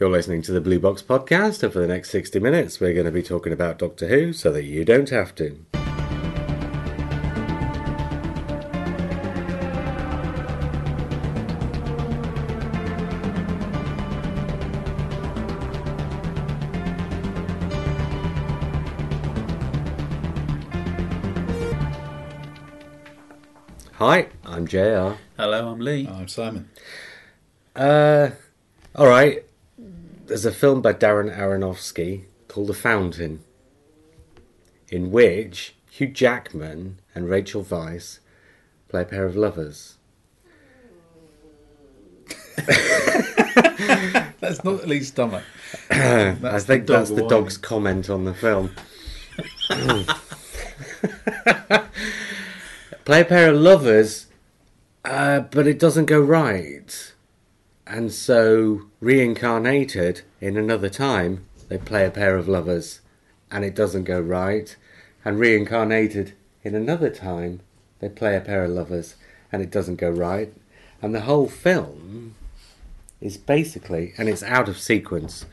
You're listening to the Blue Box Podcast, and for the next 60 minutes, we're going to be talking about Doctor Who so that you don't have to. Hi, I'm JR. Hello, I'm Lee. I'm Simon. Uh, all right. There's a film by Darren Aronofsky called The Fountain, in which Hugh Jackman and Rachel Weisz play a pair of lovers. That's not Lee's stomach. I think the that's the dog's comment on the film. play a pair of lovers, uh, but it doesn't go right. And so, reincarnated in another time, they play a pair of lovers, and it doesn't go right. And reincarnated in another time, they play a pair of lovers, and it doesn't go right. And the whole film is basically, and it's out of sequence.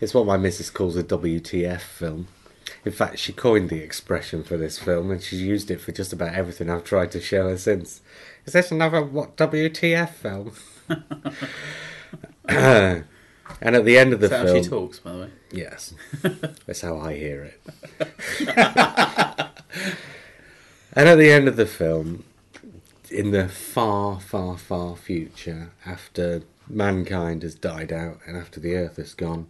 It's what my missus calls a WTF film. In fact, she coined the expression for this film, and she's used it for just about everything I've tried to show her since. Is this another what WTF film? and at the end of the Is that how film, she talks, by the way? yes, that's how I hear it. and at the end of the film, in the far, far, far future, after mankind has died out and after the Earth has gone,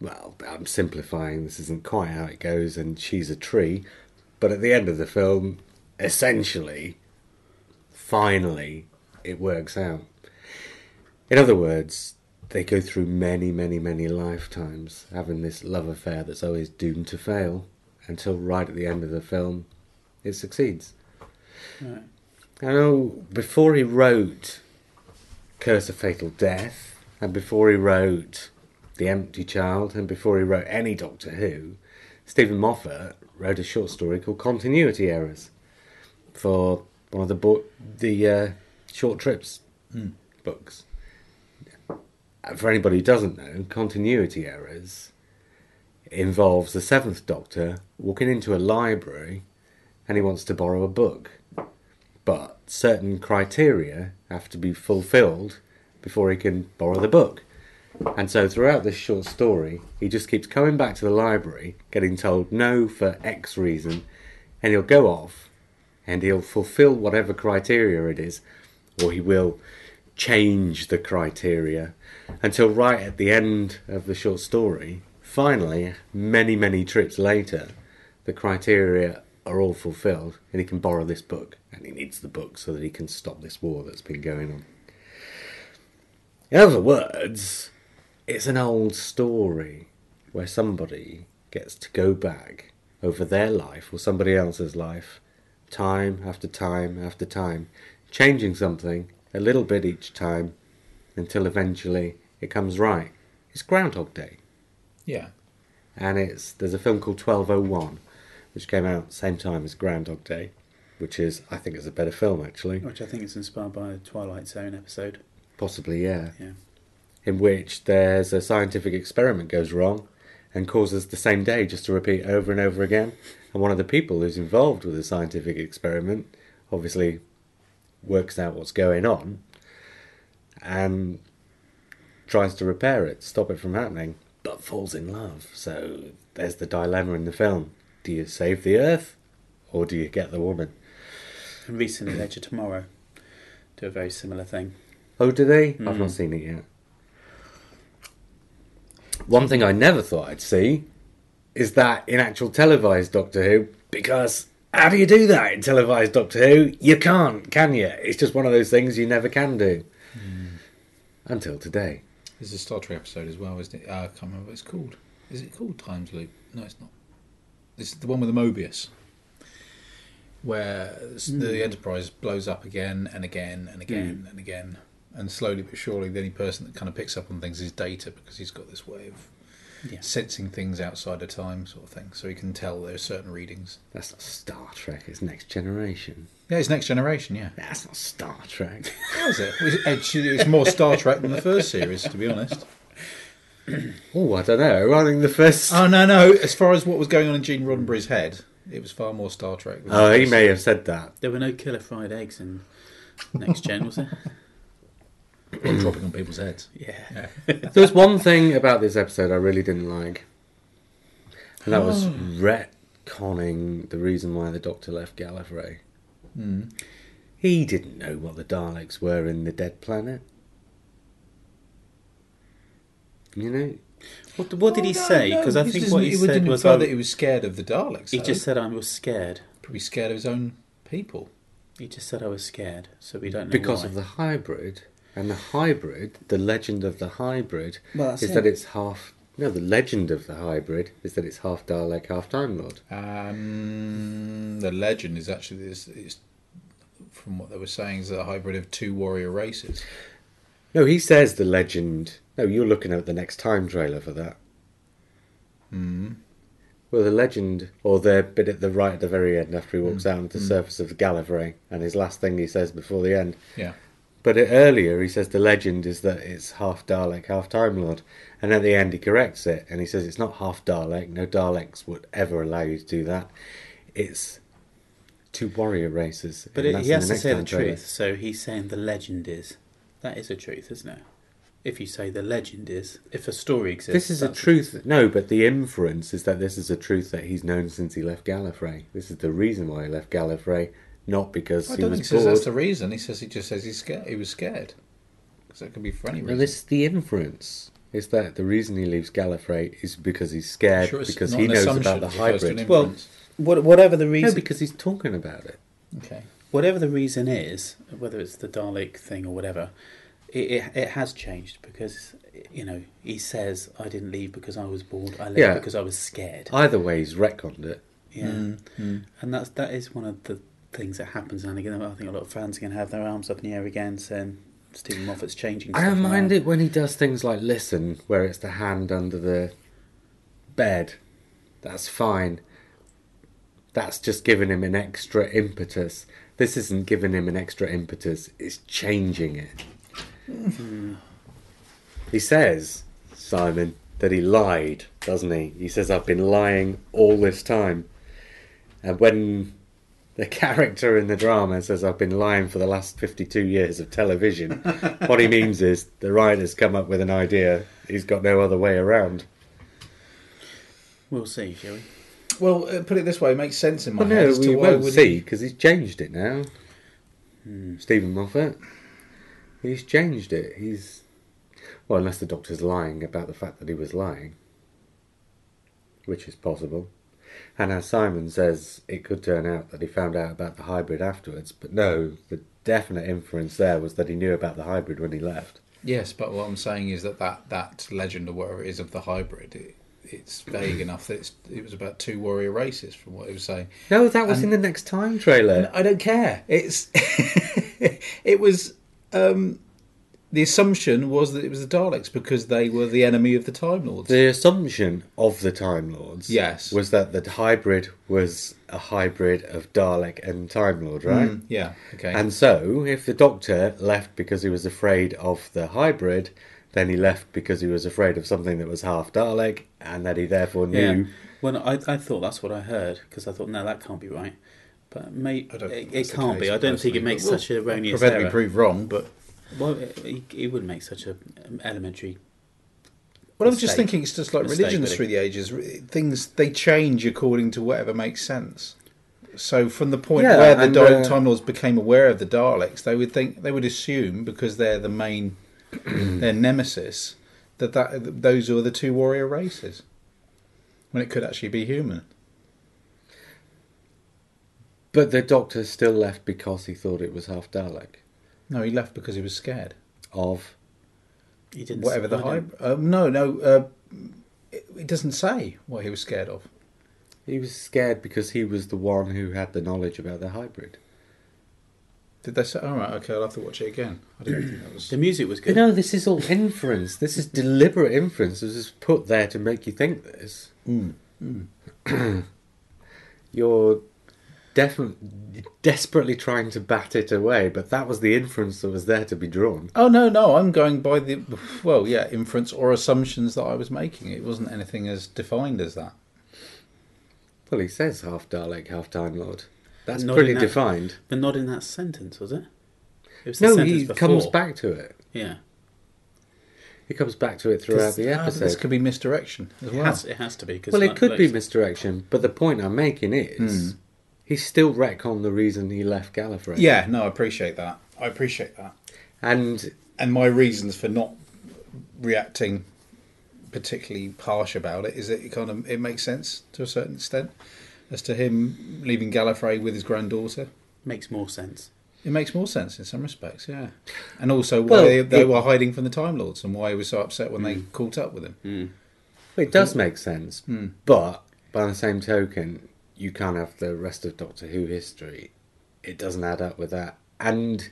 well, I'm simplifying. This isn't quite how it goes, and she's a tree. But at the end of the film, essentially, finally, it works out. In other words, they go through many, many, many lifetimes having this love affair that's always doomed to fail until right at the end of the film, it succeeds. Right. I know before he wrote Curse of Fatal Death, and before he wrote The Empty Child, and before he wrote any Doctor Who, Steven Moffat wrote a short story called Continuity Errors for one of the bo- the uh, short trips books. Uh, For anybody who doesn't know, Continuity Errors involves the Seventh Doctor walking into a library and he wants to borrow a book but certain criteria have to be fulfilled before he can borrow the book. And so throughout this short story, he just keeps coming back to the library, getting told no for X reason, and he'll go off and he'll fulfill whatever criteria it is, or he will change the criteria until right at the end of the short story, finally, many, many trips later, the criteria are all fulfilled and he can borrow this book and he needs the book so that he can stop this war that's been going on. In other words, it's an old story where somebody gets to go back over their life or somebody else's life, time after time after time, changing something a little bit each time until eventually it comes right. It's Groundhog Day Yeah. and it's there's a film called 1201 which came out same time as Groundhog Day which is I think is a better film actually Which I think is inspired by a Twilight Zone episode. possibly yeah Yeah. in which there's a scientific experiment goes wrong and causes the same day just to repeat over and over again and one of the people who's involved with the scientific experiment obviously works out what's going on and tries to repair it stop it from happening but falls in love so there's the dilemma in the film do you save the earth or do you get the woman And recently, Edge of Tomorrow do a very similar thing. Oh, do they? I've Mm. not seen it yet. One thing I never thought I'd see is that in actual televised Doctor Who, because how do you do that in televised Doctor Who? You can't, can you? It's just one of those things you never can do. Hmm. Until today. There's a Star Trek episode as well, isn't it? Uh, I can't remember what it's called. Is it called Times Loop? No, it's not. It's the one with the Mobius. Where s- the hmm. Enterprise blows up again and again and again hmm. and again. And slowly but surely, the only person that kind of picks up on things is Data because he's got this way of Yeah. sensing things outside of time, sort of thing. So he can tell there are certain readings. That's not Star Trek, it's Next Generation. Yeah, it's Next Generation, yeah. That's not Star Trek. How is it? It's, it's- it's more Star Trek than the first series, to be honest. Oh, I don't know. I think the first. Oh no, no. As far as what was going on in Gene Roddenberry's head, it was far more Star Trek. Oh, he may have said that. There were no killer fried eggs in Next Gen, was there? Or dropping on people's heads. Yeah. There was one thing about this episode I really didn't like, and that was retconning the reason why the Doctor left Gallifrey. Mm. He didn't know what the Daleks were in the Dead Planet. You know, What, what did he Oh, no, say? no, Because I think what he said was that he was scared of the Daleks. he though. just said I was scared. probably scared of his own people. He just said I was scared, so we don't know because why. of the hybrid, and the hybrid, the legend of the hybrid, Well, is it. that it's half. No, the legend of the hybrid is that it's half Dalek, half Time Lord. Um, the legend is actually this. It's, from what they were saying, is a hybrid of two warrior races. No, he says the legend. No, you're looking at the next time trailer for that. Mm. Well, the legend, or the bit at the right at the very end after he Hmm. walks out onto the surface of Gallifrey, and his last thing he says before the end. Yeah. But earlier he says the legend is that it's half Dalek, half Time Lord, and at the end he corrects it and he says it's not half Dalek. No Daleks would ever allow you to do that. It's two warrior races. But it, he has to say the trailer. truth, so he's saying the legend is. That is a truth, isn't it? If you say the legend is, if a story exists. This is a truth. No, but the inference is that this is a truth that he's known since he left Gallifrey. This is the reason why he left Gallifrey, not because I he don't was think he says bored. that's the reason. He says he just says he's scared. He was scared. Because that could be for any No, reason. this is the inference. Is that the reason he leaves Gallifrey is because he's scared Sure, it's because not he an knows assumption about the as opposed to an hybrid. Well, inference. What, whatever the No, reason. because he's talking about it. okay. whatever the reason is, whether it's the Dalek thing or whatever, it, it, it has changed because you know he says I didn't leave because I was bored. I left Yeah. because I was scared. Either way, he's retconned it. yeah, Mm, mm. and that's that is one of the things that happens. And again, I think a lot of fans are going to have their arms up in the air again, saying Steven Moffat's changing. I don't mind it when he does things like listen, where it's the hand under the bed. That's fine. That's just giving him an extra impetus. This isn't giving him an extra impetus, it's changing it. Hmm. He says, Simon, that he lied, doesn't he? He says, I've been lying all this time. And when the character in the drama says, I've been lying for the last 52 years of television, what he means is the writer's come up with an idea, he's got no other way around. We'll see, shall we? Well, uh, put it this way, it makes sense in my Well, head no, as to we won't see because he's changed it now. Hmm. Steven Moffat. He's changed it. He's well, unless the doctor's lying about the fact that he was lying, which is possible. And as Simon says, it could turn out that he found out about the hybrid afterwards. But no, the definite inference there was that he knew about the hybrid when he left. Yes, but what I'm saying is that that, that legend or whatever it is of the hybrid, it, it's vague enough that it's, it was about two warrior races from what he was saying. No, that was And- in the next time trailer. I don't care. It's it was um, the assumption was that it was the Daleks because they were the enemy of the Time Lords. The assumption of the Time Lords, Yes. was that the hybrid was a hybrid of Dalek and Time Lord, right? Mm, yeah. Okay. And so, if the Doctor left because he was afraid of the hybrid, then he left because he was afraid of something that was half Dalek, and that he therefore Yeah. knew. Well, I, I thought that's what I heard because I thought no, that can't be right. But may, I don't it, it can't be. I don't think it makes we'll such an erroneous prevent me prove wrong, but Well, it, it, it would make such a um, elementary. well, I was just thinking it's just like Mistake, religions really. through the ages. Things they change according to whatever makes sense. So from the point Yeah, where the and, Dalek uh, Time Lords became aware of the Daleks, they would think they would assume because they're the main their nemesis that, that those are the two warrior races when it could actually be human. But the Doctor still left because he thought it was half Dalek. No, he left because he was scared. Of. He didn't. Whatever the I don't- hype. Um, no, no. Uh, it, it doesn't say what he was scared of. He was scared because he was the one who had the knowledge about the hybrid. Did they say? All right, okay, I'll have to watch it again. I didn't think that was. The music was You good. know, this is all inference. This is deliberate inference. This is put there to make you think this. Mm. You're definitely desperately trying to bat it away, but that was the inference that was there to be drawn. Oh no, no, I'm going by the well, yeah, inference or assumptions that I was making. It wasn't anything as defined as that. Well, he says half Dalek, half Time Lord. That's Not pretty that- defined. But not in that sentence, was it? It was the No, sentence he before. comes back to it. Yeah, He comes back to it throughout the but episode. this could be misdirection as it well. has, it has to be. Cause well, like- it could be misdirection, but the point I'm making is Hmm. He still retconned the reason he left Gallifrey. Yeah, no, I appreciate that. I appreciate that. And And my reasons for not reacting particularly harsh about it is that it kind of it makes sense to a certain extent as to him leaving Gallifrey with his granddaughter. makes more sense. It makes more sense in some respects, yeah. And also why Well, they, they it- were hiding from the Time Lords and why he was so upset when they caught up with him. it does make sense. Hmm. But by the same token, you can't have the rest of Doctor Who history. It doesn't add up with that. And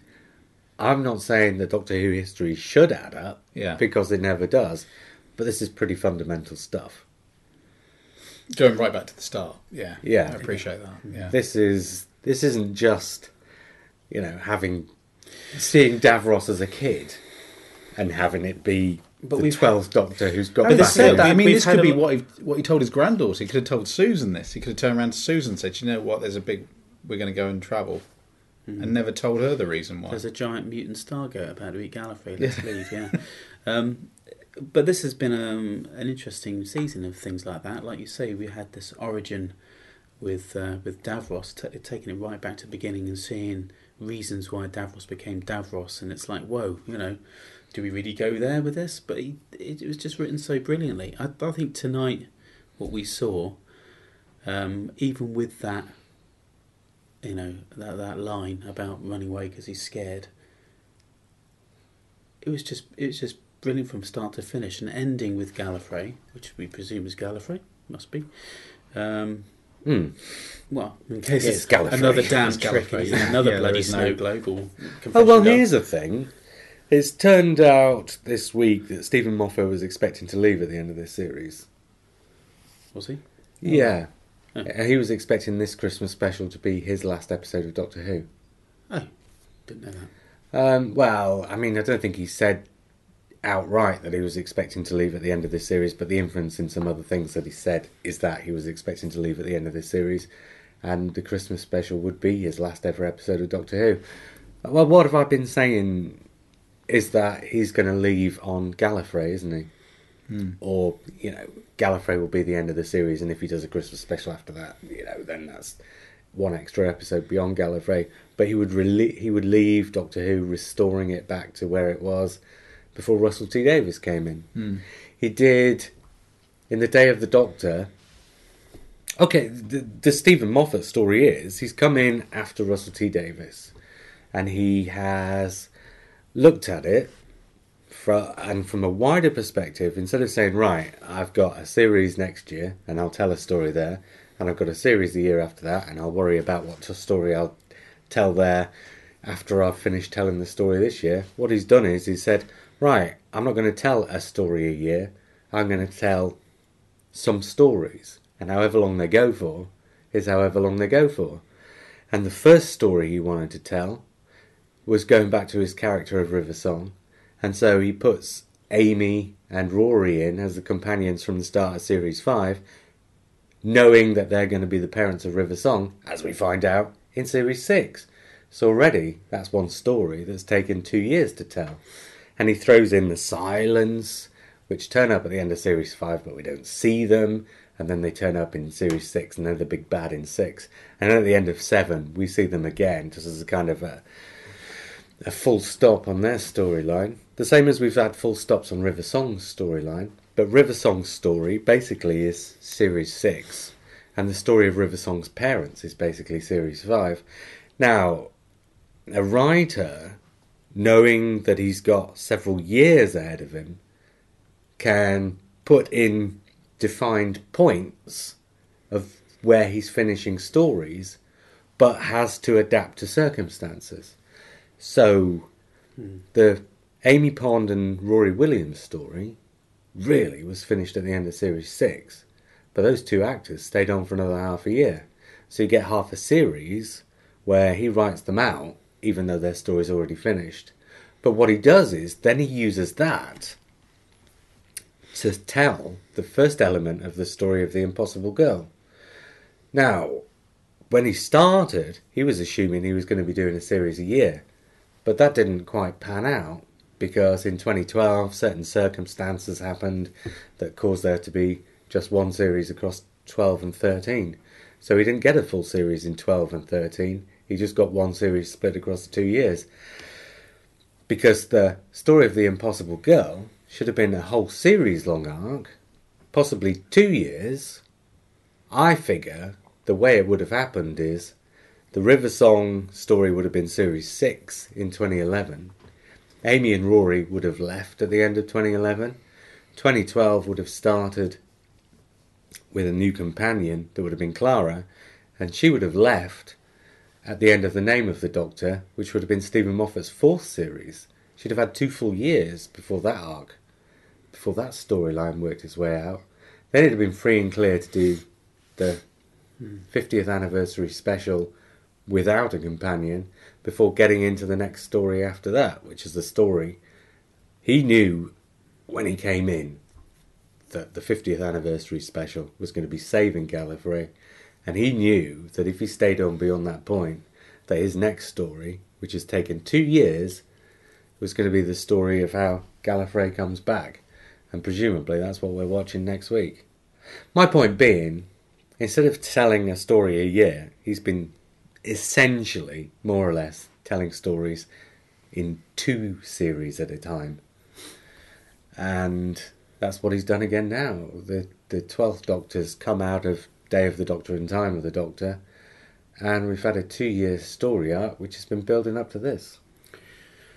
I'm not saying that Doctor Who history should add up, Yeah. because it never does. But this is pretty fundamental stuff. Going right back to the start, yeah, Yeah. I appreciate that. Yeah, This is this isn't just you know having seeing Davros as a kid and having it be But the twelfth Doctor who's got back said in. that. I mean, We've this could be what he what he told his granddaughter. He could have told Susan this. He could have turned around to Susan and said, "You know what? There's a big. We're going to go and travel," and never told her the reason why. There's a giant mutant stargoat about to eat Gallifrey. Let's leave. Yeah. Um, but this has been um, an interesting season of things like that. Like you say, we had this origin with uh, with Davros, t- taking it right back to the beginning and seeing reasons why Davros became Davros, and it's like, whoa, you know, do we really go there with this? But he, it, it was just written so brilliantly. I, I think tonight, what we saw, um, even with that, you know, that that line about running away because he's scared, it was just it was just brilliant from start to finish, and ending with Gallifrey, which we presume is Gallifrey, must be. Um, Hmm. well, in case It's it's Gallifrey. another damn trick, Gallifrey, isn't it? yeah. another Yeah, bloody snow no- globe. Or Oh well, here's the thing. It's turned out this week that Steven Moffat was expecting to leave at the end of this series. was he? Yeah. Oh. Uh, He was expecting this Christmas special to be his last episode of Doctor Who. Oh, didn't know that. Um, well, I mean, I don't think he said outright that he was expecting to leave at the end of this series, but the inference in some other things that he said is that he was expecting to leave at the end of this series, and the Christmas special would be his last ever episode of Doctor Who. Well, what have I been saying? Is that he's going to leave on Gallifrey, isn't he? Hmm. Or you know, Gallifrey will be the end of the series, and if he does a Christmas special after that, you know, then that's one extra episode beyond Gallifrey. But he would rele- he would leave Doctor Who, restoring it back to where it was before Russell T Davies came in. Hmm. He did in the Day of the Doctor. Okay, the, the Steven Moffat story is he's come in after Russell T Davies, and he has looked at it from and from a wider perspective. Instead of saying, "Right, I've got a series next year, and I'll tell a story there," and I've got a series the year after that, and I'll worry about what story I'll tell there after I've finished telling the story this year. What he's done is he said, "Right, I'm not going to tell a story a year. I'm going to tell some stories, and however long they go for is however long they go for." And the first story he wanted to tell was going back to his character of River Song, and so he puts Amy and Rory in as the companions from the start of Series 5, knowing that they're going to be the parents of River Song, as we find out in Series 6. So already, that's one story that's taken two years to tell. And he throws in the Silence, which turn up at the end of Series 5, but we don't see them. And then they turn up in Series 6, and they're the big bad in 6. And at the end of 7, we see them again, just as a kind of a, a full stop on their storyline. The same as we've had full stops on River Song's storyline. But River Song's story basically is Series 6, and the story of River Song's parents is basically Series 5. Now, a writer, knowing that he's got several years ahead of him, can put in defined points of where he's finishing stories, but has to adapt to circumstances. So, hmm. the Amy Pond and Rory Williams story really was finished at the end of series six, but those two actors stayed on for another half a year. So you get half a series where he writes them out, even though their story's already finished. But what he does is then he uses that to tell the first element of the story of the Impossible Girl. Now, when he started, he was assuming he was going to be doing a series a year, but that didn't quite pan out because in 2012 certain circumstances happened that caused there to be just one series across 12 and 13. So he didn't get a full series in 12 and 13. He just got one series split across the two years. Because the story of the Impossible Girl should have been a whole series long arc, possibly two years. I figure the way it would have happened is the River Song story would have been series 6 in 2011. Amy and Rory would have left at the end of 2011. 2012 would have started with a new companion that would have been Clara, and she would have left at the end of The Name of the Doctor, which would have been Steven Moffat's fourth series. She'd have had two full years before that arc, before that storyline worked its way out. Then it'd have been free and clear to do the hmm. 50th anniversary special without a companion before getting into the next story after that, which is the story he knew when he came in that the 50th anniversary special was going to be saving Gallifrey, and he knew that if he stayed on beyond that point, that his next story, which has taken two years, was going to be the story of how Gallifrey comes back, and presumably that's what we're watching next week. My point being, instead of telling a story a year, he's been essentially, more or less, telling stories in two series at a time. And that's what he's done again now. The the twelfth Doctor's come out of Day of the Doctor and Time of the Doctor, and we've had a two year story arc which has been building up to this.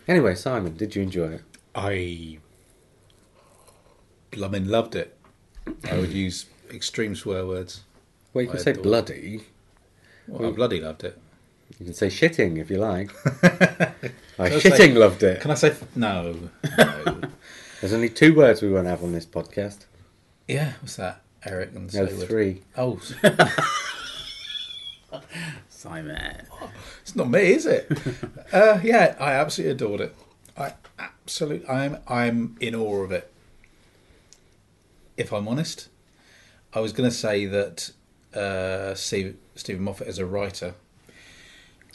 Anyway, Simon, did you enjoy it? I blooming loved it. I would use extreme swear words. Well, you can I say bloody. Well, I bloody loved it. You can say shitting if you like. I Can I shitting say- loved it. Can I say no? No. There's only two words we won't have on this podcast. yeah, what's that? Eric and No, Saward. three. Oh, Simon. it's not me, is it? uh, yeah, I absolutely adored it. I absolutely, I'm, I'm in awe of it. If I'm honest, I was going to say that uh, Steve, Steven Moffat as a writer.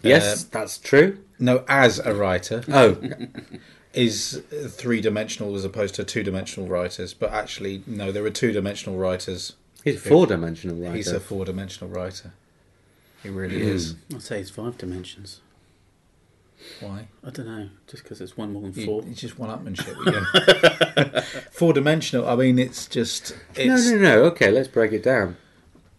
Yes, Um, that's true. No, as a writer Oh, is three dimensional as opposed to two dimensional writers. But actually, no, there are two dimensional writers. he's a four-dimensional writer. He's a four dimensional writer. He really is. I'd say it's five dimensions. Why? I don't know, just because it's one more than You- four. It's just one upmanship again. Four dimensional. I mean, it's just. It's, No, no, no. Okay, let's break it down.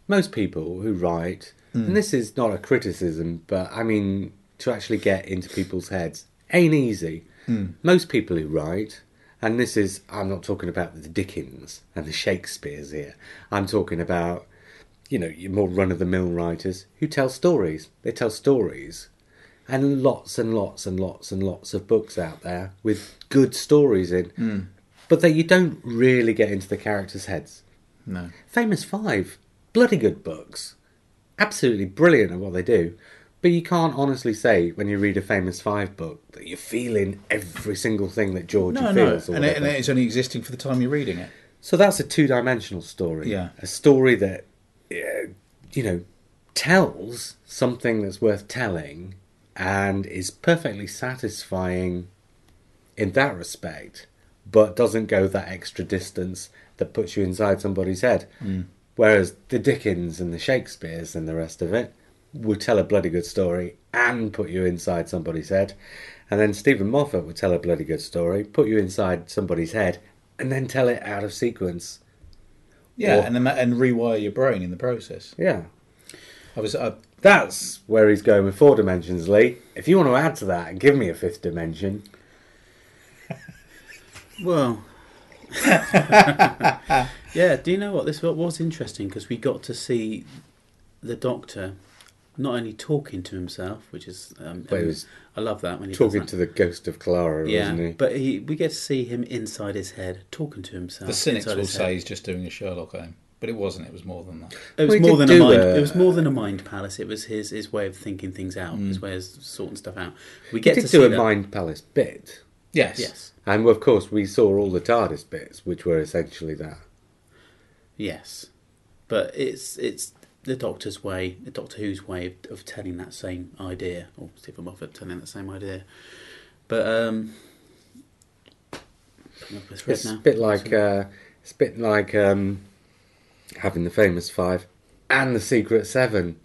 Most people who write, Hmm. and this is not a criticism, but I mean to actually get into people's heads ain't easy. Hmm. Most people who write, and this is, I'm not talking about the Dickens and the Shakespeares here. I'm talking about, you know, your more run-of-the-mill writers who tell stories. They tell stories, and lots and lots and lots and lots of books out there with good stories in, Hmm. but that you don't really get into the characters' heads. No. Famous Five, bloody good books. Absolutely brilliant at what they do. But you can't honestly say when you read a Famous Five book that you're feeling every single thing that Georgie No, no. feels. Or And, it, and it's only existing for the time you're reading it. So that's a two dimensional story. Yeah. A story that, you know, tells something that's worth telling and is perfectly satisfying in that respect, but doesn't go that extra distance that puts you inside somebody's head. Mm. Whereas the Dickens and the Shakespeares and the rest of it would tell a bloody good story and put you inside somebody's head. And then Steven Moffat would tell a bloody good story, put you inside somebody's head, and then tell it out of sequence. Yeah, Or- and then and rewire your brain in the process. Yeah. I was. I, That's where he's going with four dimensions, Lee. If you want to add to that and give me a fifth dimension, Well, yeah. Do you know what this was interesting because we got to see the Doctor not only talking to himself, which is um, But he was I love that when he talking does to the ghost of Clara, yeah, wasn't he? but he we get to see him inside his head talking to himself. the cynics will say head. he's just doing a Sherlock game. but it wasn't. It was more than that. It was We more than a mind. a- It was more than a mind palace. It was his his way of thinking things out. Mm. His way of sorting stuff out. We We get did to do see a that. Mind Palace bit. Yes. Yes, And of course, we saw all the TARDIS bits, which were essentially that. Yes, but it's it's the Doctor's way, the Doctor Who's way of, of telling that same idea, or Steven Moffat telling that same idea. But um, putting up a thread It's now. a bit like uh, it's a bit like um, having the famous five and the secret seven.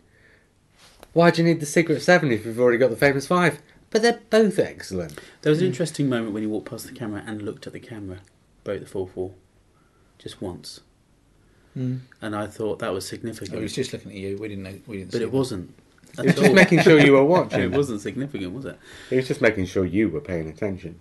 Why do you need the secret seven if you've already got the famous five? But they're both excellent. There was an interesting moment when he walked past the camera and looked at the camera, both the fourth wall, just once, Mm. and I thought that was I significant. was just looking at you. We didn't know. We didn't. but see it that. wasn't. It was just making sure you were watching. it wasn't significant, was it? It was just making sure you were paying attention.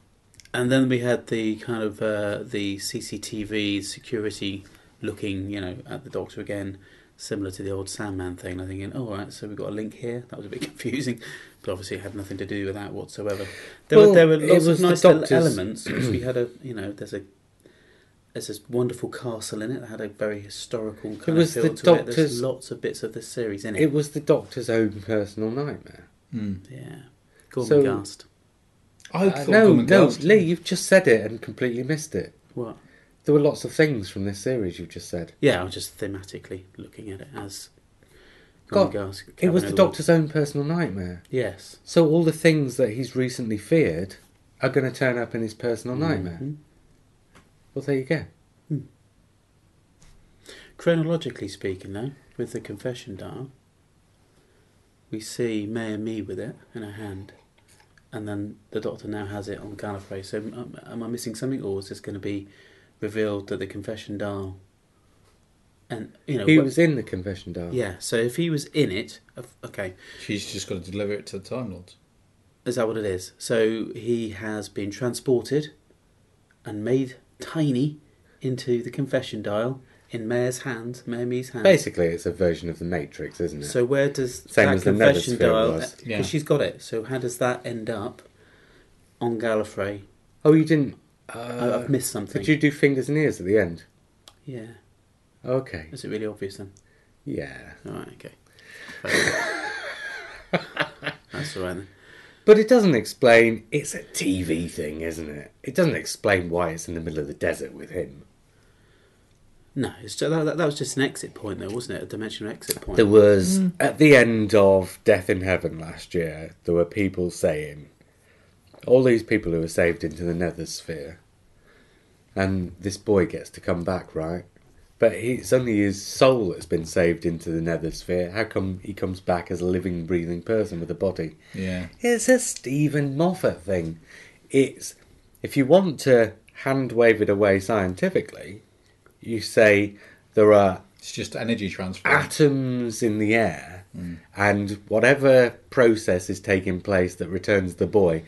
And then we had the kind of uh, the CCTV security looking, you know, at the Doctor again, similar to the old Sandman thing. I'm thinking, oh, all right, so we've got a link here. That was a bit confusing, but obviously it had nothing to do with that whatsoever. There Well, were there were lots of the nice little Doctor's- elements. 'cause we had a, you know, there's a there's this wonderful castle in it that had a very historical kind was of the feel to it. There's lots of bits of this series in it. It was the Doctor's own personal nightmare. Mm. yeah, Gorman So- Gast. I Uh, thought no, Gorman no, Lee, you've just said it and completely missed it. What? There were lots of things from this series you've just said. Yeah, I was just thematically looking at it as. God, Gorman It was the Cabin Doctor's own personal nightmare. Yes. So all the things that he's recently feared are going to turn up in his personal nightmare. Well, there you go. Chronologically speaking, though, with the confession dial, we see Mayor Me with it in her hand, and then the Doctor now has it on Gallifrey. So, um, am I missing something, or is this going to be revealed that the confession dial? And you know, He was in the confession dial. yeah. So if he was in it, okay, She's just got to deliver it to the Time Lords. is that what it is? So he has been transported and made tiny into the confession dial in Mayor's hand, Mayor Me's hand. Basically, it's a version of the Matrix, isn't it? So where does Same that as confession Nethersphere dial? Because Yeah. she's got it. So how does that end up on Gallifrey? oh, you didn't. I- Uh, I've missed something. did you do fingers and ears at the end? Yeah. Okay. Is it really obvious then? Yeah. All right. Okay. That's all right then. But it doesn't explain. It's a TV thing, isn't it? It doesn't explain why it's in the middle of the desert with him. No, it's just, that, that, that was just an exit point, though, wasn't it? A dimensional exit point. There was mm. at the end of Death in Heaven last year. There were people saying, all these people who were saved into the Nether Sphere, and this boy gets to come back, right? But he, it's only his soul that's been saved into the Nether Sphere. How come he comes back as a living, breathing person with a body? Yeah. It's a Steven Moffat thing. It's if you want to hand wave it away scientifically, you say there are It's just energy transfer. atoms in the air, mm. and whatever process is taking place that returns the boy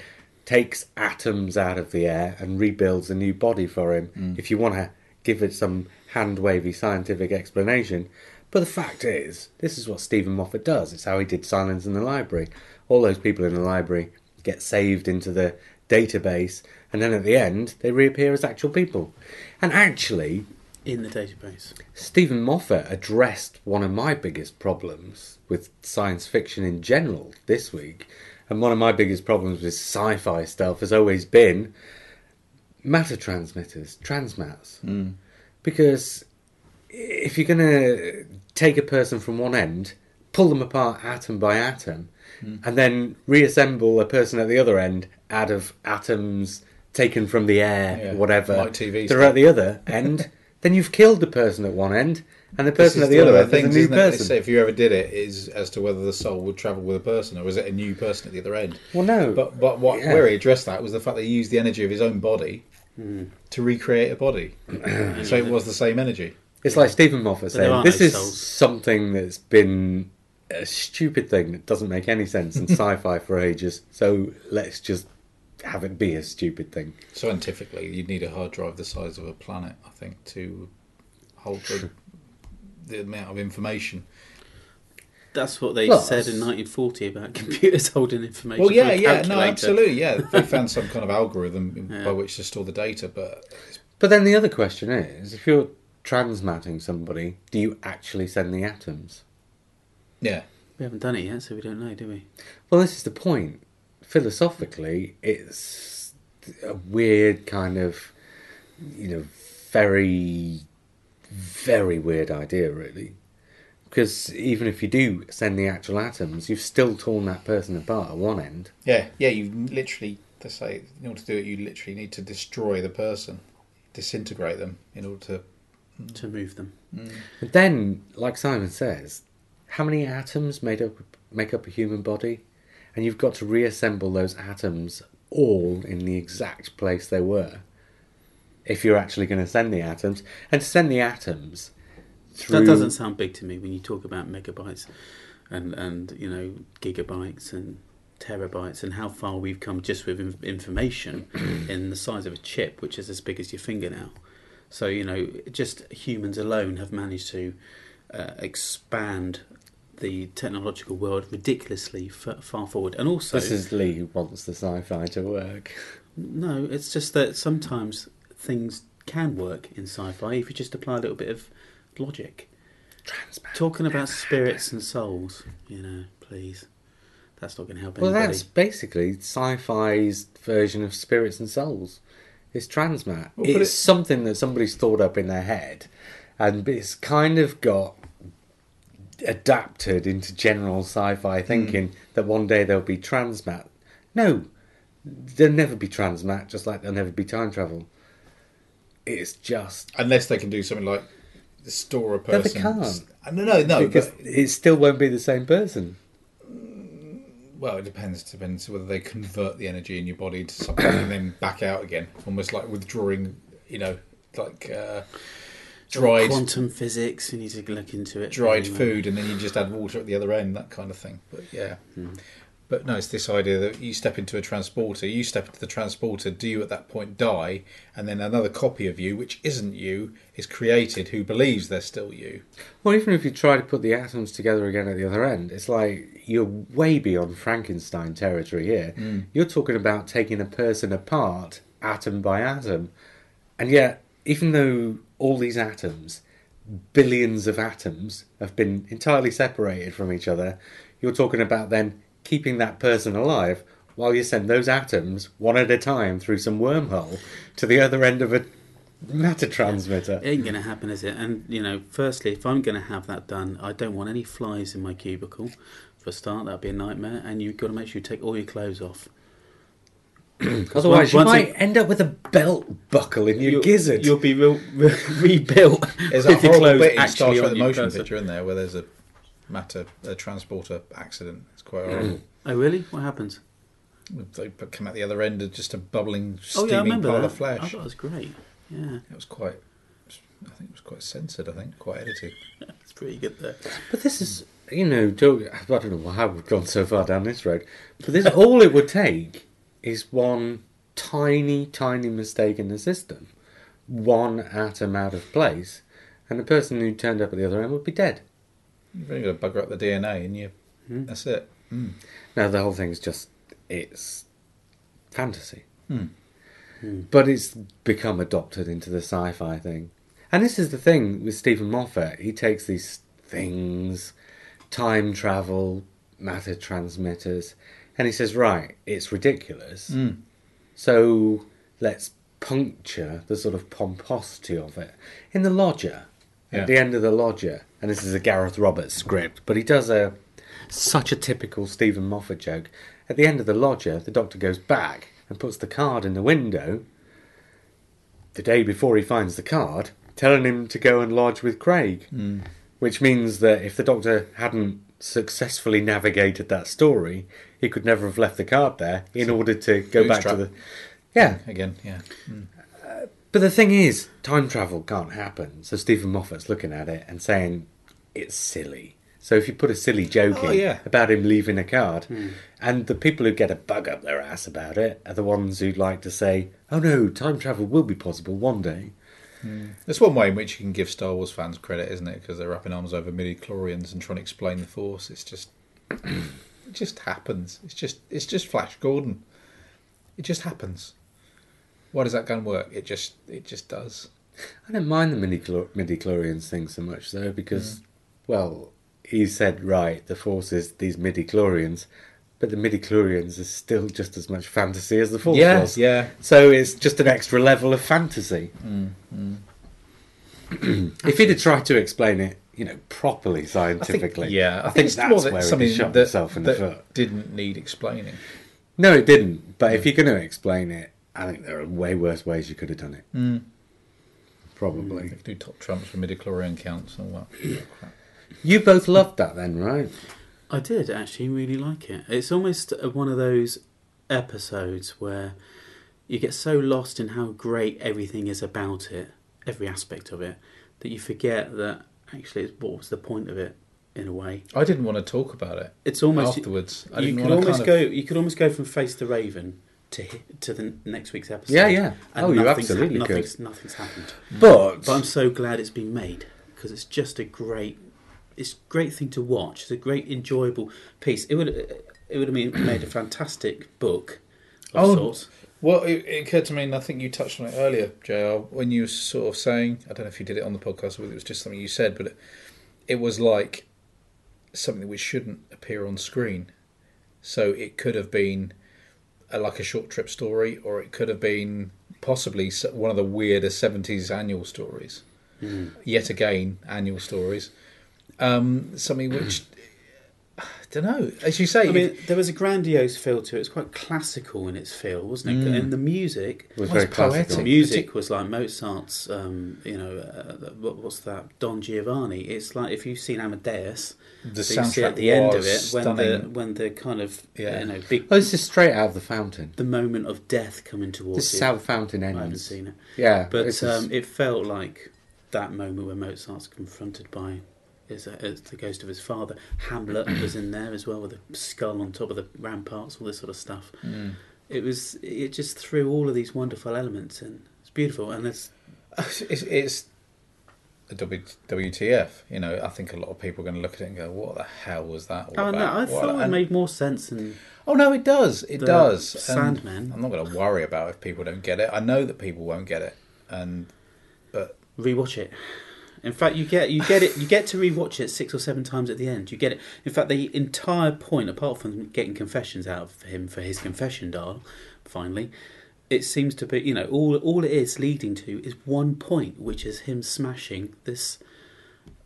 takes atoms out of the air and rebuilds a new body for him. Mm. If you want to give it some hand wavy scientific explanation. But the fact is, this is what Steven Moffat does. It's how he did Silence in the Library. All those people in the library get saved into the database, and then at the end, they reappear as actual people. And actually, in the database. Steven Moffat addressed one of my biggest problems with science fiction in general this week, and one of my biggest problems with sci fi stuff has always been matter transmitters, transmats. Hmm. Because if you're going to take a person from one end, pull them apart atom by atom, hmm. and then reassemble a person at the other end out of atoms taken from the air, Yeah, whatever, like TV they're stuff. at the other end, then you've killed the person at one end, and the person at the one other end the is a new it? Person. say if you ever did it, is as to whether the soul would travel with a person, or was it a new person at the other end? Well, no, But but what Yeah. where he addressed that was the fact that he used the energy of his own body to recreate a body, so it was the same energy. It's like Steven Moffat saying, "This no is souls." something that's been a stupid thing that doesn't make any sense in sci-fi for ages. So let's just have it be a stupid thing." Scientifically, you'd need a hard drive the size of a planet, I think, to hold the, the amount of information. That's what they Plus- said in 1940 about computers holding information. Well, yeah, from a yeah, no, absolutely, yeah. They found some kind of algorithm Yeah. by which to store the data, but But then the other question is, if you're transmatting somebody, do you actually send the atoms? Yeah. We haven't done it yet, so we don't know, do we? Well, this is the point. Philosophically, it's a weird kind of, you know, very, very weird idea, really. Because even if you do send the actual atoms, you've still torn that person apart at one end. Yeah, yeah. You literally, to say, in order to do it, you literally need to destroy the person, disintegrate them in order to. Mm. To move them. Mm. And then, like Simon says, how many atoms made up make up a human body? And you've got to reassemble those atoms all in the exact place they were. If you're actually going to send the atoms, and to send the atoms through That doesn't sound big to me when you talk about megabytes and, and you know, gigabytes and terabytes and how far we've come just with in- information in the size of a chip, which is as big as your fingernail. So, you know, just humans alone have managed to uh, expand the technological world ridiculously f- far forward. And also, This is Lee who wants the sci-fi to work. no, it's just that sometimes things can work in sci-fi if you just apply a little bit of logic. Transmat. Talking about spirits and souls, you know, please. That's not going to help Well, anybody. that's basically sci-fi's version of spirits and souls. It's transmat. Well, it's it- something that somebody's thought up in their head, and it's kind of got adapted into general sci-fi Hmm. thinking that one day there'll be transmat. No, there'll never be transmat. Just like there'll never be time travel. It's just Unless they can do something like store a person. No, they can't. Uh, No, no, no. because but- it still won't be the same person. well, it depends. Depends whether they convert the energy in your body into something and then back out again, almost like withdrawing. You know, like uh, dried Quantum physics, you need to look into it. dried Um, food, and then you just add water at the other end, that kind of thing. But yeah. But no, it's this idea that you step into a transporter, you step into the transporter, do you at that point die, and then another copy of you, which isn't you, is created who believes they're still you. Well, even if you try to put the atoms together again at the other end, it's like you're way beyond Frankenstein territory here. Mm. You're talking about taking a person apart atom by atom. And yet, even though all these atoms, billions of atoms, have been entirely separated from each other, you're talking about then keeping that person alive while you send those atoms one at a time through some wormhole to the other end of a matter transmitter. It ain't going to happen, is it? And, you know, firstly, if I'm going to have that done, I don't want any flies in my cubicle. For a start, that'd be a nightmare. And you've got to make sure you take all your clothes off. Otherwise, you might it- end up with a belt buckle in your gizzard. You'll be re- re- rebuilt There's a your horrible bit in Star Trek the motion person. picture in there where there's a matter a transporter accident. It's quite mm. horrible. Oh, really? What happens? they put- come out the other end of just a bubbling, Oh, steaming yeah, I pile that. of I thought it was great. Yeah, It was quite. I think it was quite censored. I think quite edited. it's pretty good there. But this is, you know, Joe, I don't know how we've gone so far down this road. But this, all it would take is one tiny, tiny mistake in the system, one atom out of place, and the person who turned up at the other end would be dead. You've only got to bugger up the DNA, and you. Hmm. That's it. Now the whole thing's just it's fantasy, Hmm. but it's become adopted into the sci-fi thing. And this is the thing with Steven Moffat. He takes these things, time travel, matter transmitters, and he says, "Right, it's ridiculous. Mm. So let's puncture the sort of pomposity of it in the lodger." Yeah. At the end of the lodger, and this is a Gareth Roberts script, but he does a such a typical Steven Moffat joke. At the end of the lodger, the doctor goes back and puts the card in the window. The day before he finds the card, telling him to go and lodge with Craig, hmm. which means that if the doctor hadn't successfully navigated that story, he could never have left the card there in order to go back Bootstrap. to the. Yeah, Again, yeah. Hmm. But the thing is, time travel can't happen. So Steven Moffat's looking at it and saying it's silly. So if you put a silly joke Oh, in yeah. about him leaving a card, hmm. and the people who get a bug up their ass about it are the ones who'd like to say, "Oh no, time travel will be possible one day." Hmm. That's one way in which you can give Star Wars fans credit, isn't it? Because they're wrapping arms over midi-chlorians and trying to explain the Force. It's just, it just happens. It's just, it's just Flash Gordon. It just happens. Why does that gun work? It just, it just does. I don't mind the midi chlorians thing so much though because, well, he said right the Force is these midi chlorians, but the midi chlorians is still just as much fantasy as the Force yeah, was. yeah. So it's just an extra level of fantasy. Mm, if he'd have tried to explain it, you know, properly I think, scientifically, yeah, I, I think, think that's that where he something shot that, himself in the foot. didn't need explaining. No, it didn't. But if you're going to explain it, I think there are way worse ways you could have done it. Mm. Probably. They could do top trumps for midichlorian counts and all that. crap. You both loved that then, right? I did actually really like it. It's almost uh, one of those episodes where you get so lost in how great everything is about it, every aspect of it, that you forget that actually it's, what was the point of it in a way. I didn't want to talk about it It's almost afterwards. I you didn't could want to almost kind of- go. You could almost go from Face the Raven to to the next week's episode. Yeah, yeah. And Oh, you nothing's absolutely could. nothing's, Nothing's happened. But, But I'm so glad it's been made because it's just a great, it's a great thing to watch. It's a great enjoyable piece. It would it would have been made a fantastic book of Oh, sorts. Well, it, it occurred to me, and I think you touched on it earlier, JR, when you were sort of saying, I don't know if you did it on the podcast or whether it was just something you said, but it, it was like something which shouldn't appear on screen. So it could have been a, like a short trip story, or it could have been possibly one of the weirder 70s annual stories. Mm. Yet again, annual stories. Um, something which, I don't know, as you say, I mean, there was a grandiose feel to it. It's quite classical in its feel, wasn't it? Mm. And the music, it was Well, very poetic. classical. the music was like Mozart's. Um, you know, uh, what, what's that? Don Giovanni. It's like if you've seen Amadeus, the that you see soundtrack at the end of it when stunning. the when the kind of Yeah. you know big Oh, this is straight out of the fountain. the moment of death coming towards This is you. how the fountain I haven't seen it. Yeah, But is- um, it felt like that moment where Mozart's confronted by his, uh, the ghost of his father. Hamlet was in there as well with a skull on top of the ramparts, all this sort of stuff. Mm. It was it just threw all of these wonderful elements in. It's beautiful, and it's it's, it's a W- WTF. You know, I think a lot of people are going to look at it and go, "What the hell was that?" All oh no, about? I What- thought it and- made more sense than Oh no, it does. It does. And Sandman. I'm not going to worry about if people don't get it. I know that people won't get it, and but rewatch it. In fact, you get you get it you get to rewatch it six or seven times at the end. You get it. In fact, the entire point, apart from getting confessions out of him for his confession dial, finally, it seems to be you know all all it is leading to is one point, which is him smashing this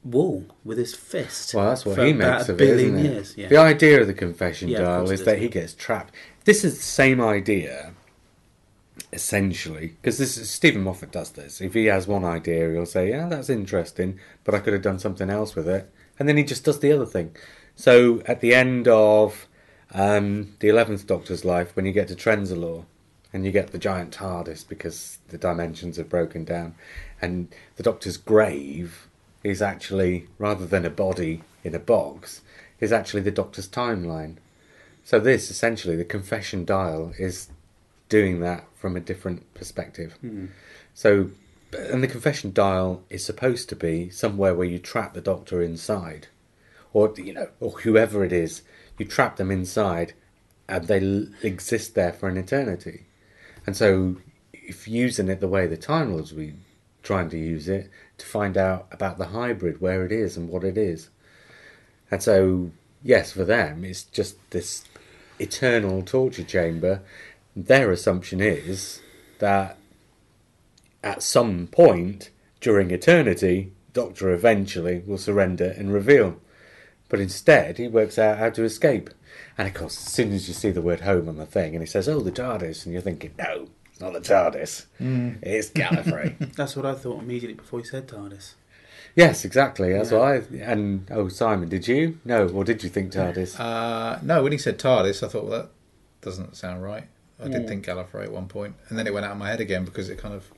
wall with his fist. Well, that's what he makes of it, isn't it? years. Yeah. The idea of the confession Yeah, dial is that is. he gets trapped. This is the same idea, essentially, because this is, Steven Moffat does this. If he has one idea, he'll say, "Yeah, that's interesting, but I could have done something else with it," and then he just does the other thing. So at the end of um, the Eleventh Doctor's life, when you get to Trenzalore, and you get the giant TARDIS because the dimensions have broken down, and the Doctor's grave is actually rather than a body in a box, is actually the Doctor's timeline. So this essentially the confession dial is doing that from a different perspective. Hmm. So, and the confession dial is supposed to be somewhere where you trap the Doctor inside, or you know, or whoever it is, you trap them inside, and they l- exist there for an eternity. And so, if using it the way the Time Lords were trying to use it to find out about the hybrid, where it is and what it is. And so, yes, for them, it's just this eternal torture chamber. Their assumption is that at some point during eternity, Doctor eventually will surrender and reveal. But instead, he works out how to escape. And of course, as soon as you see the word home on the thing, and he says, "Oh, the TARDIS," and you're thinking, "No, it's not the TARDIS. It's Gallifrey." That's what I thought immediately before he said TARDIS. yes, exactly. That's Yeah. what I. And oh, Simon, did you? No, or did you think TARDIS? uh, no, when he said TARDIS, I thought well, that doesn't sound right. I did Mm. think Gallifrey at one point, and then it went out of my head again because it kind of.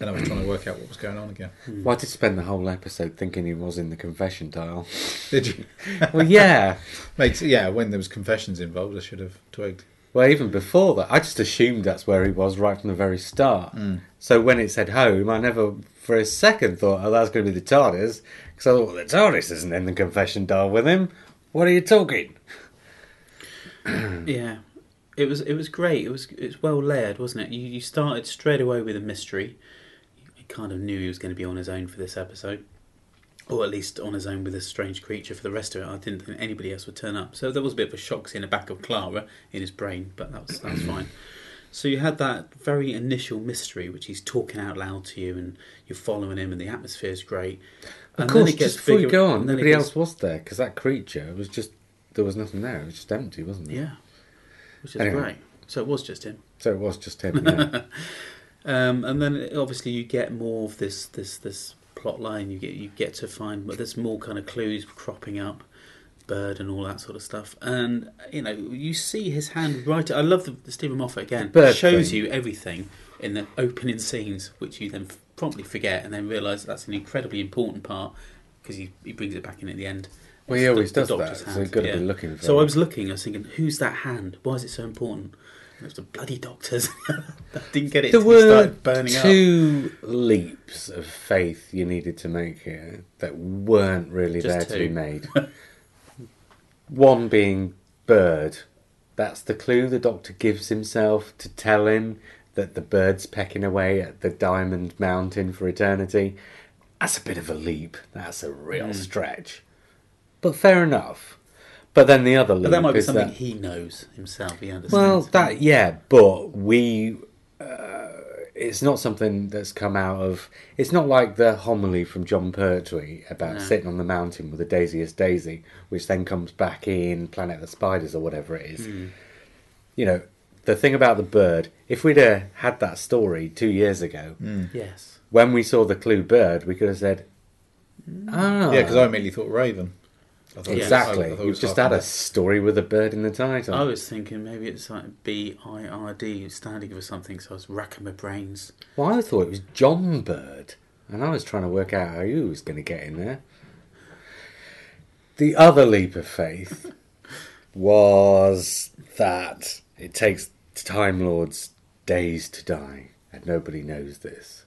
Then I was trying to work out what was going on again. Well, I did spend the whole episode thinking he was in the confession dial. Did you? well, yeah. Mate, yeah, when there was confessions involved, I should have twigged. Well, even before that, I just assumed that's where he was right from the very start. Mm. So when it said home, I never for a second thought, oh, that's going to be the TARDIS. Because I thought, well, the TARDIS isn't in the confession dial with him. What are you talking? Yeah, it was it was great. It was it's well layered, wasn't it? You you started straight away with a mystery. Kind of knew he was going to be on his own for this episode, or at least on his own with this strange creature for the rest of it. I didn't think anybody else would turn up, so there was a bit of a shock in the back of Clara in his brain, but that was that's fine. So you had that very initial mystery, which he's talking out loud to you, and you're following him, and the atmosphere's great. Of And course, it gets just before you go on, then nobody gets- else was there because that creature was just there was nothing there. It was just empty, wasn't it? Yeah, which is Anyway. great. So it was just him. So it was just him. Yeah. Um, and then obviously you get more of this this this plot line. You get you get to find, but there's more kind of clues cropping up, bird and all that sort of stuff. And you know you see his hand right. I love the, the Steven Moffat again. The bird shows thing. you everything in the opening scenes, which you then promptly forget, and then realise that's an incredibly important part because he he brings it back in at the end. Well, he always the does that, doctor's so hand, you've got to be looking for So it. I was looking. I was thinking, who's that hand? Why is it so important? And it was the bloody doctors. I didn't get it. there till were started burning up. two leaps of faith you needed to make here that weren't really Just there to be made. One being bird. That's the clue the doctor gives himself to tell him that the bird's pecking away at the diamond mountain for eternity. That's a bit of a leap. That's a real Hmm. stretch. But fair enough. But then the other leap But that might be is something that he knows himself. He understands. well, that yeah, but we. Uh, it's not something that's come out of. It's not like the homily from John Pertwee about No. sitting on the mountain with a daisiest daisy, which then comes back in Planet of the Spiders or whatever it is. Hmm. You know, the thing about the bird. If we'd have had that story two years ago, yes. when we saw the clue bird, we could have said, "Ah, Yeah, because I immediately thought Raven. I was- exactly." I it You've was just half had a story with a bird in the title. I was thinking maybe it's like B I R D standing for something. So I was racking my brains. Well, I thought it was John Bird, and I was trying to work out how you was going to get in there. The other leap of faith was that it takes Time Lords days to die, and nobody knows this.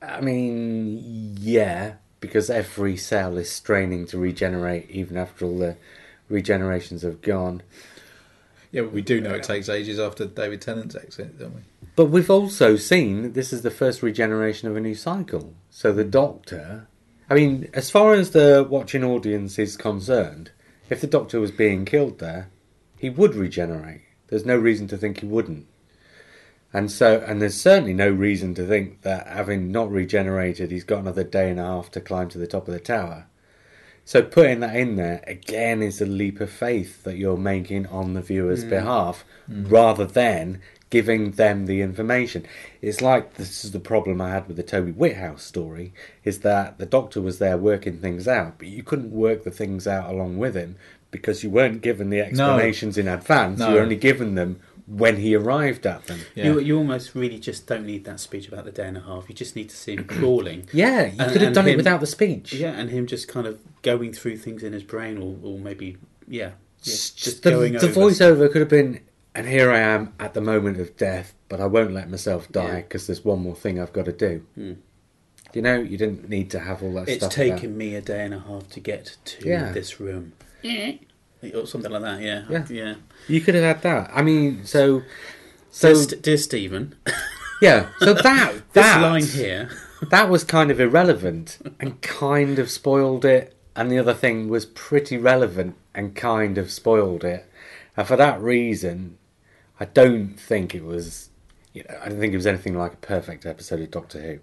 I mean, yeah, because every cell is straining to regenerate even after all the regenerations have gone. Yeah, but we do know it takes ages after David Tennant's exit, don't we? But we've also seen that this is the first regeneration of a new cycle. So the Doctor, I mean, as far as the watching audience is concerned, if the Doctor was being killed there, he would regenerate. There's no reason to think he wouldn't. And so, and there's certainly no reason to think that having not regenerated, he's got another day and a half to climb to the top of the tower. So putting that in there again is a leap of faith that you're making on the viewer's hmm. behalf, hmm. rather than giving them the information. It's like this is the problem I had with the Toby Whithouse story: is that the Doctor was there working things out, but you couldn't work the things out along with him because you weren't given the explanations in advance. You No. were only given them when he arrived at them. Yeah. You, you almost really just don't need that speech about the day and a half. You just need to see him crawling. Yeah, you And- could have and done it without the speech. Yeah, and him just kind of going through things in his brain, or, or maybe yeah, yeah just the, going the over. voiceover could have been, and here I am at the moment of death, but I won't let myself die Yeah. because there's one more thing I've got to do. Hmm. You know, you didn't need to have all that It's stuff. taken about- me a day and a half to get to Yeah. this room. Or something like that, yeah. Yeah. yeah. You could have had that. I mean, so, so Dear, St- dear Stephen, yeah, so that this that line here. that was kind of irrelevant and kind of spoiled it, and the other thing was pretty relevant and kind of spoiled it. And for that reason, I don't think it was. You know, I don't think it was anything like a perfect episode of Doctor Who.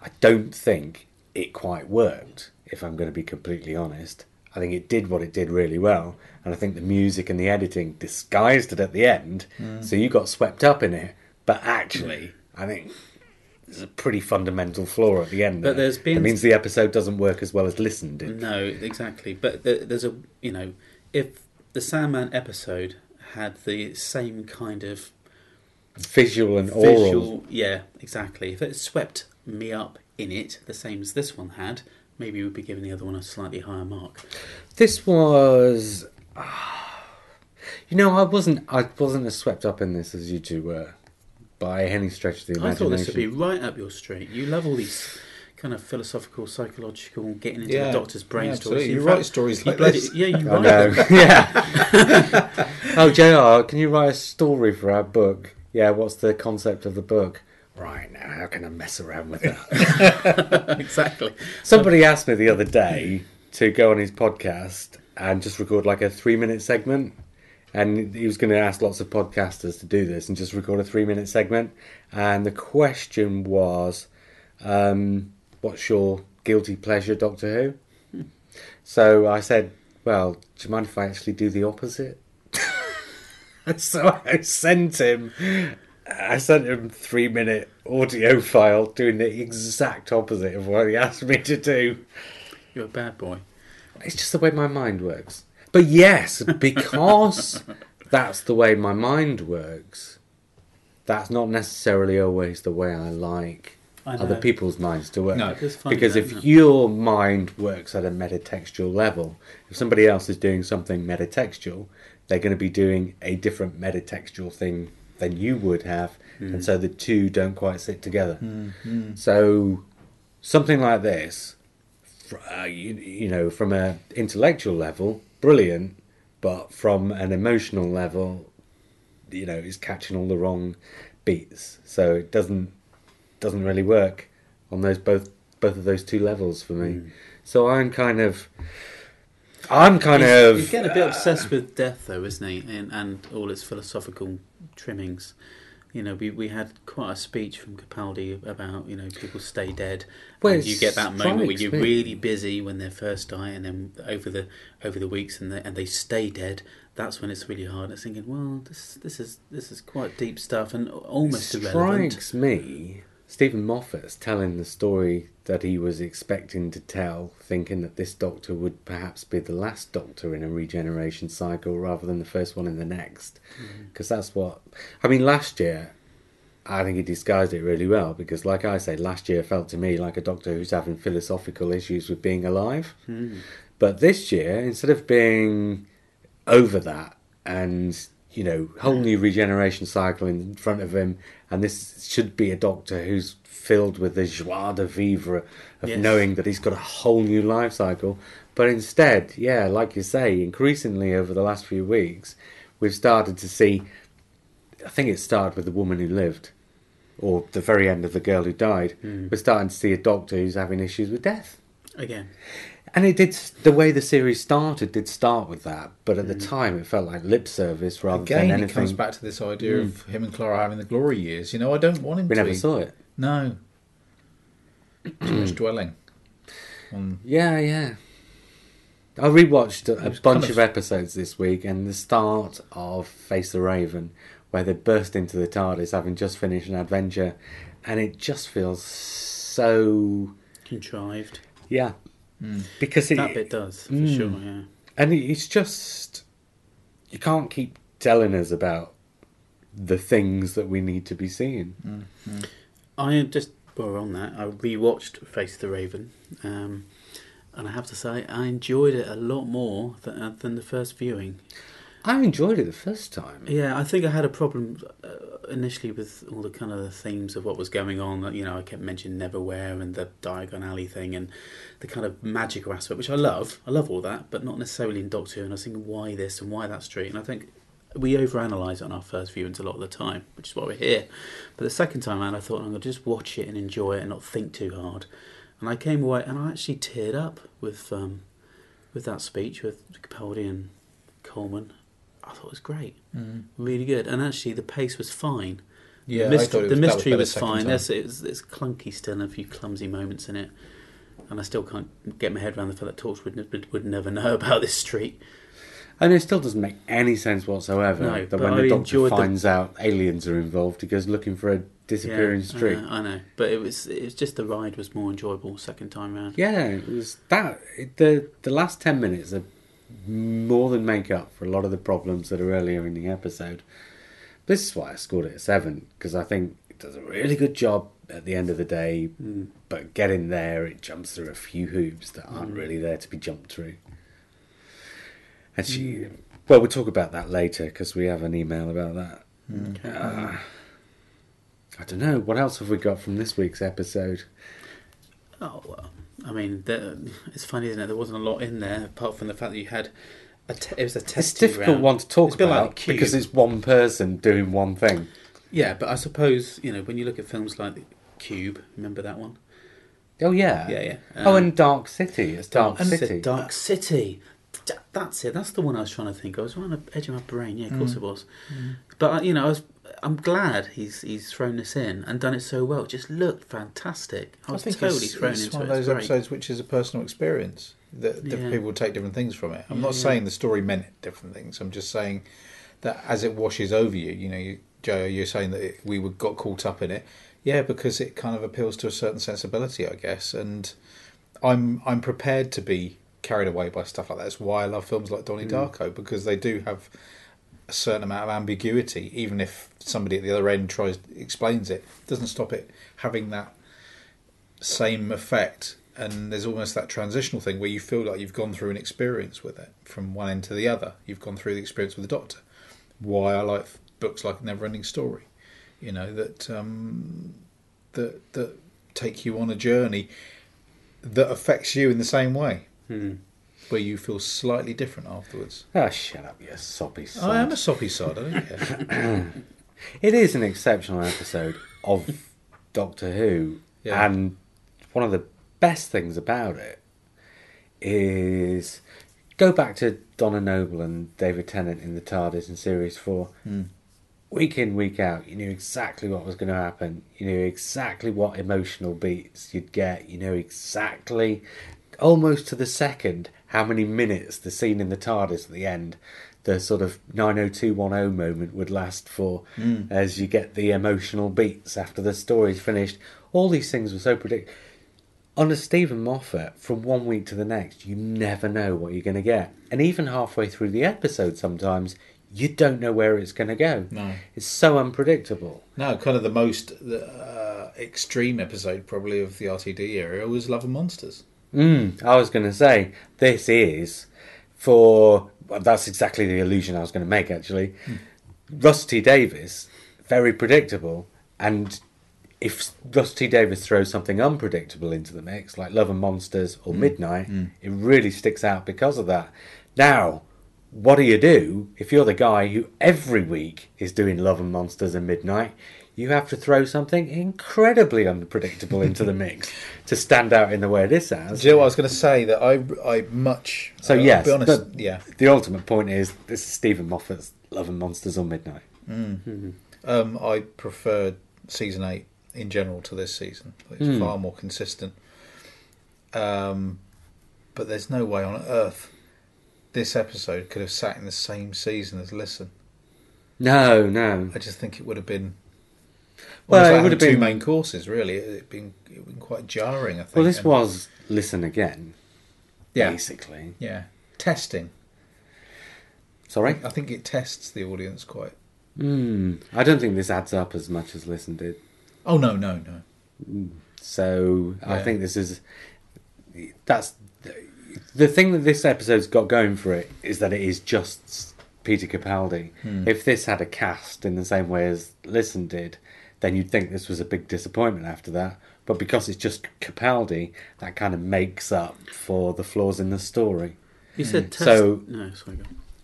I don't think it quite worked. If I'm going to be completely honest, I think it did what it did really well, and I think the music and the editing disguised it at the end, mm. so you got swept up in it. But actually, I think there's a pretty fundamental flaw at the end. But there. there's been- It means the episode doesn't work as well as listened did. No, exactly. But there's a you know, if the Sandman episode had the same kind of Visual and aural. yeah, exactly. If it swept me up in it, the same as this one had, maybe we'd be giving the other one a slightly higher mark. This was, you know, I wasn't, I wasn't as swept up in this as you two were, by any stretch of the imagination. I imagination. thought this would be right up your street. You love all these kind of philosophical, psychological, getting into Yeah, the doctor's brain yeah, stories. absolutely. In You fact, write stories like bloody- this. Yeah, you I write know, them. yeah. oh, JR, can you write a story for our book? Yeah, what's the concept of the book? Right now, how can I mess around with that? exactly. Somebody asked me the other day to go on his podcast and just record like a three minute segment. And he was going to ask lots of podcasters to do this and just record a three minute segment. And the question was, um, what's your guilty pleasure, Doctor Who? So I said, well, do you mind if I actually do the opposite? so I sent him I sent him three minute audio file doing the exact opposite of what he asked me to do. You're a bad boy. It's just the way my mind works. But yes, because that's the way my mind works, that's not necessarily always the way I like I other people's minds to work. No. Funny, because if your mind works at a metatextual level, if somebody else is doing something metatextual, they're going to be doing a different metatextual thing than you would have, Hmm. and so the two don't quite sit together. So something like this, uh, you, you know, from an intellectual level, brilliant, but from an emotional level, you know, is catching all the wrong beats. So it doesn't doesn't really work on those both both of those two levels for me. Hmm. So I'm kind of I'm kind he's, of he's getting a bit obsessed with death, though, isn't he? And, and all its philosophical trimmings. You know, we, we had quite a speech from Capaldi about you know people stay dead. Well, and you get that moment where you're really busy when they first die, and then over the over the weeks and they, and they stay dead. That's when it's really hard. It's thinking, well, this this is this is quite deep stuff and almost it irrelevant. strikes me Steven Moffat's telling the story that he was expecting to tell, thinking that this doctor would perhaps be the last doctor in a regeneration cycle rather than the first one in the next. Mm-hmm. Because that's what. I mean, last year, I think he disguised it really well because, like I say, last year felt to me like a doctor who's having philosophical issues with being alive. Mm-hmm. But this year, instead of being over that and you know whole new regeneration cycle in front of him. And this should be a doctor who's filled with the joie de vivre of Yes. knowing that he's got a whole new life cycle. But instead yeah like you say increasingly over the last few weeks we've started to see i think it started with the woman who lived or the very end of the girl who died. Hmm. We're starting to see a doctor who's having issues with death. Again, and it did the way the series started did start with that, but at the mm. time it felt like lip service rather than Again, anything. it comes back to this idea of mm. him and Clara having the glory years. You know, I don't want him to we to. never be- saw it. No. Too much mm. dwelling. On, Yeah, yeah. I rewatched a, a bunch kind of... of- episodes this week, and the start of Face the Raven, where they burst into the TARDIS having just finished an adventure, and it just feels so contrived. yeah, Mm. because it That bit does for Mm. sure. Yeah. and it's just you can't keep telling us about the things that we need to be seeing. I just well on that. I rewatched Face the Raven, um, and I have to say I enjoyed it a lot more than, uh, than the first viewing. I enjoyed it the first time. Yeah, I think I had a problem uh, initially with all the kind of the themes of what was going on. You know, I kept mentioning Neverwhere and the Diagon Alley thing and the kind of magical aspect, which I love. I love all that, but not necessarily in Doctor Who. And I was thinking, why this and why that street? And I think we overanalyze it on our first viewings a lot of the time, which is why we're here. But the second time around, I thought I'm going to just watch it and enjoy it and not think too hard. And I came away and I actually teared up with um, with that speech with Capaldi and Coleman. I thought it was great really good. And actually, the pace was fine. yeah, the, I myst- thought it the was, that mystery better was, fine. There's, it's, it's clunky still, and a few clumsy moments in it. And I still can't get my head around the fact that Torchwood would, would never know about this street. And it still doesn't make any sense whatsoever No, that when I the doctor enjoyed the- finds out aliens are involved, he goes looking for a disappearing Yeah, street. I know, I know, but it was it was just the ride was more enjoyable second time round. Yeah, it was that. It, the The last ten minutes are more than make up for a lot of the problems that are earlier in the episode. This is why I scored it a seven because I think it does a really good job at the end of the day. Mm. But getting there, it jumps through a few hoops that aren't Mm. really there to be jumped through. And she, Mm. well, we'll talk about that later because we have an email about that. Uh, I don't know. What else have we got from this week's episode? Oh well, I mean, there, it's funny, isn't it? There wasn't a lot in there apart from the fact that you had a te- it was a It's a testing difficult round. one to talk It's a bit like about because it's one person doing one thing. Yeah, but I suppose you know when you look at films like Cube, remember that one? Oh yeah, Yeah, yeah. oh, Um, and Dark City. It's Dark and City. Dark City. That's it. That's the one I was trying to think. I was on the edge of my brain. Yeah, of course it was. But uh, you know, I was. I'm glad he's he's thrown this in and done it so well. It just looked fantastic. I was totally it's, thrown it's into one of those episodes which is a personal experience that Yeah. people take different things from it. I'm Yeah, not yeah. saying the story meant different things. I'm just saying that as it washes over you, you know, you, Joe, you're saying that it, we were, got caught up in it. Yeah, because it kind of appeals to a certain sensibility, I guess, and I'm I'm prepared to be carried away by stuff like that. That's why I love films like Donnie mm. Darko because they do have a certain amount of ambiguity, even if somebody at the other end tries explains it, doesn't stop it having that same effect. And there's almost that transitional thing where you feel like you've gone through an experience with it from one end to the other. You've gone through the experience with the Doctor. Why I like books like Never Ending Story, you know that um, that that take you on a journey that affects you in the same way, Hmm. Where you feel slightly different afterwards. Oh, shut up, you soppy sod. I am a soppy sod. I don't care. It is an exceptional episode of Doctor Who, Yeah. and one of the best things about it is go back to Donna Noble and David Tennant in the TARDIS in Series Four. Hmm. Week in, week out, you knew exactly what was going to happen. You knew exactly what emotional beats you'd get. You knew exactly, almost to the second, how many minutes the scene in the TARDIS at the end, the sort of 90210 moment would last for as you get the emotional beats after the story's finished. All these things were so predictable. On a Steven Moffat, from one week to the next, you never know what you're going to get. And even halfway through the episode, sometimes, you don't know where it's going to go. No. It's so unpredictable. No, kind of the most uh, extreme episode probably of the RTD era was Love and Monsters. Mm, I was going to say, this is for. Well, that's exactly the illusion I was going to make, actually. Hmm. Russell T Davies, very predictable. And if Russell T Davies throws something unpredictable into the mix, like Love and Monsters or hmm. Midnight, hmm. it really sticks out because of that. Now, what do you do if you're the guy who every week is doing Love and Monsters and Midnight? You have to throw something incredibly unpredictable into the mix to stand out in the way this has. Do you know what I was going to say? That I, I much. So I'll yes, be honest. but- yeah, The ultimate point is this is Steven Moffat's Love and Monsters on Midnight. um, I preferred season eight in general to this season. It's Hmm. far more consistent. Um, but there's no way on earth this episode could have sat in the same season as Listen. No, no. I just think it would have been. Well, Well, it would have two been- main courses. Really, it been it been quite jarring. I think. Well, this and- was Listen Again, yeah, basically. yeah, testing. Sorry? I think it tests the audience quite. Hmm. I don't think this adds up as much as Listen did. Oh no, no, no. So I think this is that's the thing that this episode's got going for it is that it is just Peter Capaldi. If this had a cast in the same way as Listen did, then you'd think this was a big disappointment after that. But because it's just Capaldi, that kind of makes up for the flaws in the story. You said hmm. test. So- no, sorry.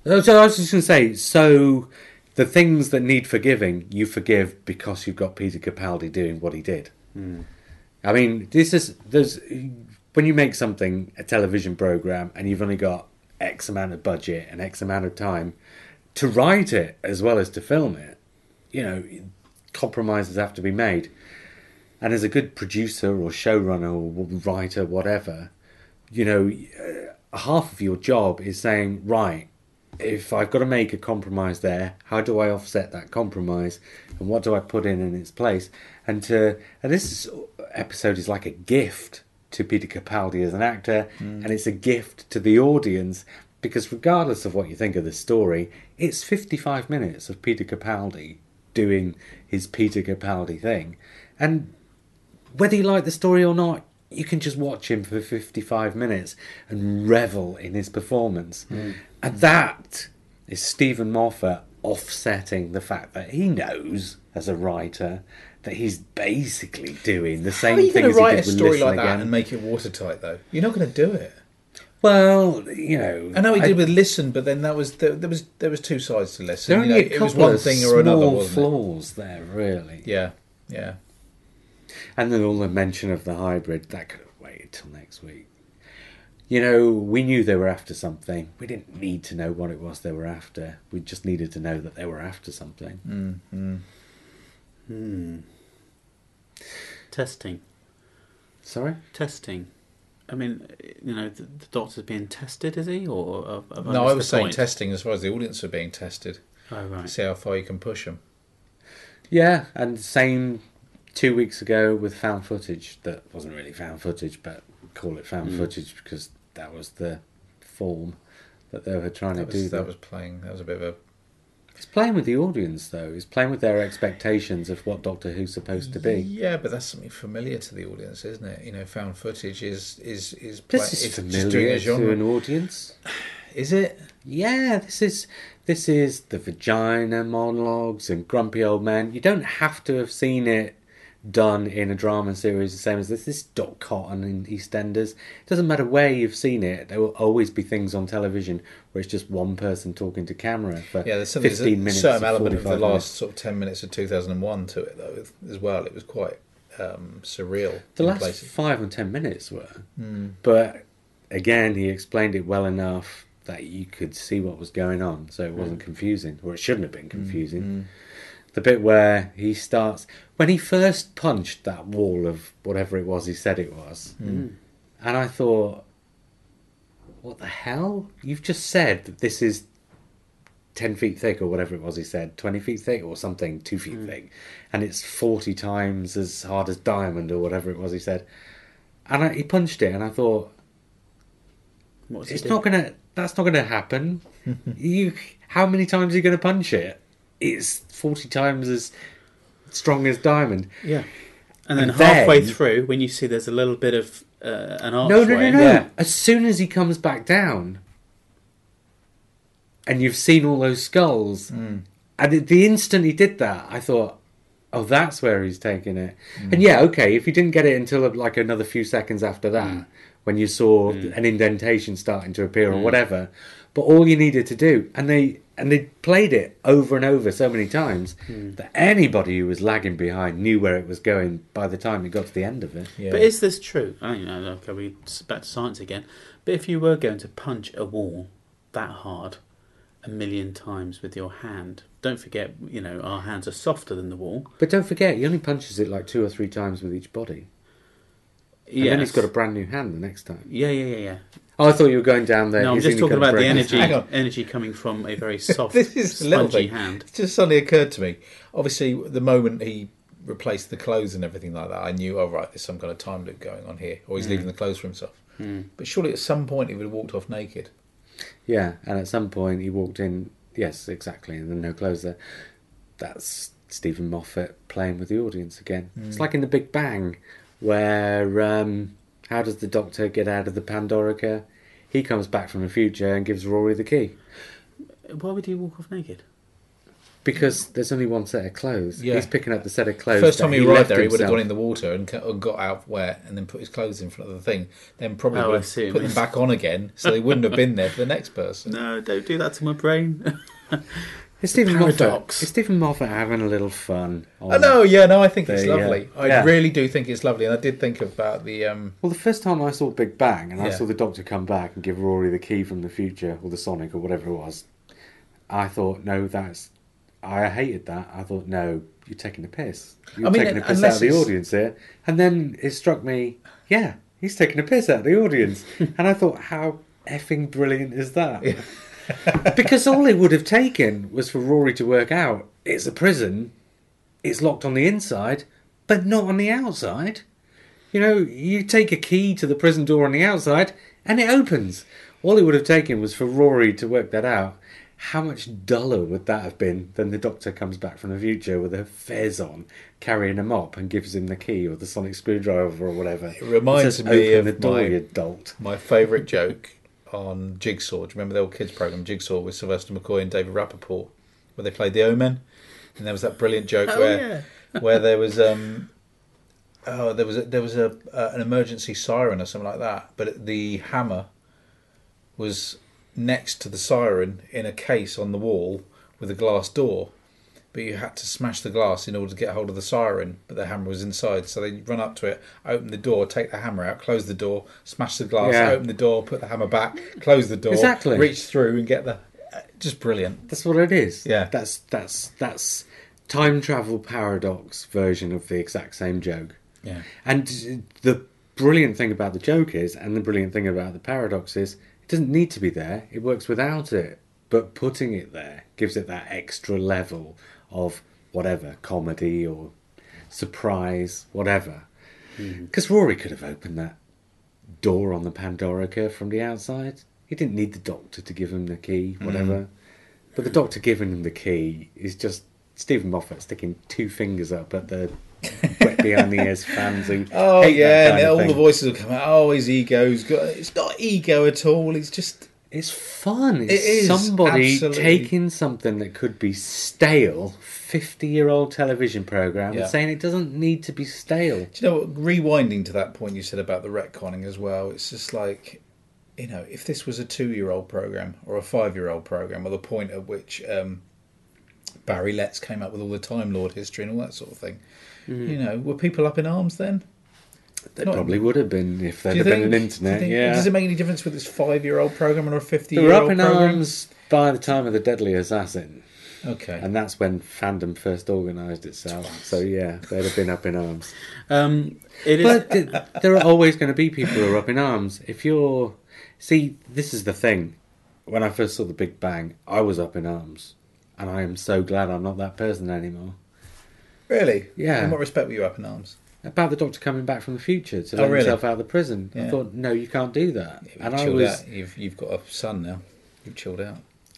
Go. So I was just going to say, so the things that need forgiving, you forgive because you've got Peter Capaldi doing what he did. Hmm. I mean, this is there's when you make something a television program and you've only got X amount of budget and X amount of time to write it as well as to film it. You know, compromises have to be made. And as a good producer or showrunner or writer, whatever, you know, uh, half of your job is saying, right, if I've got to make a compromise there, how do I offset that compromise, and what do I put in in its place? And to and this episode is like a gift to Peter Capaldi as an actor, and it's a gift to the audience because regardless of what you think of the story, it's 55 minutes of Peter Capaldi doing his Peter Capaldi thing, and whether you like the story or not, you can just watch him for 55 minutes and revel in his performance. Hmm. And that is Steven Moffat offsetting the fact that he knows, as a writer, that he's basically doing the How same are you thing as he write a did with story like that Again. and make it watertight though? You're not going to do it. Well, you know, I know he did with listen, but then that was there, there was there was two sides to listen. There are you only know, a it couple was one of thing small or another, wasn't it? flaws there, really. Yeah, yeah. And then all the mention of the hybrid that could have waited till next week. You know, we knew they were after something. We didn't need to know what it was they were after. We just needed to know that they were after something. Mm, mm. Hmm. Testing. Sorry. Testing. I mean, you know, the, the doctor's being tested, is he? Or have- have No, missed I was saying point? testing as far as the audience are being tested. Oh right. See how far you can push them. Yeah, and same two weeks ago with found footage that wasn't really found footage, but call it found Mm. footage because that was the form that they were trying That to do. was, that was playing. That was a bit of a It's playing with the audience, though. It's playing with their expectations of what Doctor Who's supposed to be. Yeah, but that's something familiar to the audience, isn't it? You know, found footage is is is This play- is it's just doing familiar to an audience. Is it? Yeah, this is this is the vagina monologues and grumpy old man. You don't have to have seen it done in a drama series the same as this. This is Dot Cotton in EastEnders. It doesn't matter where you've seen it. There will always be things on television where it's just one person talking to camera for Yeah, there's something. There's fifteen a minutes. certain element of the 45 last minutes. sort of ten minutes of 2001 to it, though, as well. It was quite um, surreal. The last places. five and ten minutes were, Hmm. but again, he explained it well enough that you could see what was going on, so it wasn't confusing, or it shouldn't have been confusing. The bit where he starts when he first punched that wall of whatever it was he said it was, Hmm. and I thought, what the hell? You've just said that this is. 10 feet thick or whatever it was he said 20 feet thick or something 2 feet thick. And it's 40 times as hard as diamond or whatever it was he said. And I, he punched it and i thought What it's not gonna that's not gonna happen. You how many times are you gonna punch it it's 40 times as strong as diamond Yeah. And then And halfway then- through, when you see there's a little bit of uh, an archway. no no no no Yeah. as soon as he comes back down and you've seen all those skulls Mm. and the instant he did that i thought oh that's where he's taking it and yeah okay if you didn't get it until like another few seconds after that when you saw an indentation starting to appear or whatever but all you needed to do and they and they played it over and over so many times hmm. that anybody who was lagging behind knew where it was going by the time it got to the end of it Yeah. But is this true? Oh, you know, okay, we back to science again. But if you were going to punch a wall that hard a million times with your hand, don't forget, you know, our hands are softer than the wall. But don't forget, he only punches it like two or three times with each body. And then he's got a brand new hand the next time. Yeah, yeah, yeah, yeah. Oh, I thought you were going down there. no, I'm He's just talking about the energy, hand. Hang on. energy coming from a very soft, this is a little spongy thing. hand. It just suddenly occurred to me. Obviously, the moment he replaced the clothes and everything like that, I knew, oh right, there's some kind of time loop going on here, or he's hmm. leaving the clothes for himself. Hmm. But surely, at some point, he would have walked off naked. Yeah, and at some point he walked in. Yes, exactly, and then no clothes there. That's Steven Moffat playing with the audience again. It's hmm. like in The Big Bang, where um, how does the Doctor get out of the Pandorica? He comes back from the future and gives Rory the key Why would he walk off naked? because there's only one set of clothes. Yeah. He's picking up the set of clothes. First time he arrived left there, he would have gone in the water and got out wet, and then put his clothes in front of the thing. Then probably Oh, would have see put them mean. back on again, so they wouldn't have been there for the next person. No, don't do that to my brain. Is Steven Moffat? paradox. Is Steven Moffat having a little fun? I know, yeah, no, I think it's There, yeah. lovely. I Yeah. really do think it's lovely, and I did think about the. Um, Well, the first time I saw Big Bang and I saw the Doctor come back and give Rory the key from the future or the Sonic or whatever it was, I thought, no, that's. I hated that. I thought, no, you're taking the piss. You're I mean, taking the piss out of the it's- audience here. And then it struck me, yeah, he's taking the piss out of the audience. and I thought, how effing brilliant is that? Because all it would have taken was for Rory to work out it's a prison, it's locked on the inside, but not on the outside. You know, you take a key to the prison door on the outside and it opens. All it would have taken was for Rory to work that out. How much duller would that have been than the doctor comes back from the future with a fez on, carrying a mop and gives him the key or the sonic screwdriver or whatever? It reminds says, me of the door, my- you dolt. my favourite joke on Jigsaw. Do you remember the old kids program Jigsaw with Sylvester McCoy and David Rappaport, where they played the O-Men? And there was that brilliant joke Oh, where where there was um oh there was a, there was a uh, an emergency siren or something like that, but the hammer was next to the siren in a case on the wall with a glass door. But you had to smash the glass in order to get hold of the siren, but the hammer was inside. So they run up to it, open the door, take the hammer out, close the door, smash the glass, Yeah. open the door, put the hammer back, close the door, Exactly. reach through and get the. Uh, just brilliant. That's what it is. Yeah. That's that's that's time travel paradox version of the exact same joke. Yeah. And the brilliant thing about the joke is, and the brilliant thing about the paradox is, it doesn't need to be there. It works without it. But putting it there gives it that extra level of whatever comedy or surprise, whatever. Hmm. Because Rory could have opened that door on the Pandorica from the outside. He didn't need the doctor to give him the key, hmm. whatever. But the doctor giving him the key is just Steven Moffat sticking two fingers up at the wet behind the ears fans who Oh yeah, and all the voices will come out. Oh, his ego's got. It's not ego at all. It's just It's fun. It's It is, somebody absolutely. taking something that could be stale, fifty-year-old television program Yeah. and saying it doesn't need to be stale. Do you know what? Rewinding to that point you said about the retconning as well, it's just like, you know, if this was a two-year-old program or a five-year-old program, or the point at which um, Barry Letts came up with all the Time Lord history and all that sort of thing, you know, were people up in arms then? They Not- probably would have been if Do there'd you have been an think- do you internet. think- yeah, Does it make any difference with this five-year-old program or a they were fifty-year-old You were up in program? arms by the time of the Deadly Assassin, Okay. and that's when fandom first organised itself. So yeah, they'd have been up in arms. Um, it is. But th- there are always going to be people who are up in arms. If you're, see, this is the thing. When I first saw the Big Bang, I was up in arms, and I am so glad I'm not that person anymore. really? Yeah. In what respect were you up in arms? About the Doctor coming back from the future to Oh, let really? himself out of the prison. I thought, no, you can't do that. You've and I was, out. You've you've got a son now. You've chilled out.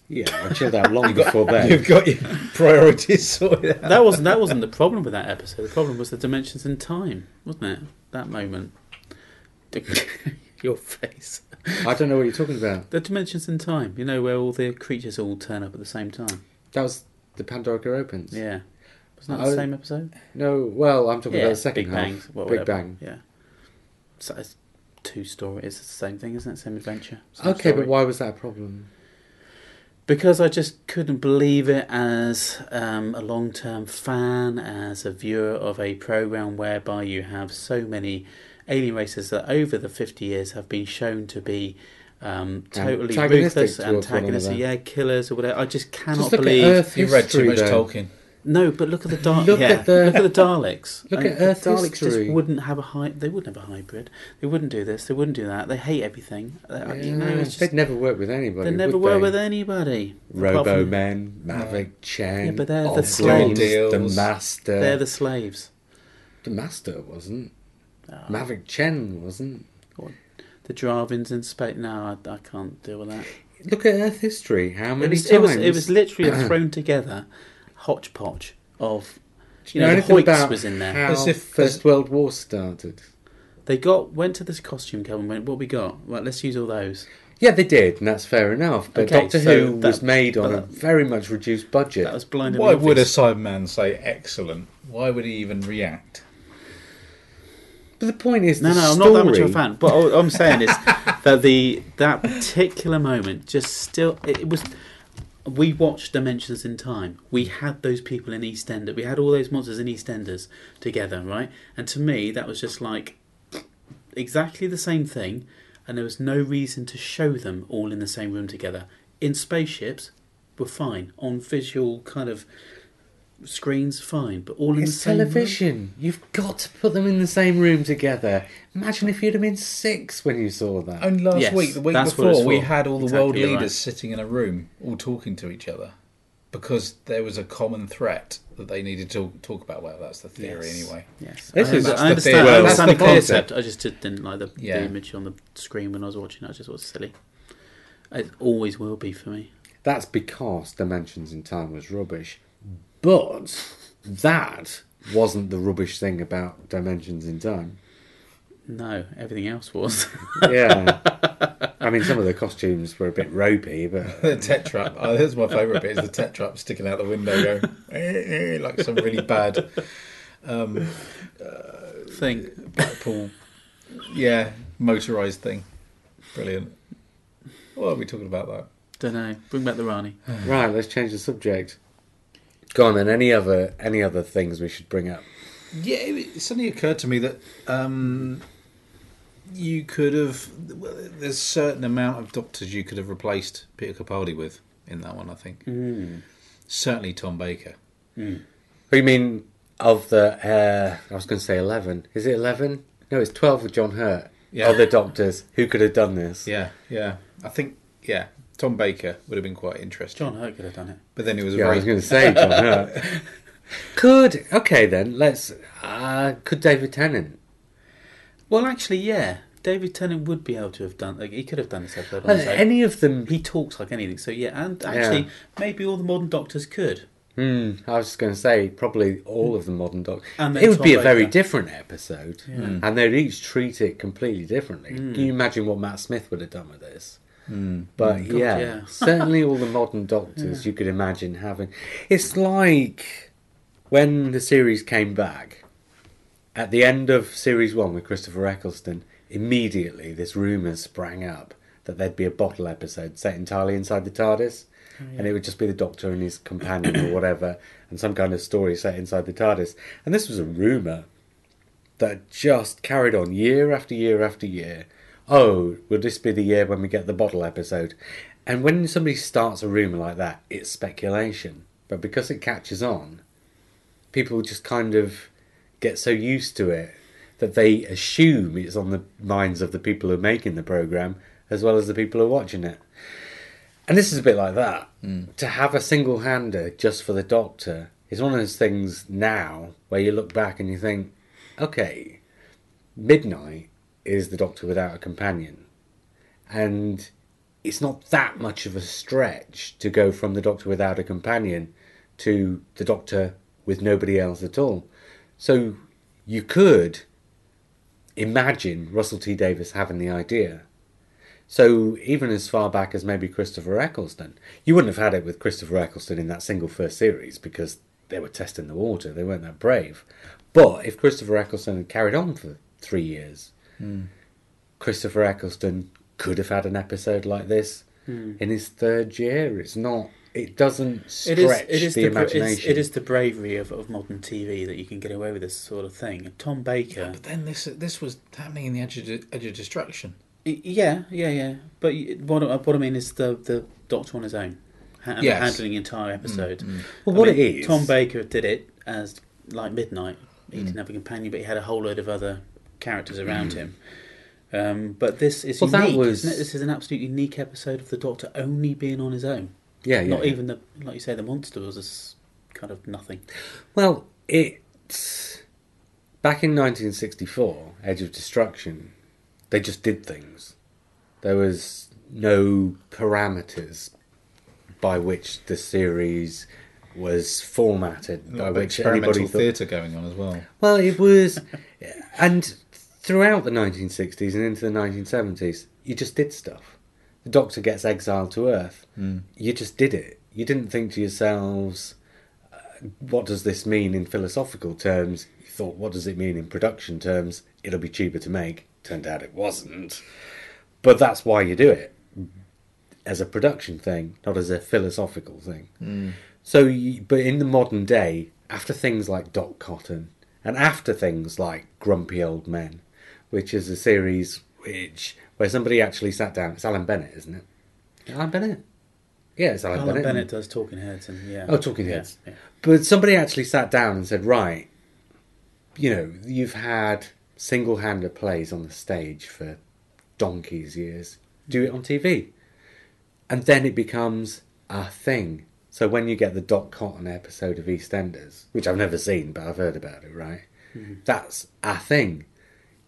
yeah, I chilled out long got, before then. You've got your priorities sorted out. that wasn't that wasn't the problem with that episode. The problem was the dimensions in time, wasn't it? That moment. Your face. I don't know what you're talking about. The dimensions in time. You know where all the creatures all turn up at the same time. That was the Pandorica Opens. Yeah. Wasn't that Oh, the same episode? No, well, I'm talking yeah. about the second Big half. Bang. Well, Big whatever. Bang. Yeah. So it's two story. It's the same thing, isn't it? Same adventure. Same Okay, story. but why was that a problem? Because I just couldn't believe it as um, a long term fan, as a viewer of a program whereby you have so many alien races that over the 50 years have been shown to be um, totally Antagonistic ruthless, towards one antagonistic, another. yeah, killers or whatever. I just cannot Just look believe. at Earth You've read too much though. Tolkien. No, but look at the Daleks. Look yeah, at the- look at the Daleks. Look And at Earth the Daleks history. just wouldn't have a hy- They wouldn't have a hybrid. They wouldn't do this. They wouldn't do that. They hate everything. Uh, you know, Yeah, just, they'd never work with anybody. they never would work they? with anybody. Robo from- Men, Mavic Chen, Yeah, but they're the Oblong, slaves. the Master. They're the slaves. The Master wasn't. Oh, Mavic Chen wasn't. the Drahvins in space. No, I, I can't deal with that. Look at Earth history. How It many was, times? it was it was literally thrown together hodgepodge of. You know, the anything about was in there. How As if- First as- World War started. They got went to this costume club and went, "What we got? Right, let's use all those." Yeah, they did, and that's fair enough. But Okay, Doctor so Who that- was made on but a that- very much reduced budget. That was blindingly Why would a obvious. Cyberman say excellent? Why would he even react? But the point is, No, the no, I'm not that much of story- a fan. But all I'm saying is that the that particular moment just still it, it was. We watched Dimensions in Time. We had those people in EastEnders. We had all those monsters in EastEnders together, right? And to me, that was just like exactly the same thing, and there was no reason to show them all in the same room together. In spaceships, were fine. On visual kind of screens, fine. But all in the It's same room? television. You've got to put them in the same room together. Imagine if you'd have been six when you saw that. Only last Yes, week, the week that's what it's before, we had all the Exactly, world leaders right. sitting in a room, all talking to each other, because there was a common threat that they needed to talk about. Well, that's the theory, Yes. anyway. Yes, This I, is- under- that's I the understand. theory. I Well, understand that's the the concept. I just did- didn't like the, Yeah. the image on the screen when I was watching. I just thought it was silly. It always will be for me. That's because Dimensions in Time was rubbish. But that wasn't the rubbish thing about Dimensions in Time. No, everything else was. Yeah. I mean, some of the costumes were a bit ropey, but The tetrap. Oh, that's my favourite bit. Is the tetrap sticking out the window, going "Eh, eh," like some really bad um, thing. Blackpool, yeah, motorised thing. Brilliant. What are we talking about that? Don't know. Bring back the Rani. Right, let's change the subject. Go on then. Any other any other things we should bring up? Yeah, it, suddenly occurred to me that um, you could have. Well, there's a certain amount of doctors you could have replaced Peter Capaldi with in that one. I think Mm. certainly Tom Baker. Mm. What do you mean of the? Uh, I was going to say eleven. Is it eleven? No, it's twelve with John Hurt. Yeah. Other doctors who could have done this. Yeah, yeah. I think yeah, Tom Baker would have been quite interesting. John Hurt could have done it. But then it was a Yeah, I was going to say John Hurt. Could okay then? Let's. Uh, could David Tennant? Well, actually, yeah. David Tennant would be able to have done. Like, he could have done this episode on his own. any of them? He talks like anything. So yeah, and actually, Yeah. maybe all the modern doctors could. Hmm, I was just going to say probably all of the modern doctors. It would Tom be a very Baker. different episode, Yeah. and they'd each treat it completely differently. Mm. Can you imagine what Matt Smith would have done with this? Mm. But God, yeah, yeah. certainly all the modern doctors you could imagine having. It's like when the series came back at the end of series one with Christopher Eccleston. Immediately, this rumor sprang up that there'd be a bottle episode set entirely inside the TARDIS, and it would just be the Doctor and his companion or whatever, and some kind of story set inside the TARDIS. And this was a rumor that just carried on year after year after year. Oh, will this be the year when we get the bottle episode? And when somebody starts a rumour like that, it's speculation. But because it catches on, people just kind of get so used to it that they assume it's on the minds of the people who are making the programme as well as the people who are watching it. And this is a bit like that. Hmm. To have a single hander just for the Doctor is one of those things now where you look back and you think, okay, Midnight is the Doctor without a companion. And it's not that much of a stretch to go from the Doctor without a companion to the Doctor with nobody else at all. So you could imagine Russell T Davies having the idea. So even as far back as maybe Christopher Eccleston, you wouldn't have had it with Christopher Eccleston in that single first series because they were testing the water. They weren't that brave. But if Christopher Eccleston had carried on for three years, Hmm. Christopher Eccleston could have had an episode like this hmm. in his third year. It's not. It doesn't stretch It is, it is the, the, imagination. it's, it is the bravery of, of modern TV that you can get away with this sort of thing. Tom Baker, But then this this was happening in the edge of, edge of destruction. Yeah, yeah, yeah. But what, I- what I mean is the the Doctor on his own, ha- Yes. handling the entire mm, episode. Mm. Well, I what mean, it is- Tom Baker did it as like Midnight. He Mm. didn't have a companion, but he had a whole load of other characters around him. Um, but this is Well, that unique. was- isn't it? This is an absolutely unique episode of the Doctor only being on his own. yeah, yeah. Not even the like you say, the monster was this kind of nothing. Well, it's back in 1964, Edge of Destruction. They just did things. There was no parameters by which the series was formatted, by Not a bit which anybody thought. theatre going on as well. Well, it was, and throughout the 1960s and into the 1970s, you just did stuff. The Doctor gets exiled to Earth. Mm. You just did it. You didn't think to yourselves, uh, what does this mean in philosophical terms? You thought, what does it mean in production terms? It'll be cheaper to make. Turned out it wasn't. But that's why you do it. As a production thing, not as a philosophical thing. So, you, but in the modern day, after things like Dot Cotton and after things like Grumpy Old Men, which is a series which where somebody actually sat down. It's Alan Bennett, isn't it? Alan Bennett. Yeah, it's Alan, Alan Bennett. Bennett does Talking Heads, and yeah. Oh, Talking Heads. yeah. But somebody actually sat down and said, right, you know, you've had single-handed plays on the stage for donkey's years. Do it on TV. And then it becomes a thing. So when you get the Dot Cotton episode of EastEnders, which I've never seen, but I've heard about it, right? Mm-hmm. That's a thing.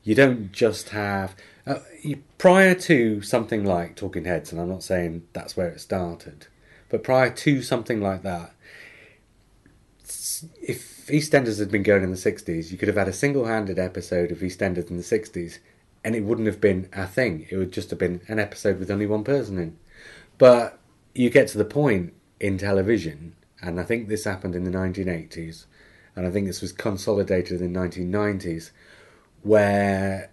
You don't just have... Uh, you, prior to something like Talking Heads, and I'm not saying that's where it started, but prior to something like that, if EastEnders had been going in the 60s, you could have had a single handed episode of EastEnders in the 60s and it wouldn't have been a thing. It would just have been an episode with only one person in. But you get to the point in television, and I think this happened in the 1980s, and I think this was consolidated in the 1990s, where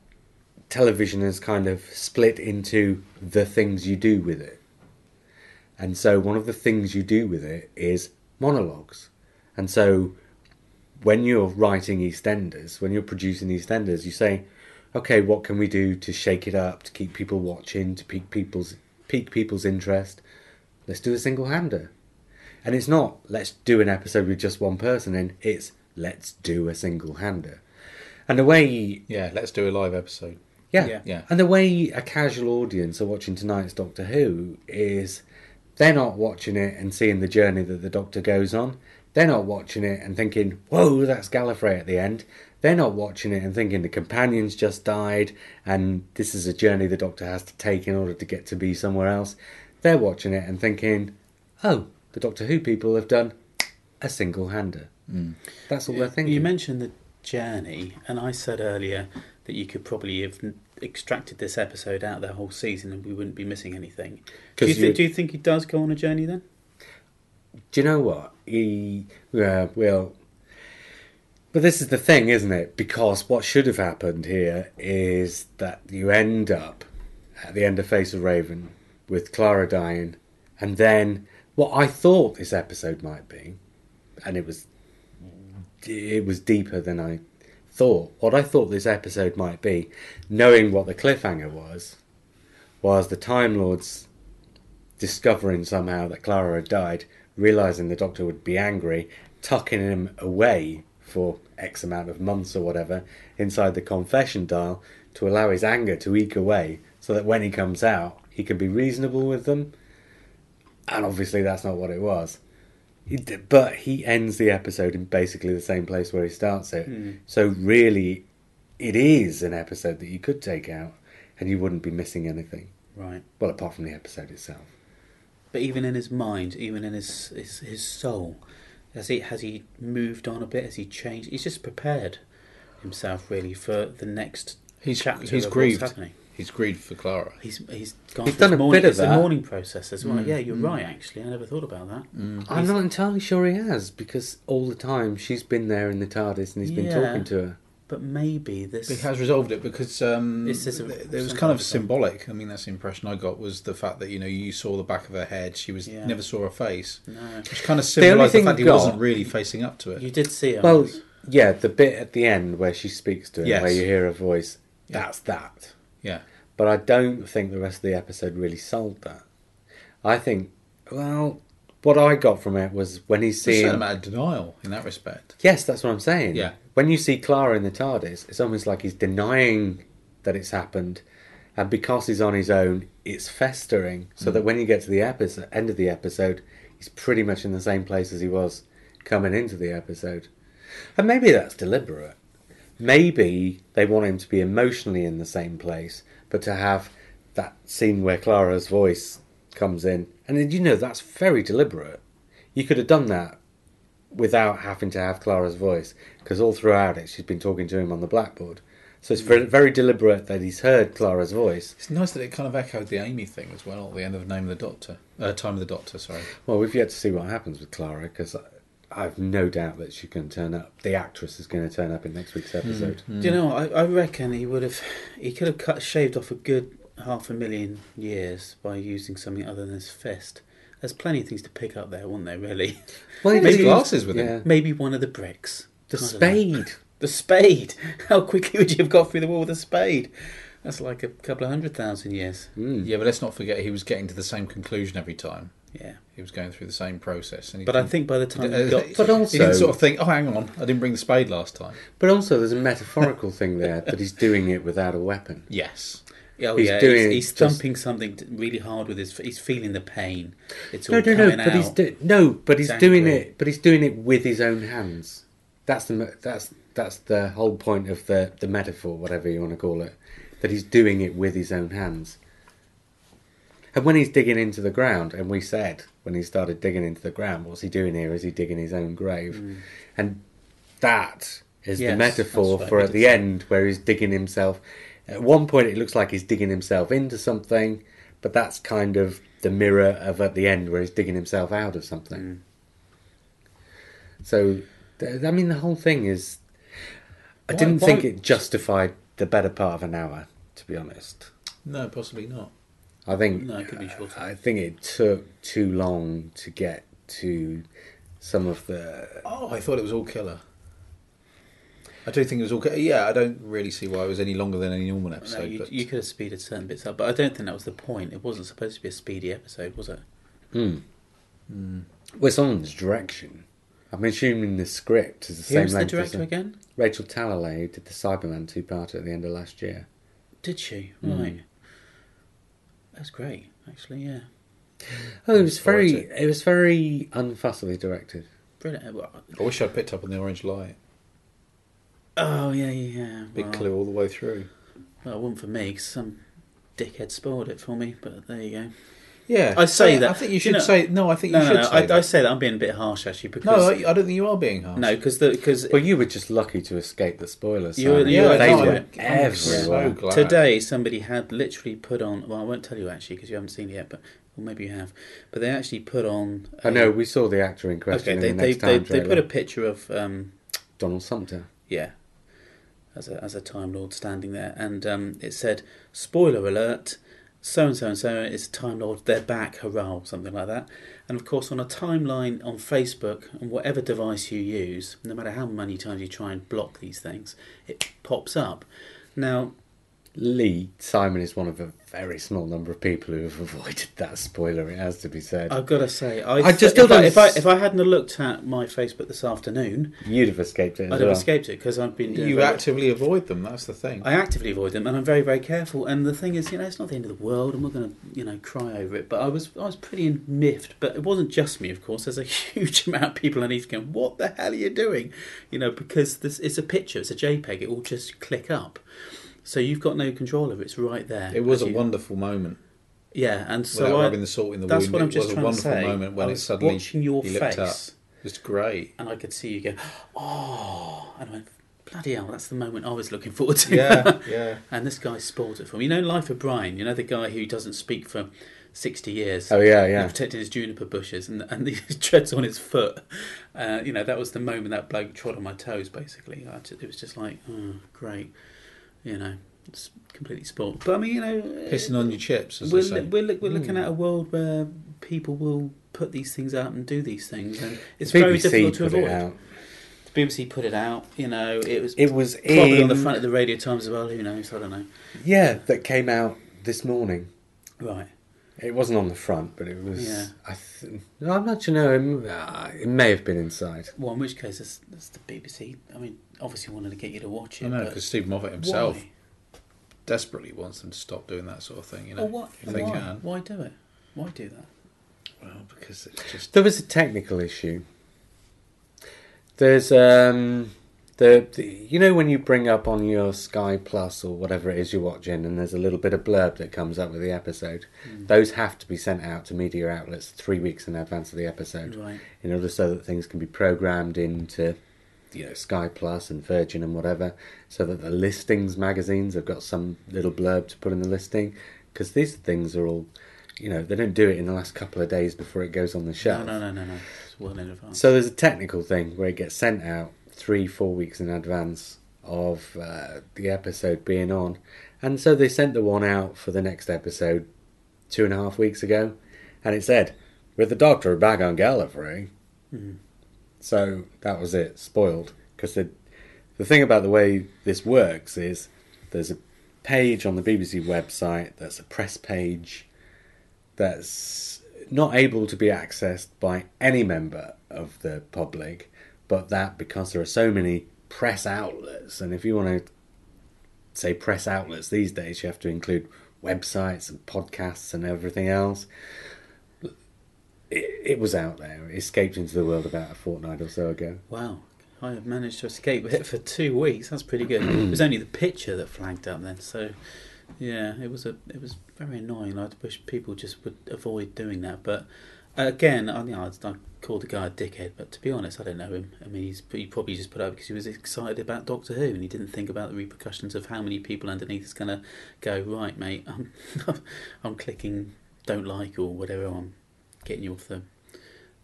television is kind of split into the things you do with it. And so one of the things you do with it is monologues. And so when you're writing EastEnders, when you're producing EastEnders, you say, okay, what can we do to shake it up, to keep people watching, to pique people's pique people's interest? Let's do a single hander. And it's not let's do an episode with just one person in, it's let's do a single hander. And the way Yeah, let's do a live episode. yeah. Yeah. Yeah. And the way a casual audience are watching tonight's Doctor Who is they're not watching it and seeing the journey that the Doctor goes on. They're not watching it and thinking, whoa, that's Gallifrey at the end. They're not watching it and thinking the companions just died and this is a journey the Doctor has to take in order to get to be somewhere else. They're watching it and thinking, oh, the Doctor Who people have done a single hander. Mm. That's all they're thinking. You mentioned the journey, and I said earlier that you could probably have extracted this episode out of the whole season and we wouldn't be missing anything. Do you, you- do you think he does go on a journey then? do you know what? He, yeah, well, but this is the thing, isn't it? Because what should have happened here is that you end up at the end of Face of Raven with Clara dying, and then what I thought this episode might be, and it was, it was deeper than I thought. What I thought this episode might be, knowing what the cliffhanger was, was the Time Lords discovering somehow that Clara had died, realizing the Doctor would be angry, tucking him away for X amount of months or whatever inside the confession dial to allow his anger to eke away, so that when he comes out, he can be reasonable with them. And obviously, that's not what it was. He d- But he ends the episode in basically the same place where he starts it. Hmm. So, really, it is an episode that you could take out and you wouldn't be missing anything. Right. Well, apart from the episode itself. But even in his mind, even in his his, his soul, has he has he moved on a bit? Has he changed? He's just prepared himself really for the next He's chapter he's of grieved. What's happening. He's grieved for Clara. He's he's gone. He's done a mourning, bit of it's the that. mourning process as well. Mm, yeah, you're mm. right. Actually, I never thought about that. Mm. I'm not entirely sure he has because all the time she's been there in the TARDIS and he's been Yeah. talking to her. But maybe this. He has resolved it because um, This is a- th- it was kind of symbolic. I mean, that's the impression I got was the fact that you know you saw the back of her head. She was Yeah. never saw her face, No, which kind of only symbolised the, thing fact he got- wasn't really facing up to it. you did see it. Well, yeah, the bit at the end where she speaks to him, Yes. where you hear her voice, Yeah. that's that. Yeah, But I don't think the rest of the episode really sold that. I think, well, what I got from it was when he's seeing. certain amount of denial in that respect. Yes, that's what I'm saying. Yeah. When you see Clara in the TARDIS, it's almost like he's denying that it's happened, and because he's on his own, it's festering. So that mm. when you get to the episode, end of the episode, he's pretty much in the same place as he was coming into the episode. And maybe that's deliberate. Maybe they want him to be emotionally in the same place, but to have that scene where Clara's voice comes in, and you know that's very deliberate. You could have done that without having to have Clara's voice, because all throughout it she's been talking to him on the blackboard. So it's very, very deliberate that he's heard Clara's voice. It's nice that it kind of echoed the Amy thing as well at the end of Name of the Doctor, uh, Time of the Doctor. Sorry. Well, we've yet to see what happens with Clara, because I've no doubt that she's going to turn up. The actress is going to turn up in next week's episode. Do you know? I, I reckon he would have. He could have cut shaved off a good half a million years by using something other than his fist. There's plenty of things to pick up there, weren't there? Really. Well, Maybe he- glasses with him. Maybe one of the bricks. The I spade. The spade. How quickly would you have got through the wall with a spade? That's like a couple of hundred thousand years. Mm. Yeah, but let's not forget he was getting to the same conclusion every time. Yeah. He was going through the same process. And But I think by the time he got, But he also- didn't sort of think, "Oh, hang on, I didn't bring the spade last time." But also, there's a metaphorical thing there that he's doing it without a weapon. Yes, oh he's yeah, doing he's, he's just- thumping something really hard with his. He's feeling the pain. It's all No, no, coming no. out. But he's do- no, but he's He's doing it. But he's doing it with his own hands. That's the that's that's the whole point of the the metaphor, whatever you want to call it. That he's doing it with his own hands. And when he's digging into the ground, and we said when he started digging into the ground, what's he doing here? Is he digging his own grave? Mm. And that is Yes, the metaphor for at the say. end where he's digging himself. At one point, it looks like he's digging himself into something, but that's kind of the mirror of at the end where he's digging himself out of something. Mm. So, th- I mean, the whole thing is. I Why- didn't why- think it justified the better part of an hour, to be honest. No, possibly not. I think No, it could be shorter. I think it took too long to get to some of the. Oh, I thought it was all killer. I do think it was all. ki- Yeah, I don't really see why it was any longer than any normal No, episode. you, but you could have speeded certain bits up, but I don't think that was the point. It wasn't supposed to be a speedy episode, was it? Hmm. Hmm. Well, it's on his direction. I'm assuming the script is the Who same was the length as director again? Rachel Talalay did the Cyberman two-part at the end of last year. Did she? Mm. Right. That's great, actually. Yeah, Oh, it was very, Authority. it was very unfussily directed. brilliant. Well, I wish I'd picked up on the orange light. Oh yeah, yeah. yeah. Big well, clue all the way through. Well, it wasn't for me 'cause some dickhead spoiled it for me. But there you go. Yeah, I say that- I think you you should know- say no. I think No, you no, should no. say I, that. I say that I'm being a bit harsh actually no, because I, I don't think you are being harsh. no, because because Well, you were just lucky to escape the spoilers. You were- Simon. you were- they were I'm- I'm so glad. Today, somebody had literally put on. Well, I won't tell you actually because you haven't seen it yet, but well, maybe you have. But they actually put on. I know we saw the actor in question Okay, in they the they, next they, time they put a picture of um, Donald Sumpter. yeah, as a as a Time Lord standing there, and um, it said "Spoiler alert." So and so and so is Time Lord. They're back, hurrah, or something like that. And of course, on a timeline on Facebook and whatever device you use, no matter how many times you try and block these things, it pops up. Now, Lee Simon is one of a very small number of people who have avoided that spoiler. It has to be said. I've got to say, I, I just if, still I, don't if I s- if I hadn't looked at my Facebook this afternoon, You'd have escaped it. As I'd have escaped it because I've been doing. You very- actively avoid them. That's the thing. I actively avoid them, and I'm very very careful. And the thing is, you know, it's not the end of the world, and we're going to you know cry over it. But I was I was pretty miffed. But it wasn't just me, of course. There's a huge amount of people underneath going, "What the hell are you doing?" You know, because this it's a picture, it's a JPEG. It will just click up. So you've got no control of it. It's right there. it was a you- wonderful moment. Yeah, and so without I, rubbing the salt in the that's wound. what I'm it just was a trying to wonderful say. moment when I it suddenly watching your you looked up. face. It's great. and I could see you go, oh, and I went, bloody hell, that's the moment I was looking forward to. Yeah, yeah. and this guy spoiled it for me. You know, Life of Brian, you know, the guy who doesn't speak for 60 years. Oh yeah, yeah. protecting his juniper bushes and, and he treads on his foot. Uh, you know, that was the moment that bloke trod on my toes, basically. I ju- it was just like, oh, great. You know, it's completely spoiled. But I mean, you know, Pissing on your chips, as we're, they say. we're, li- we're looking Mm. at a world where people will put these things out and do these things, and it's BBC very difficult to put avoid. it out. The BBC put it out. You know, it was It was probably in on the front of the Radio Times as well. Who knows? I don't know. yeah that came out this morning. Right. It wasn't on the front, but it was. Yeah. I th- no, I'm not sure. No, it, uh, it may have been inside. Well, in which case, it's, it's the BBC. I mean, obviously wanted to get you to watch it. I know because Steve Moffat himself why? desperately wants them to stop doing that sort of thing. You know, Well, what, if they why? can. Why do it? Why do that? Well, because it's just There was a technical issue. There's um the, the you know when you bring up on your Sky Plus or whatever it is you're watching, and there's a little bit of blurb that comes up with the episode. Mm. Those have to be sent out to media outlets three weeks in advance of the episode, Right. in order so that things can be programmed into you know Sky Plus and Virgin and whatever, so that the listings magazines have got some little blurb to put in the listing, because these things are all. You know, they don't do it in the last couple of days before it goes on the No, shelf. no, no, no, no. It's well in advance. So there's a technical thing where it gets sent out three, four weeks in advance of uh, the episode being on, and so they sent the one out for the next episode two and a half weeks ago, and it said, "With the Doctor back on Gallifrey." Mhm. So that was it, spoiled. Because the the thing about the way this works is there's a page on the BBC website that's a press page that's not able to be accessed by any member of the public, but that because there are so many press outlets, and if you want to say press outlets these days, you have to include websites and podcasts and everything else. It, it was out there. It escaped into the world about a fortnight or so ago. Wow. I have managed to escape it for two weeks. That's pretty good. it was only the picture that flagged up then, so yeah, it was a it was very annoying. I wish people just would avoid doing that. But again, I, you know, I, called the guy a dickhead, but to be honest, I don't know him. I mean, he's he probably just put up because he was excited about Doctor Who and he didn't think about the repercussions of how many people underneath is going to go right, mate. I'm I'm clicking don't like or whatever. I'm getting you off the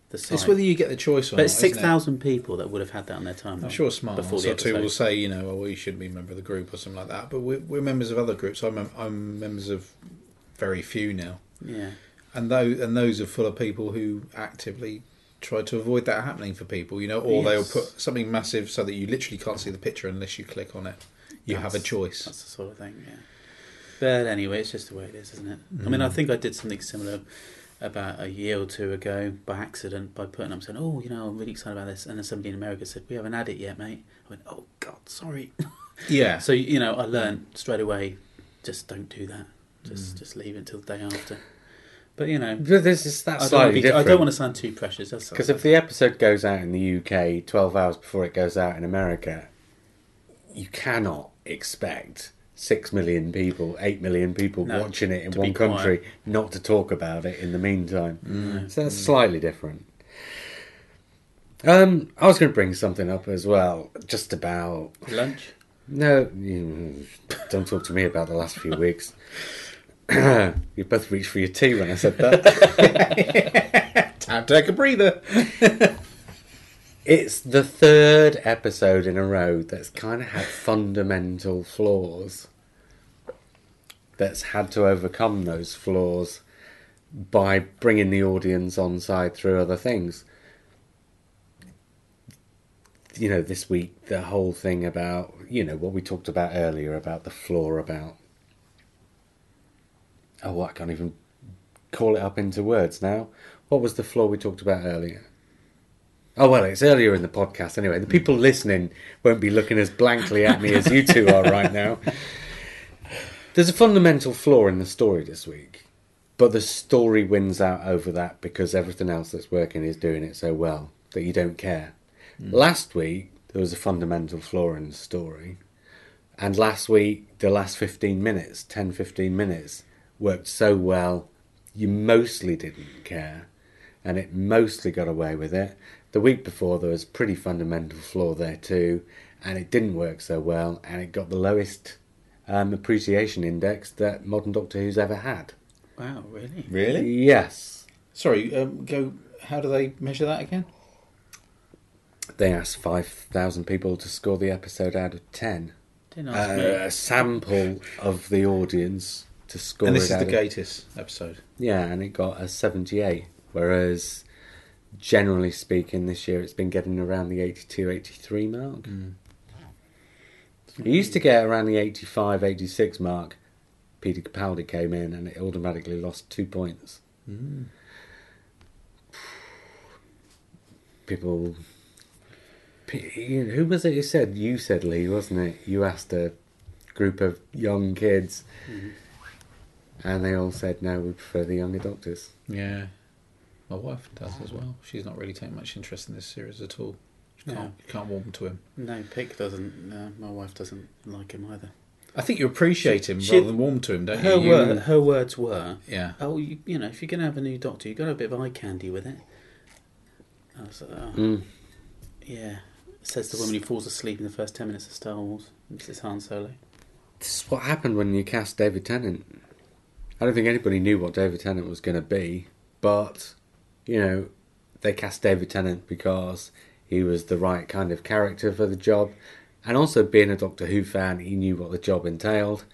the It's whether you get the choice or but not. it's six thousand people that would have had that on their timeline. I'm sure smart before or two will say, you know, oh, well, you shouldn't be a member of the group or something like that. But we're, we're members of other groups. I'm, I'm members of very few now, Yeah, and those and those are full of people who actively try to avoid that happening for people. You know, or they'll put something massive so that you literally can't see the picture unless you click on it. You have a choice. That's the sort of thing. Yeah. But anyway, it's just the way it is, isn't it? I mean, I Mm. think I did something similar about a year or two ago by accident by putting up saying, "Oh, you know, I'm really excited about this," and then somebody in America said, "We haven't had it yet, mate." I went, "Oh God, sorry." Yeah. So you know, I learned straight away, just don't do that. Mm. Just just leave it until the day after. But you know, But this is I that's don't, wanna slightly be, I don't want to sound too precious. Because if the episode goes out in the UK 12 hours before it goes out in America, you cannot expect 6 million people, 8 million people No, watching it in one country not to talk about it in the meantime. Mm. So that's slightly different. Um, I was going to bring something up as well, just about. lunch. No, you, don't talk to me about the last few weeks. you both reached for your tea when I said that. Time to take a breather. It's the third episode in a row that's kind of had fundamental flaws. That's had to overcome those flaws by bringing the audience on side through other things. You know, this week, the whole thing about, you know, what we talked about earlier about the flaw about. Oh, I can't even call it up into words now. What was the flaw we talked about earlier? Oh well, it's earlier in the podcast anyway. The people listening won't be looking as blankly at me as you two are right now. There's a fundamental flaw in the story this week, but the story wins out over that because everything else that's working is doing it so well that you don't care. Hmm. Last week there was a fundamental flaw in the story, and last week the last 15 minutes, 10 15 minutes worked so well you mostly didn't care and it mostly got away with it. The week before, there was pretty fundamental flaw there too, and it didn't work so well, and it got the lowest um, appreciation index that Modern Doctor Who's ever had. Wow, really? Really? Yes, Sorry. Um, go. How do they measure that again? they asked five thousand people to score the episode out of ten. Didn't Uh, me. a sample of the audience to score and this is out the of Gatiss episode. Yeah, and it got a 78, whereas generally speaking, this year it's been getting around the 82, 83 mark. It used to get around the 85, 86 mark. Peter Capaldi came in and it automatically lost two points. Mm. People. P- you know, Who was it who said? You said, Lee, wasn't it? You asked a group of young kids, mm-hmm. and they all said, no, we prefer the younger doctors. Yeah. My wife does as well. She's not really taking much interest in this series at all. You No. can't, you can't warm to him. No, Pick doesn't. No, my wife doesn't like him either. I think you appreciate him She- rather than warm to him, don't Her, you? You- word, her words were, Yeah. "Oh, you, you know, if you're going to have a new doctor, you've got to have a bit of eye candy with it." I was like, oh, Mm. yeah. Says the woman who falls asleep in the first ten minutes of Star Wars. Mrs. Han Solo. This is what happened when you cast David Tennant. I don't think anybody knew what David Tennant was going to be, but you know, they cast David Tennant because he was the right kind of character for the job, and also being a Doctor Who fan, he knew what the job entailed,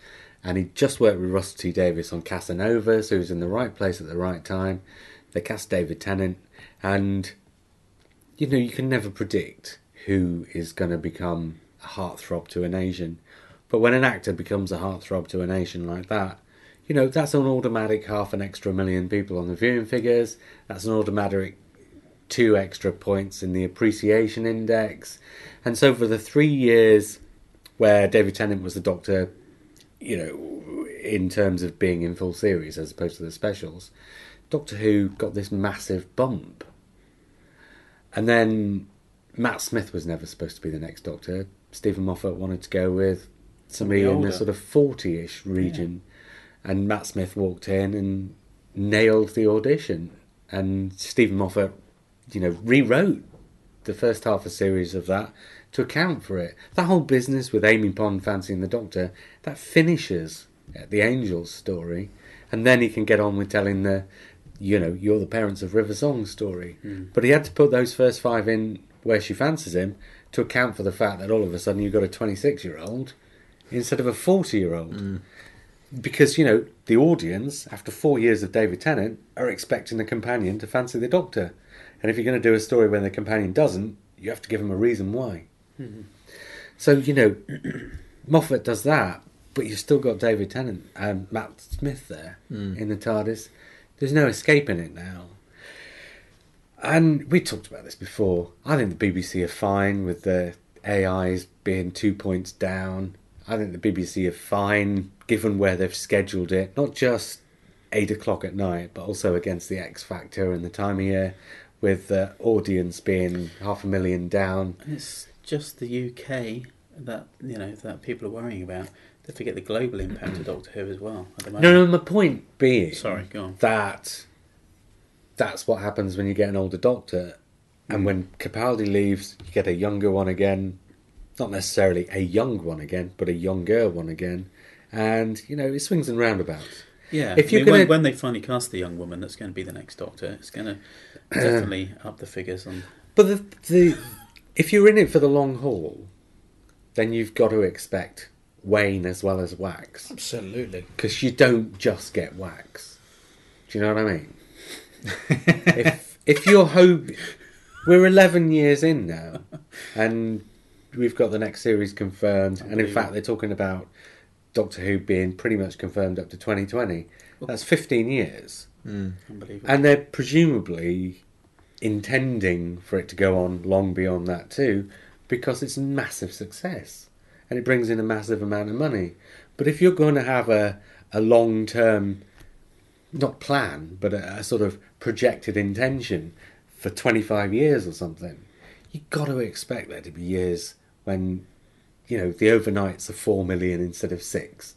and he just worked with Russell T Davies on Casanova, so he was in the right place at the right time. They cast David Tennant, and you know, you can never predict who is going to become a heartthrob to a nation. But when an actor becomes a heartthrob to a nation like that, you know, that's an automatic half an extra million people on the viewing figures. That's an automatic two extra points in the appreciation index. And so for the three years where David Tennant was the Doctor, you know, in terms of being in full series as opposed to the specials, Doctor Who got this massive bump. And then Matt Smith was never supposed to be the next Doctor. Steven Moffat wanted to go with somebody in the sort of 40 ish region. And Matt Smith walked in and nailed the audition. And Steven Moffat, you know, rewrote the first half of series of that to account for it. That whole business with Amy Pond fancying the Doctor, that finishes at the Angels story. And then he can get on with telling the you know, you're the parents of River Song story. Mm. But he had to put those first five in where she fancies him to account for the fact that all of a sudden you've got a 26 year old instead of a 40 year old. Because, you know, the audience, after four years of David Tennant, are expecting the companion to fancy the doctor. And if you're going to do a story when the companion doesn't, you have to give them a reason why. Hmm. So, you know, Moffat does that, but you've still got David Tennant and Matt Smith there hmm. in the TARDIS. There's no escaping it now. And we talked about this before. I think the BBC are fine with the AIs being two points down. I think the BBC are fine given where they've scheduled it, not just eight o'clock at night, but also against the X Factor and the time of year, with the audience being half a million down. And it's just the UK that you know that people are worrying about. They forget the global impact of Doctor Who as well. At the moment. No, no, my point being Sorry, go on. that that's what happens when you get an older doctor, and when Capaldi leaves, you get a younger one again. Not necessarily a young one again, but a younger one again, and you know it swings and roundabouts. Yeah, If if you're I mean, when, gonna- when they finally cast the young woman that's going to be the next Doctor, it's going to definitely up the figures on. But the, the if you're in it for the long haul, then you've got to expect wane as well as Wax, Absolutely. because you don't just get Wax. Do you know what I mean? if if you're hope, we're eleven years in now, and we've got the next series confirmed, and in fact they're talking about Doctor Who being pretty much confirmed up to 2020. That's 15 years, mm. Unbelievable. and they're presumably intending for it to go on long beyond that too, because it's a massive success, and it brings in a massive amount of money. But if you're going to have a a long term not plan, but a, a sort of projected intention for 25 years or something, you've got to expect there to be years when, you know, the overnights are 4 million instead of 6.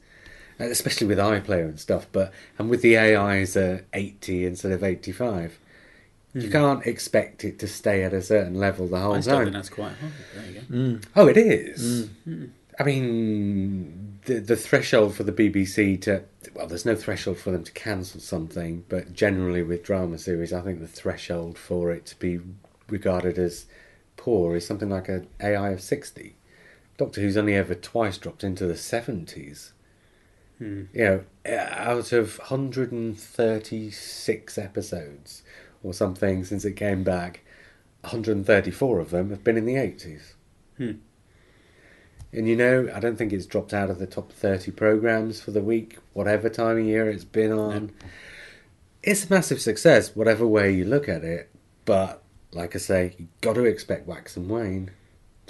Uh, Especially with iPlayer and stuff, but and with the AIs are 80 instead of 85. You hmm. can't expect it to stay at a certain level the whole time. I still think that's quite you go. Mm. Oh, it is. Hmm. I mean, the the threshold for the BBC to well, there's no threshold for them to cancel something, but generally with drama series, I think the threshold for it to be regarded as poor is something like an AI of sixty. Doctor Who's only ever twice dropped into the seventies. Hmm. You know, out of 136 episodes or something since it came back, 134 of them have been in the 80s. Hmm. And you know, I don't think it's dropped out of the top 30 programs for the week, whatever time of year it's been on. It's a massive success, whatever way you look at it. But, like I say, you've got to expect Wax and wane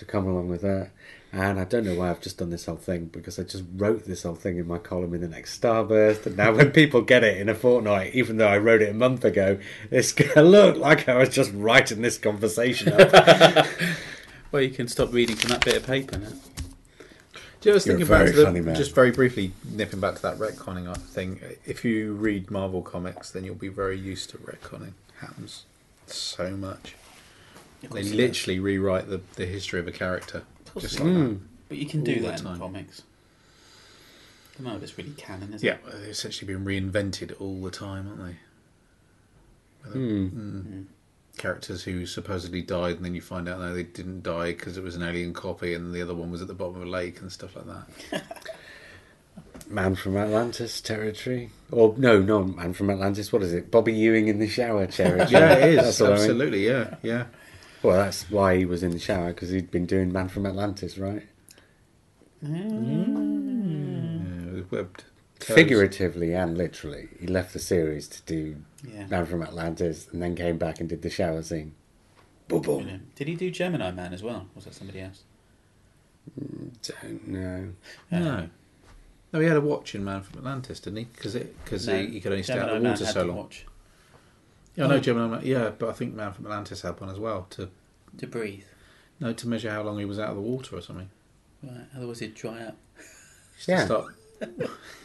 to come along with that. And I don't know why I've just done this whole thing because I just wrote this whole thing in my column in the next Starburst. And now, when people get it in a fortnight, even though I wrote it a month ago, it's going to look like I was just writing this conversation up. Well, you can stop reading from that bit of paper now. Do you ever You're think about the, just very briefly nipping back to that retconning thing? If you read Marvel comics, then you'll be very used to retconning. Happens so much. Of They course it literally rewrite the, the history of a character, course just like Mm. that. is. But you can do all the that in time. comics. I don't it's really canon, is Yeah, it? they're essentially being reinvented all the time, aren't they? Whether-. Mm. Characters who supposedly died, and then you find out no, they didn't die because it was an alien copy, and the other one was at the bottom of a lake and stuff like that. Man from Atlantis territory. Or, no, no, Man from Atlantis. What is it? Bobby Ewing in the shower territory. Yeah, it is That's what I mean. absolutely. Yeah, yeah. Well, that's why he was in the shower because he'd been doing Man from Atlantis, right? Mm. yeah it was webbed. toes. Figuratively and literally, he left the series to do Yeah. Man from Atlantis and then came back and did the shower scene. Boom, boom. Did he do Gemini Man as well? Was that somebody else? Mm, don't know. No. No, he had a watch in Man from Atlantis, didn't he? Because because No, he, he could only stay out of the water had so long. watch Yeah, I know. Gemini Yeah, but I think Man from Atlantis had one as well to to breathe. no to measure how long he was out of the water or something. Right, otherwise he'd dry up. Just Yeah. To start,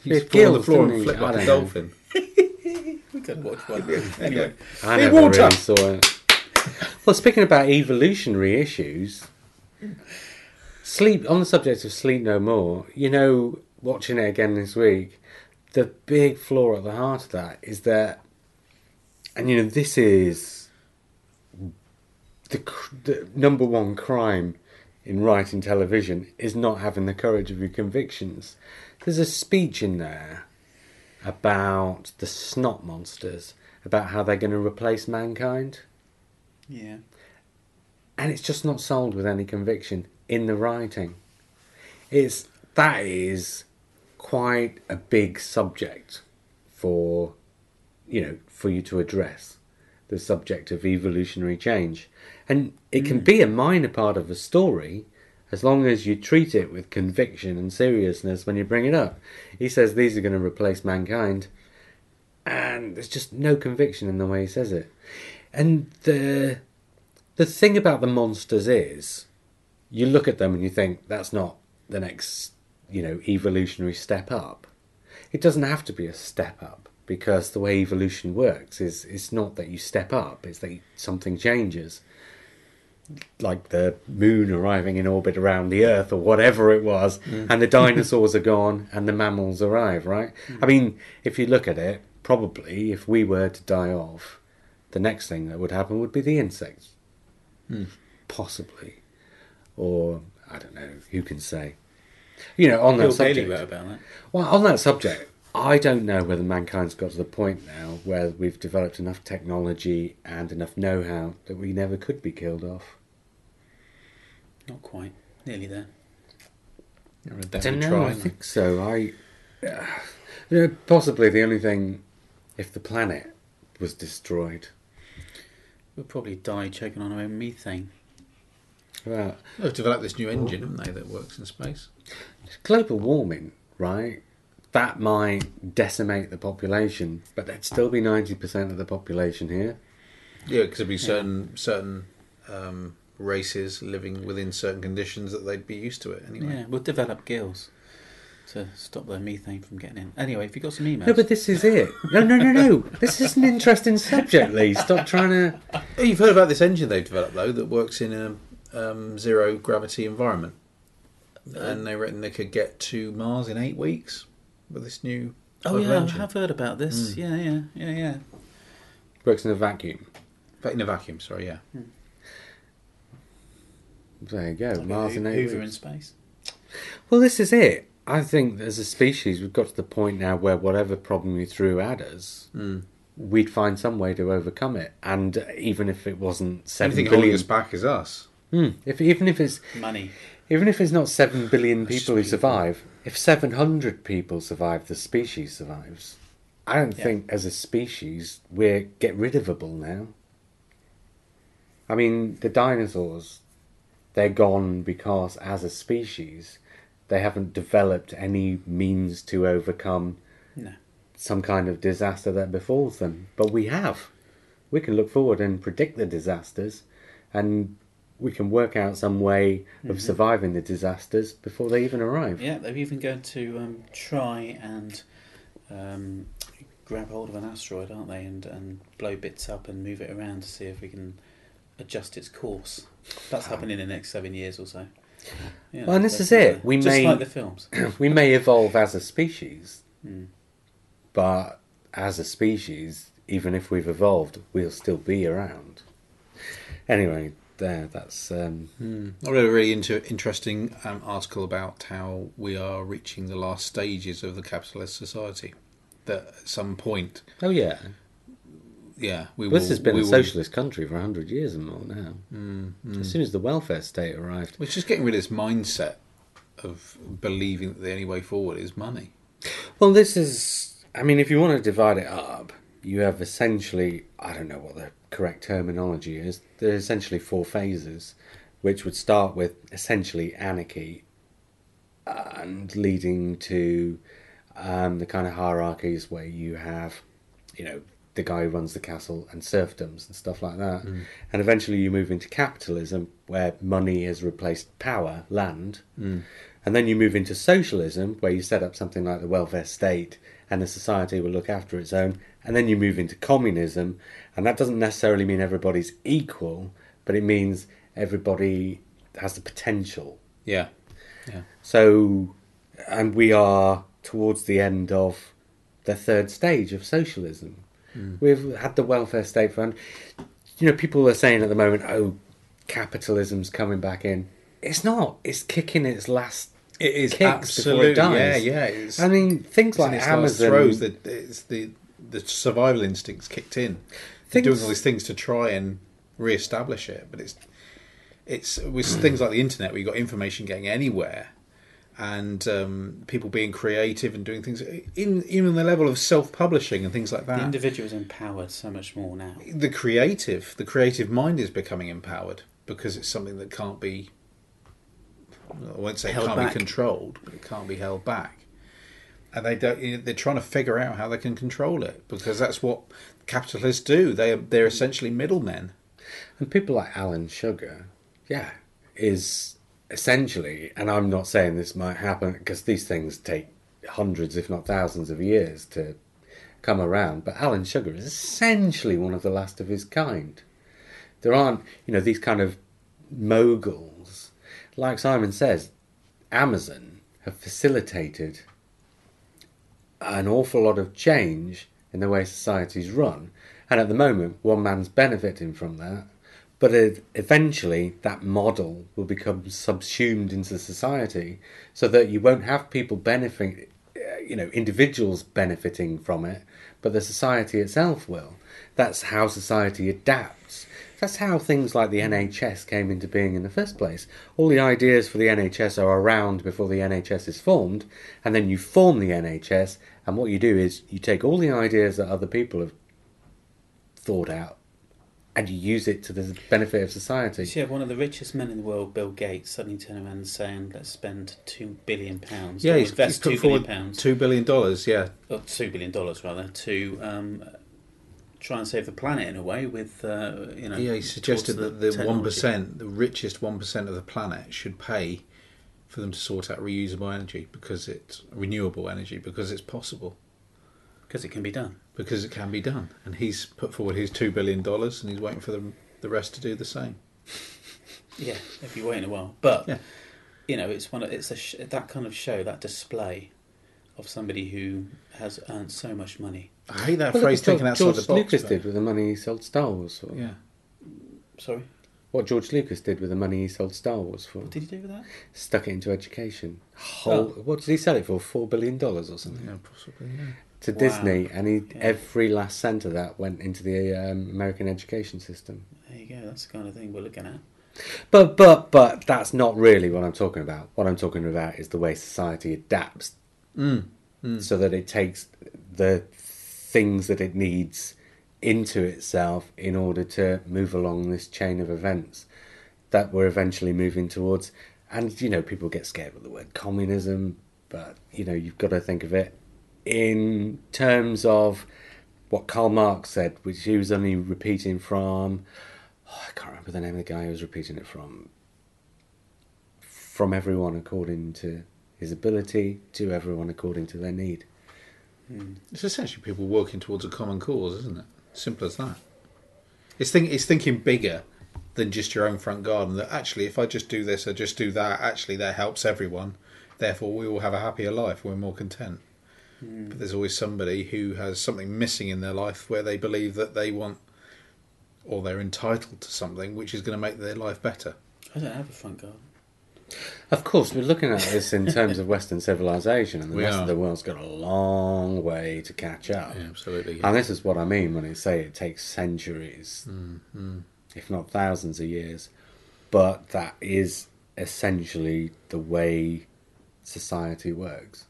He he'd had fall on the floor and flip like a know. dolphin. We could watch one. anyway, I never water. really saw it. Well, speaking about evolutionary issues, sleep on the subject of sleep no more. You know, watching it again this week, the big flaw at the heart of that is that and you know this is the, the number one crime in writing television is not having the courage of your convictions. There's a speech in there about the snot monsters, about how they're going to replace mankind, Yeah. and it's just not sold with any conviction in the writing. It's that is quite a big subject for you know for you to address the subject of evolutionary change. And it can mm. be a minor part of a story as long as you treat it with conviction and seriousness when you bring it up. He says these are going to replace mankind and there's just no conviction in the way he says it. And the the thing about the monsters is you look at them and you think that's not the next you know evolutionary step up. It doesn't have to be a step up because the way evolution works is it's not that you step up it's that you, something changes. Like the moon arriving in orbit around the earth or whatever it was mm. and the dinosaurs are gone and the mammals arrive right? I mean if you look at it probably if we were to die off the next thing that would happen would be the insects. Hmm. Possibly. Or i don't know who can say? You know on that Bill Bailey subject. about that. well, on that subject, I don't know whether mankind's got to the point now where we've developed enough technology and enough know-how that we never could be killed off. Not quite. Nearly there. I don't definitely know. I think so. I, uh, you know, possibly the only thing, if the planet was destroyed, We'll probably die choking on our own methane. well, They've developed this new engine, haven't they, that works in space? global warming, right? That might decimate the population, but there'd still be ninety percent of the population here. Yeah, because there'd be certain certain um, races living within certain conditions that they'd be used to it anyway. Yeah, we'll develop gills to stop the methane from getting in. Anyway, if you've got some emails. No, but this is it. No, no, no, no. This is an interesting subject, Lee. Stop trying to. Oh, you've heard about this engine they've developed though that works in a um, zero gravity environment, and they reckon they could get to Mars in eight weeks with this new. oh, type of yeah, I have heard about this. Mm. Yeah, yeah, yeah, yeah. Works in a vacuum. But in a vacuum. Sorry, yeah. There you go. Like Mars in Hoo- eight Hoover in space. Well, this is it. I think as a species, we've got to the point now where whatever problem you threw at us, Mm. we'd find some way to overcome it. And even if it wasn't seven Anything holding us back is us. Hmm. if even if it's Money. Even if it's not seven billion people who survive, if seven hundred people survive, the species survives. I don't Yeah. think as a species we're get rid ofable now. I mean, the dinosaurs, they're gone because as a species, they haven't developed any means to overcome No. some kind of disaster that befalls them. But we have. We can look forward and predict the disasters, and we can work out some way of surviving the disasters before they even arrive. Yeah, they're even going to um, try and um, grab hold of an asteroid, aren't they? And, and blow bits up and move it around to see if we can adjust its course. That's happening in the next seven years or so. Yeah, Well, and this is it. uh, We just may- like the films. we may evolve as a species, Mm. but as a species, even if we've evolved, we'll still be around. Anyway, there. That's um, Mm. I read a really inter- interesting um, article about how we are reaching the last stages of the capitalist society. That at some point, oh yeah. yeah, we will. This has been a will- socialist country for hundred years and more now. Mm, mm. As soon as the welfare state arrived, It's just getting rid of this mindset of believing that the only way forward is money. Well, this is. I mean, if you want to divide it up, you have essentially. I don't know what the correct terminology is. There are essentially four phases, which would start with essentially anarchy and leading to um, the kind of hierarchies where you have, you know, the guy who runs the castle and serfdoms and stuff like that. And eventually you move into capitalism where money has replaced power, land. Mm. And then you move into socialism, where you set up something like the welfare state and the society will look after its own. And then you move into communism, and that doesn't necessarily mean everybody's equal, but it means everybody has the potential. Yeah, Yeah. So, and we are towards the end of the third stage of socialism. Mm. We've had the welfare state fund. You know, people are saying at the moment, "Oh, capitalism's coming back in." It's not. It's kicking its last. It is Kicks before it absolutely dies. yeah, yeah. It's, I mean, things it's like Amazon. throes that it's the the survival instincts kicked in. Things- doing all these things to try and re-establish it, but it's it's with things like the internet where you got information getting anywhere, and um, people being creative and doing things, in even the level of self-publishing and things like The that. individual's empowered so much more now. the creative, the creative mind is becoming empowered because it's something that can't be. I won't say Held can't back. be controlled, but it can't be held back. And they don't. you know, They're trying to figure out how they can control it because that's what capitalists do. They they're essentially middlemen. And people like Alan Sugar, yeah, is essentially, and I'm not saying this might happen because these things take hundreds, if not thousands, of years to come around, but Alan Sugar is essentially one of the last of his kind. There aren't, you know, these kind of moguls. Like Simon says, Amazon have facilitated an awful lot of change in the way society's run. And at the moment, one man's benefiting from that. But it, eventually, that model will become subsumed into society so that you won't have people benefiting, uh, you know, individuals benefiting from it, but the society itself will. That's how society adapts. That's how things like the NHS came into being in the first place. All the ideas for the NHS are around before the NHS is formed, and then you form the NHS, and what you do is you take all the ideas that other people have thought out and you use it to the benefit of society. So you have one of the richest men in the world, Bill Gates, suddenly turn around and saying, "Let's spend two billion pounds. Yeah, or he's, he's invest put two billion forward pounds, two billion dollars. Yeah, or two billion dollars rather, to um, try and save the planet in a way with uh, you know." yeah. He suggested that the one the richest one percent of the planet, should pay for them to sort out reusable energy because it's renewable energy because it's possible. because it can be done. because it can be done. And he's put forward his two billion dollars, and he's waiting for them, the rest to do the same. Yeah, if you wait a while, but Yeah. you know, it's one. Of, it's a sh- that kind of show, that display of somebody who has earned so much money. I hate that Well, phrase what outside George the box. Lucas but- did with the money he sold Star Wars for. Yeah, Sorry, What George Lucas did with the money he sold Star Wars for. what did he do with that? Stuck it into education. Whole, What did he sell it for? Four billion dollars or something yeah, possibly. Yeah. to Wow. Disney, and he Yeah. every last cent of that went into the um, American education system. There you go. That's the kind of thing we're looking at. But but but that's not really what I'm talking about. What I'm talking about is the way society adapts Mm. so that it takes the things that it needs into itself in order to move along this chain of events that we're eventually moving towards. And you know, people get scared with the word communism, but you know, you've got to think of it in terms of what Karl Marx said, which he was only repeating from. Oh, I can't remember the name of the guy who was repeating it from. From everyone according to his ability, to everyone according to their need. Hmm. It's essentially people working towards a common cause, isn't it? Simple as that. It's think it's thinking bigger than just your own front garden. That actually, if I just do this or just do that, actually that helps everyone. Therefore, we will have a happier life. We're more content. Hmm. But there's always somebody who has something missing in their life where they believe that they want or they're entitled to something which is going to make their life better. I don't have a front garden. Of course, we're looking at this in terms of Western civilization, and the We rest are. of the world's got a long way to catch up. absolutely. And this is what I mean when I say it takes centuries, if not thousands of years. But that is essentially the way society works.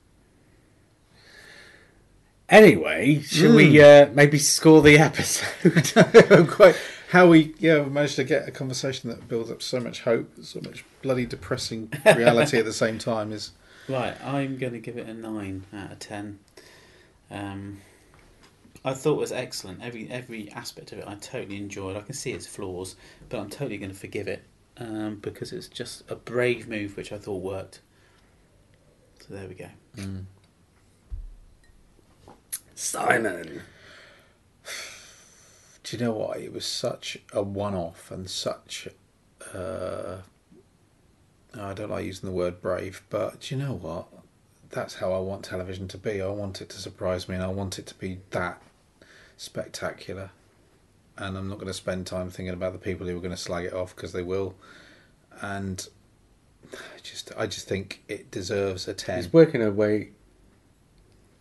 Anyway, should we uh, maybe score the episode? Quite how we yeah we managed to get a conversation that builds up so much hope, so much bloody depressing reality at the same time is Right, I'm going to give it a nine out of ten. Um, I thought it was excellent. Every every aspect of it, I totally enjoyed. I can see its flaws, but I'm totally going to forgive it um, because it's just a brave move, which I thought worked. So there we go. Simon. Do you know what? It was such a one-off and such. Uh, I don't like using the word brave, but do you know what? That's how I want television to be. I want it to surprise me, and I want it to be that spectacular, and I'm not going to spend time thinking about the people who are going to slag it off because they will. And I just, I just think it deserves a ten. He's working a way.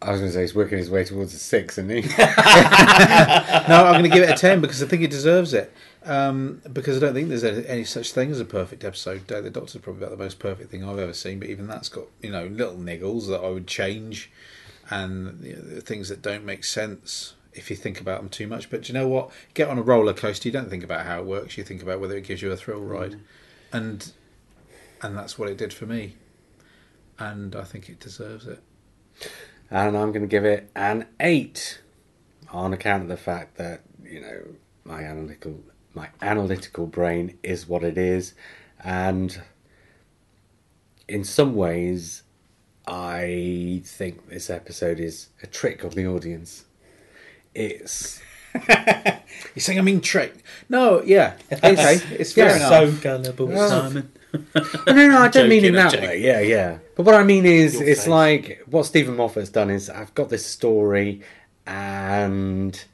I was going to say he's working his way towards a six, isn't he? no, I'm going to give it a 10 because I think it deserves it. Um, because I don't think there's any, any such thing as a perfect episode. The Doctor's probably about the most perfect thing I've ever seen, but even that's got, you know, little niggles that I would change and you know, things that don't make sense if you think about them too much. But do you know what? Get on a roller coaster, you don't think about how it works, you think about whether it gives you a thrill ride. And and that's what it did for me. And I think it deserves it. And I'm going to give it an eight on account of the fact that you know my analytical my analytical brain is what it is, and in some ways, I think this episode is a trick on the audience. It's You're saying I'm being tricked? No, yeah. Okay, it's fair Yeah, enough. So gullible, Well, Simon. no, no, no, I don't mean in Joking, I'm that way. Yeah, yeah. But what I mean is, Your it's face. like what Steven Moffat's done is I've got this story, and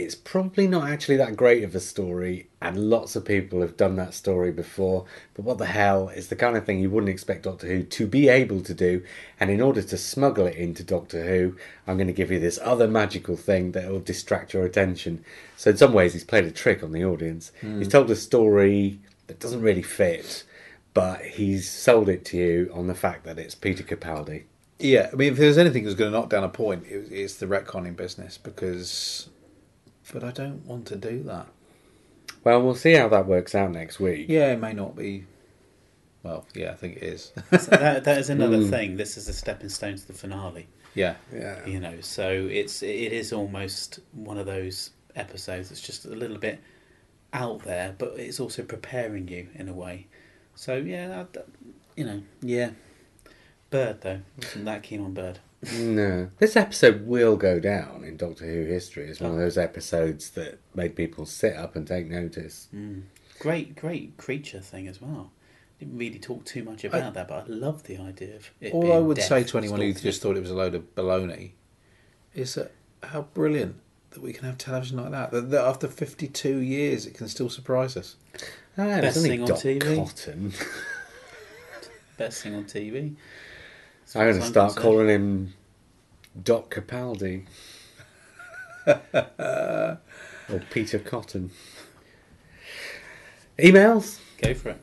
it's probably not actually that great of a story, and lots of people have done that story before. But what the hell is the kind of thing you wouldn't expect Doctor Who to be able to do? And in order to smuggle it into Doctor Who, I'm going to give you this other magical thing that will distract your attention. So in some ways, he's played a trick on the audience. He's hmm. told a story that doesn't really fit but he's sold it to you on the fact that it's Peter Capaldi. Yeah, I mean, if there's anything that's going to knock down a point, it's the retconning business because. But I don't want to do that. Well, we'll see how that works out next week. Yeah, it may not be. Well, yeah, I think it is. So that, that is another Mm. thing. This is a stepping stone to the finale. yeah, Yeah. You know, so it's it is almost one of those episodes that's just a little bit out there, but it's also preparing you in a way. So yeah, I- you know, yeah. Bird though, wasn't that keen on Bird. No. This episode will go down in Doctor Who history as one of those episodes that made people sit up and take notice. Mm. Great, great creature thing as well. Didn't really talk too much about that, but I love the idea of it. all I would say to anyone who just thought it was a load of baloney is that how brilliant that we can have television like that. That, that after 52 years, it can still surprise us. Ah, Best thing on Doc TV. Cotton. best thing on TV. I'm going to start concerned. calling him Doc Capaldi. or Peter Cotton. Emails? Go for it.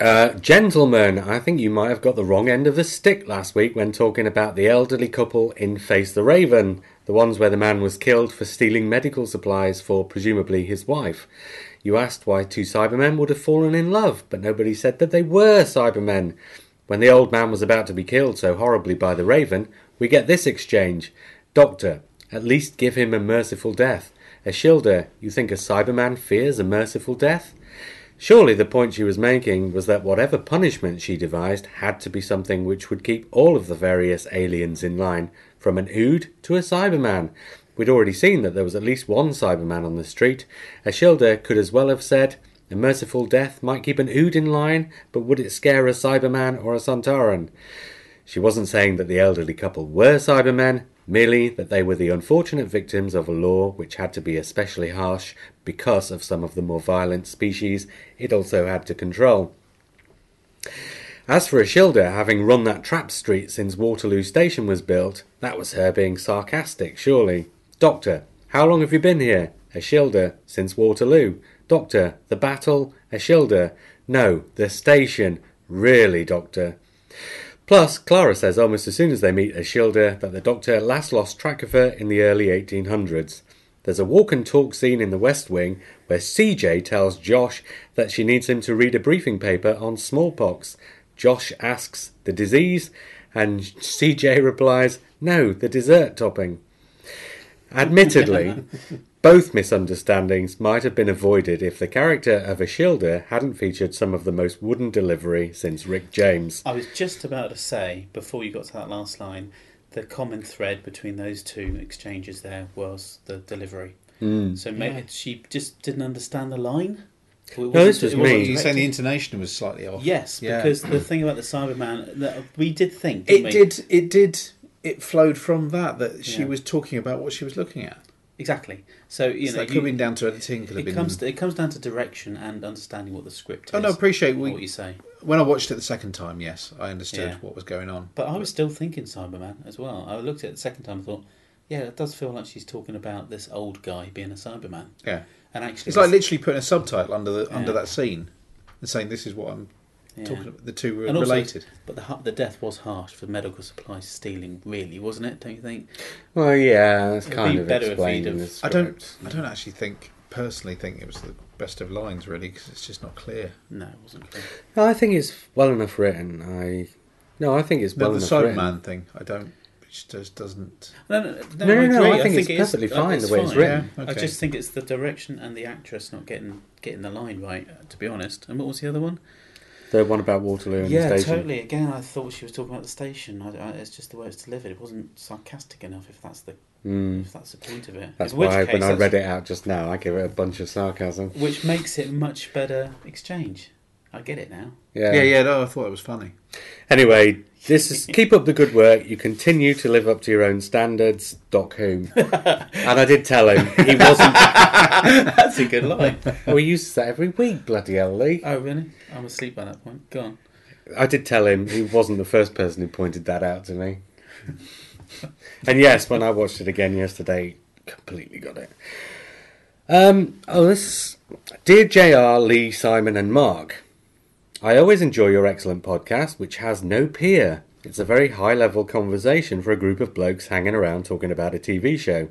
Uh, gentlemen, I think you might have got the wrong end of the stick last week when talking about the elderly couple in Face the Raven, the ones where the man was killed for stealing medical supplies for presumably his wife. You asked why two Cybermen would have fallen in love, but nobody said that they were Cybermen. When the old man was about to be killed so horribly by the Raven, we get this exchange Doctor, at least give him a merciful death. Ashildr, you think a Cyberman fears a merciful death? Surely the point she was making was that whatever punishment she devised had to be something which would keep all of the various aliens in line, from an Ood to a Cyberman. We'd already seen that there was at least one Cyberman on the street. Ashildr could as well have said, a merciful death might keep an Ood in line, but would it scare a Cyberman or a Sontaran? She wasn't saying that the elderly couple were Cybermen, merely that they were the unfortunate victims of a law which had to be especially harsh because of some of the more violent species it also had to control. As for Ashildr having run that trap street since Waterloo Station was built, that was her being sarcastic, surely. Doctor, how long have you been here? Ashildr, since Waterloo. Doctor, the battle? Ashildr, no, the station. Really, Doctor. Plus, Clara says almost as soon as they meet Ashildr that the Doctor last lost track of her in the early 1800s. There's a walk and talk scene in the West Wing where CJ tells Josh that she needs him to read a briefing paper on smallpox. Josh asks, the disease? And CJ replies, no, the dessert topping. Admittedly, both misunderstandings might have been avoided if the character of Ashildr hadn't featured some of the most wooden delivery since Rick James. I was just about to say, before you got to that last line, the common thread between those two exchanges there was the delivery. Mm. So maybe she just didn't understand the line? No, this wasn't- was it me. You're saying the intonation was slightly off. Yes, Yeah. because the thing about the Cyberman, that we did think, It didn't we? did. It did. It flowed from that that she Yeah. was talking about what she was looking at. Exactly. So you so know, that could you- have been down to editing. Could have it been. comes to, it comes down to direction and understanding what the script is. oh no, appreciate we what you say. when I watched it the second time. Yes, I understood Yeah. what was going on. But I was still thinking Cyberman as well. I looked at it the second time and thought, yeah, it does feel like she's talking about this old guy being a Cyberman. Yeah, And actually, it's like literally putting a subtitle under the under that scene and saying this is what I'm yeah. talking about. The two were And also- related. But the the death was harsh for medical supplies stealing, really, wasn't it? Don't you think? Well, yeah, it's It'd kind be of better explained he'd in the have- I don't. I don't actually think personally think it was the best of lines really because it's just not clear. No, it wasn't clear. No, I think it's well enough written. I no, I think it's well No, the enough written. Cyberman thing. I don't. It just doesn't. No, no, no. No, no, no, agree. I think it's it is- perfectly fine the way it's written. Yeah, I just think it's the direction and the actress not getting getting the line right. uh, To be honest, and what was the other one? The one about Waterloo and yeah, the station. totally. Again, I thought she was talking about the station. I, I, it's just the way it's delivered. It wasn't sarcastic enough. If that's the Mm. if that's the point of it. That's In which why case when I read it out just now, I gave it a bunch of sarcasm. which makes it much better exchange. I get it now. Yeah. Yeah, yeah. No, I thought it was funny. Anyway, this is keep up the good work. You continue to live up to your own standards, Doc Whom. and I did tell him he wasn't. That's a good line. we use that every week, bloody hell, Lee. oh, really? I'm asleep by that point. Go on. I did tell him he wasn't the first person who pointed that out to me. and yes, when I watched it again yesterday, completely got it. Um, oh, this dear Jr. Lee, Simon, and Mark. I always enjoy your excellent podcast, which has no peer. It's a very high level conversation for a group of blokes hanging around talking about a TV show.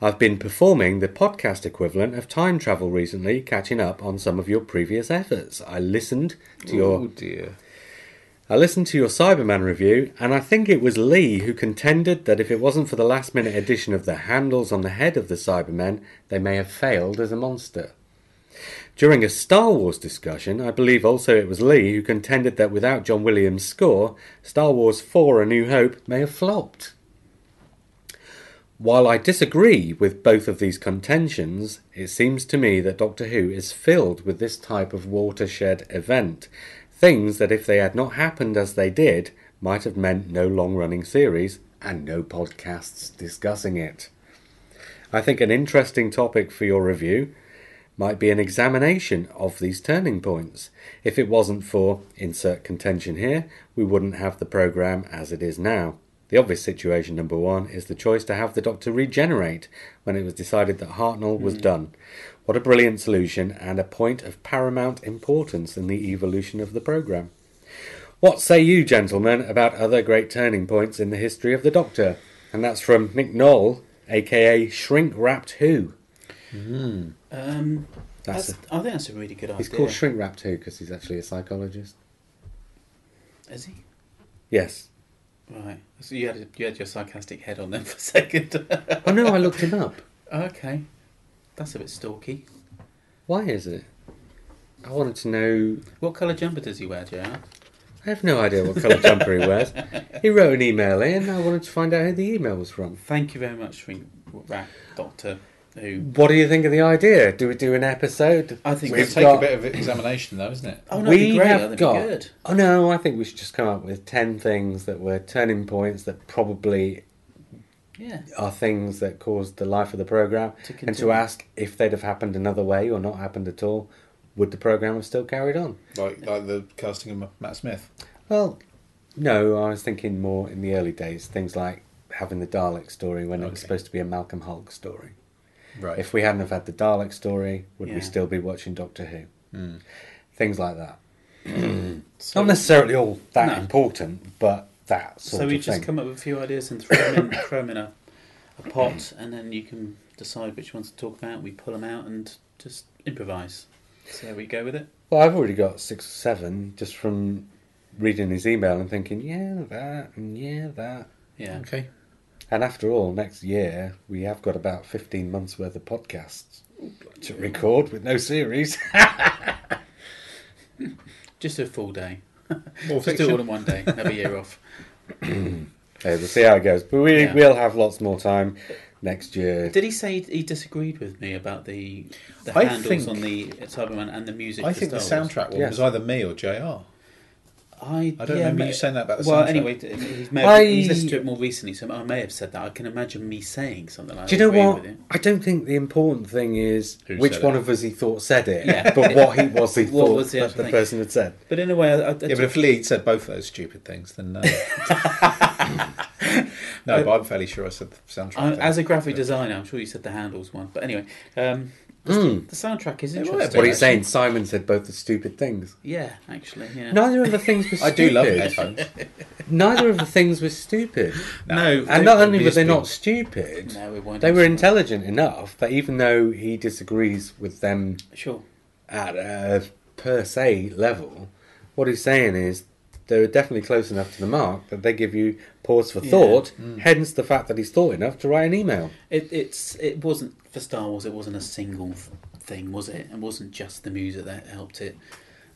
I've been performing the podcast equivalent of time travel recently, catching up on some of your previous efforts. I listened to your Oh dear. I listened to your Cyberman review, and I think it was Lee who contended that if it wasn't for the last minute addition of the handles on the head of the Cybermen, they may have failed as a monster. During a Star Wars discussion, I believe also it was Lee who contended that without John Williams' score, Star Wars 4 A New Hope may have flopped. While I disagree with both of these contentions, it seems to me that Doctor Who is filled with this type of watershed event. Things that, if they had not happened as they did, might have meant no long running series and no podcasts discussing it. I think an interesting topic for your review might be an examination of these turning points. If it wasn't for insert contention here, we wouldn't have the programme as it is now. The obvious situation, number one, is the choice to have the Doctor regenerate when it was decided that Hartnell was hmm. done. What a brilliant solution and a point of paramount importance in the evolution of the programme. What say you, gentlemen, about other great turning points in the history of the Doctor? And that's from Nick Knoll, aka Shrink Wrapped Who. Hmm. Um, That's that's, I think that's a really good idea. He's called Shrink Wrapped Who because he's actually a psychologist. Is he? Yes. Right. So you had you had your sarcastic head on them for a second. Oh no, I looked him up. okay. That's a bit stalky. Why is it? I wanted to know. What colour jumper does he wear, JR? I have no idea what colour jumper he wears. He wrote an email in. I wanted to find out who the email was from. Thank you very much, Shrink Rat Doctor Who. What do you think of the idea? Do we do an episode? I think We'll We've take got- a bit of examination though, isn't it? Oh no, we be great. have got. be good. Oh no, I think we should just come up with ten things that were turning points that probably Yeah. are things that caused the life of the program, To and to ask if they'd have happened another way or not happened at all, would the program have still carried on? Like like the casting of Matt Smith. Well, no, I was thinking more in the early days, things like having the Dalek story when it was supposed to be a Malcolm Hulke story. Right. If we hadn't have had the Dalek story, would Yeah. we still be watching Doctor Who? Hmm. Things like that. So, Not necessarily all that No. important, but that sort so we just thing. come up with a few ideas and throw them in, throw them in a, a pot, and then you can decide which ones to talk about. We pull them out and just improvise. See how we go with it. Well, I've already got six or seven just from reading his email and thinking, yeah, that, and yeah, that. Yeah. Okay. And after all, next year we have got about 15 months worth of podcasts to record with no series. Just a full day. More Just do it all in one day. Have a year off. Okay, we'll see how it goes. But we, Yeah. we'll have lots more time next year. Did he say he disagreed with me about the the I handles think- on the Cyberman and the music? I for think the Wars? soundtrack one Yes. was either me or JR. I, I don't yeah, remember ma- you saying that about the Well, soundtrack. anyway, he's, may have, I- he's listened to it more recently, so I may have said that. I can imagine me saying something like Do you that. know what? I don't think the important thing is Who which one it? of us he thought said it, Yeah. but what he was he What thought was the that the person had said. But in a way, I, I, Yeah, but if Lee had said both of those stupid things, then no. no, but I'm fairly sure I said the soundtrack. I, thing. as a graphic designer, I'm sure you said the handles one. But anyway, um, the, Mm. the soundtrack is It might have interesting. What are you saying? Simon said both the stupid things. Yeah, actually, yeah. Neither of the things were I stupid. do love headphones. Neither of the things were stupid. no, And not only were obviously- they not stupid, no, we weren't. they were actually. intelligent enough that even though he disagrees with them Sure. at a per se level, what he's saying is they're definitely close enough to the mark that they give you pause for Yeah. thought. Mm. Hence the fact that he's thought enough to write an email. It, it's it wasn't for Star Wars. It wasn't a single thing, was it? It wasn't just the music that helped it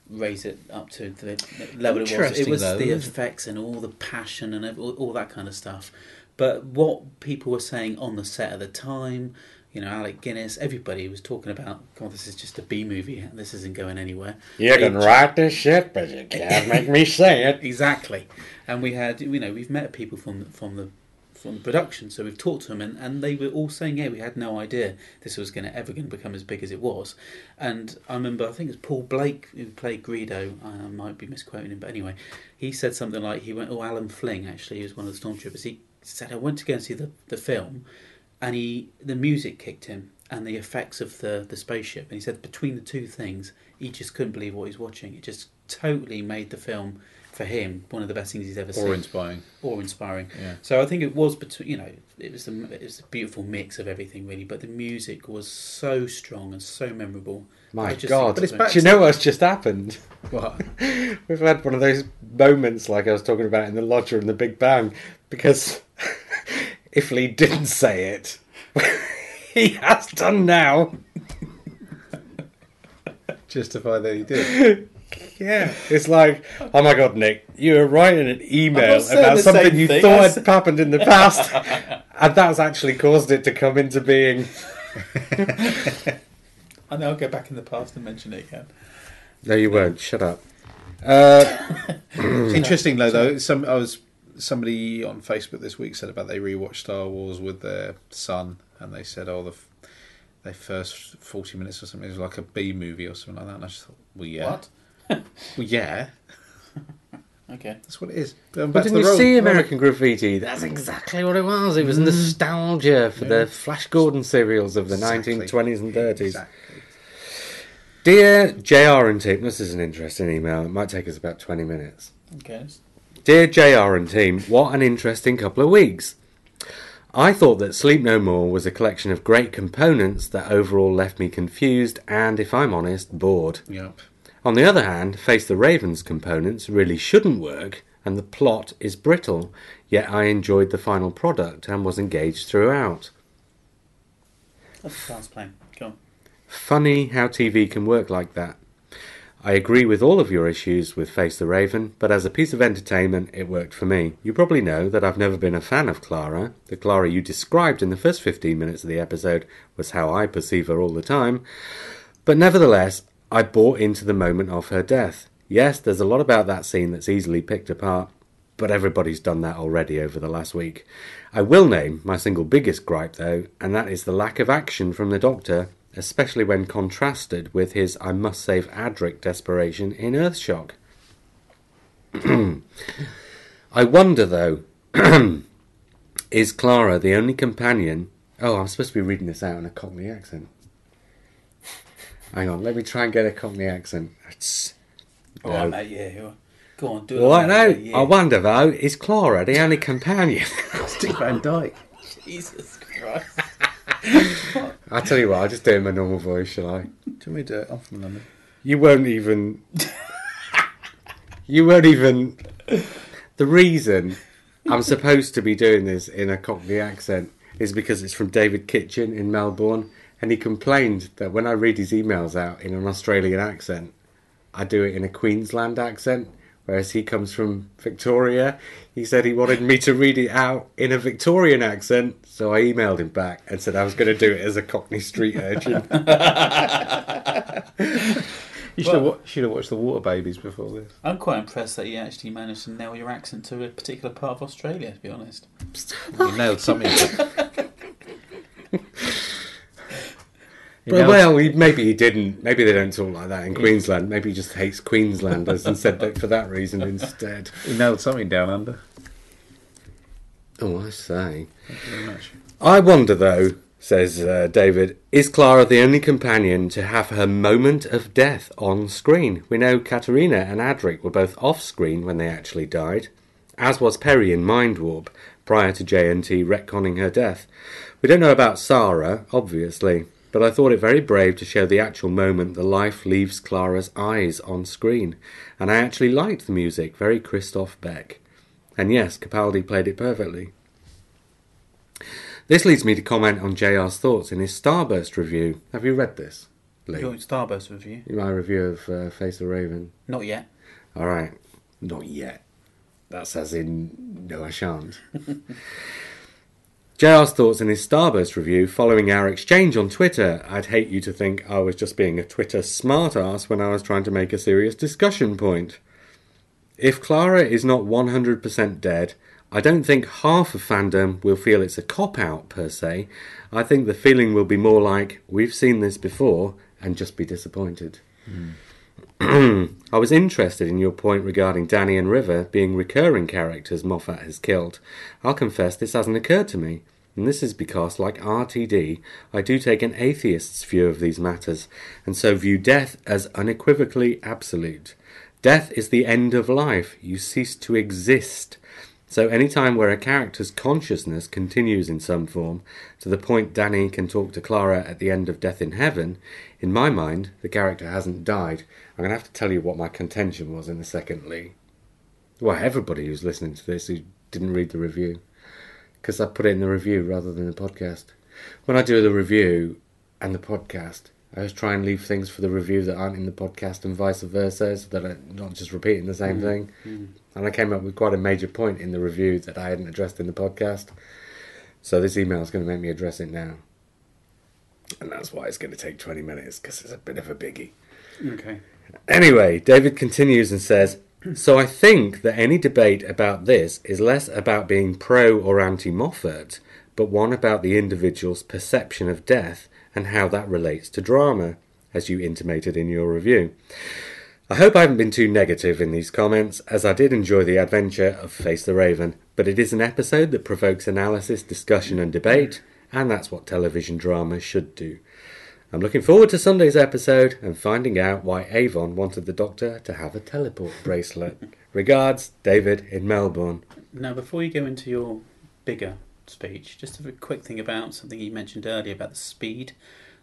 raise it up to the level it was. It was though, the effects and all the passion and all, all that kind of stuff. But what people were saying on the set at the time, you know, Alec Guinness, everybody was talking about, God, this is just a B movie. This isn't going anywhere. You It- can write this shit, but you can't make me say it. Exactly, and we had you know we've met people from the, from the from the production, so we've talked to them, and, and they were all saying, yeah, we had no idea this was going to ever going to become as big as it was. And I remember, I think it was Paul Blake who played Greedo. I might be misquoting him, but anyway, he said something like he went, oh, Alan Flyng actually, he was one of the stormtroopers. He said I went to go and see the the film, and he the music kicked him and the effects of the the spaceship, and he said between the two things, he just couldn't believe what he was watching. It just totally made the film. For him, one of the best things he's ever seen or inspiring. or inspiring. Yeah. So I think it was between you know it was a, it was a beautiful mix of everything really, but the music was so strong and so memorable. My God. But it's back Do you know what's just happened? What? We've had one of those moments like I was talking about in The Lodger and The Big Bang because if Lee didn't say it, he has done now. Justify that he did. Yeah, it's like, oh my god, Nick, you were writing an email about something you thing. thought had happened in the past, and that's actually caused it to come into being. I know I'll go back in the past and mention it again. No, you won't. Shut up. Uh, Interesting though, though. Some I was somebody on Facebook this week said about they rewatched Star Wars with their son, and they said, "Oh, the f- their first forty minutes or something was like a B movie or something like that." And I just thought, "Well, yeah, What? well, yeah, Okay. that's what it is." But but didn't you see American Graffiti? That's mm. exactly what it was. It was mm. nostalgia for the Flash Gordon serials of the Exactly. 1920s and 30s. Exactly. Dear JR and team, this is an interesting email. It might take us about 20 minutes. Okay. Dear JR and team, what an interesting couple of weeks. I thought that Sleep No More was a collection of great components that overall left me confused and, if I'm honest, bored. Yep. On the other hand, Face the Raven's components really shouldn't work and the plot is brittle, yet I enjoyed the final product and was engaged throughout. That's a fast plan. Go on. Funny how TV can work like that. I agree with all of your issues with Face the Raven, but as a piece of entertainment, it worked for me. You probably know that I've never been a fan of Clara. The Clara you described in the first 15 minutes of the episode was how I perceive her all the time. But nevertheless, I bought into the moment of her death. Yes, there's a lot about that scene that's easily picked apart, but everybody's done that already over the last week. I will name my single biggest gripe, though, and that is the lack of action from the Doctor, especially when contrasted with his I must save Adric desperation in Earthshock. I wonder, though, is Clara the only companion? Oh, I'm supposed to be reading this out in a Cockney accent. Hang on, let me try and get a Cockney accent. It's, All right, oh. mate. Yeah. you. Go on. Do it. Well, no, Yeah, yeah. I wonder though, is Clara the only companion? Dick Van Dyke. Jesus Christ. I'll tell you what, I'll just do it in my normal voice, shall I? Do you want me to do it? I'm from London. You won't even. you won't even. The reason I'm supposed to be doing this in a Cockney accent is because it's from David Kitchen in Melbourne, and he complained that when I read his emails out in an Australian accent, I do it in a Queensland accent, whereas he comes from Victoria. He said he wanted me to read it out in a Victorian accent, so I emailed him back and said I was going to do it as a Cockney street urchin. You should, have, Well- wa- should have watched the Water Babies before this. I'm quite impressed that you actually managed to nail your accent to a particular part of Australia. To be honest, You nailed something. You Well, well, he, maybe he didn't. Maybe they don't talk like that in Queensland. Maybe he just hates Queenslanders and said that for that reason instead. He nailed something down under. Oh, I say. Thank you very much. I wonder, though, says uh, David, is Clara the only companion to have her moment of death on screen? We know Katerina and Adric were both off screen when they actually died, as was Peri in Mind Warp prior to JNT retconning her death. We don't know about Sarah, obviously, but I thought it very brave to show the actual moment the life leaves Clara's eyes on screen, and I actually liked the music, very Christophe Beck. And yes, Capaldi played it perfectly. This leads me to comment on JR's thoughts in his Starburst review. Have you read this, Lee? your Starburst review. My review of uh, Face the Raven. Not yet. All right, not yet. That's as in no, I shan't. JR's thoughts in his Starburst review following our exchange on Twitter. I'd hate you to think I was just being a Twitter smartass when I was trying to make a serious discussion point. If Clara is not 100% dead, I don't think half of fandom will feel it's a cop out per se. I think the feeling will be more like, we've seen this before, and just be disappointed. I was interested in your point regarding Danny and River being recurring characters Moffat has killed. I'll confess this hasn't occurred to me, and this is because, like RTD, I do take an atheist's view of these matters, and so view death as unequivocally absolute. Death is the end of life, you cease to exist. So, any time where a character's consciousness continues in some form, to the point Danny can talk to Clara at the end of Death in Heaven, in my mind, the character hasn't died. I'm going to have to tell you what my contention was in a second, Lee. Well, everybody who's listening to this who didn't read the review, because I put it in the review rather than the podcast. When I do the review and the podcast, I always try and leave things for the review that aren't in the podcast and vice versa, so that I'm not just repeating the same mm-hmm. thing. Mm-hmm. And I came up with quite a major point in the review that I hadn't addressed in the podcast. So this email is going to make me address it now. And that's why it's going to take 20 minutes, because it's a bit of a biggie. Okay. Anyway, David continues and says, So I think that any debate about this is less about being pro or anti Moffat, but one about the individual's perception of death and how that relates to drama, as you intimated in your review. I hope I haven't been too negative in these comments, as I did enjoy the adventure of Face the Raven, but it is an episode that provokes analysis, discussion, and debate, and that's what television drama should do. I'm looking forward to Sunday's episode and finding out why Avon wanted the Doctor to have a teleport bracelet. Regards, David in Melbourne. Now, before you go into your bigger speech, just a quick thing about something you mentioned earlier about the speed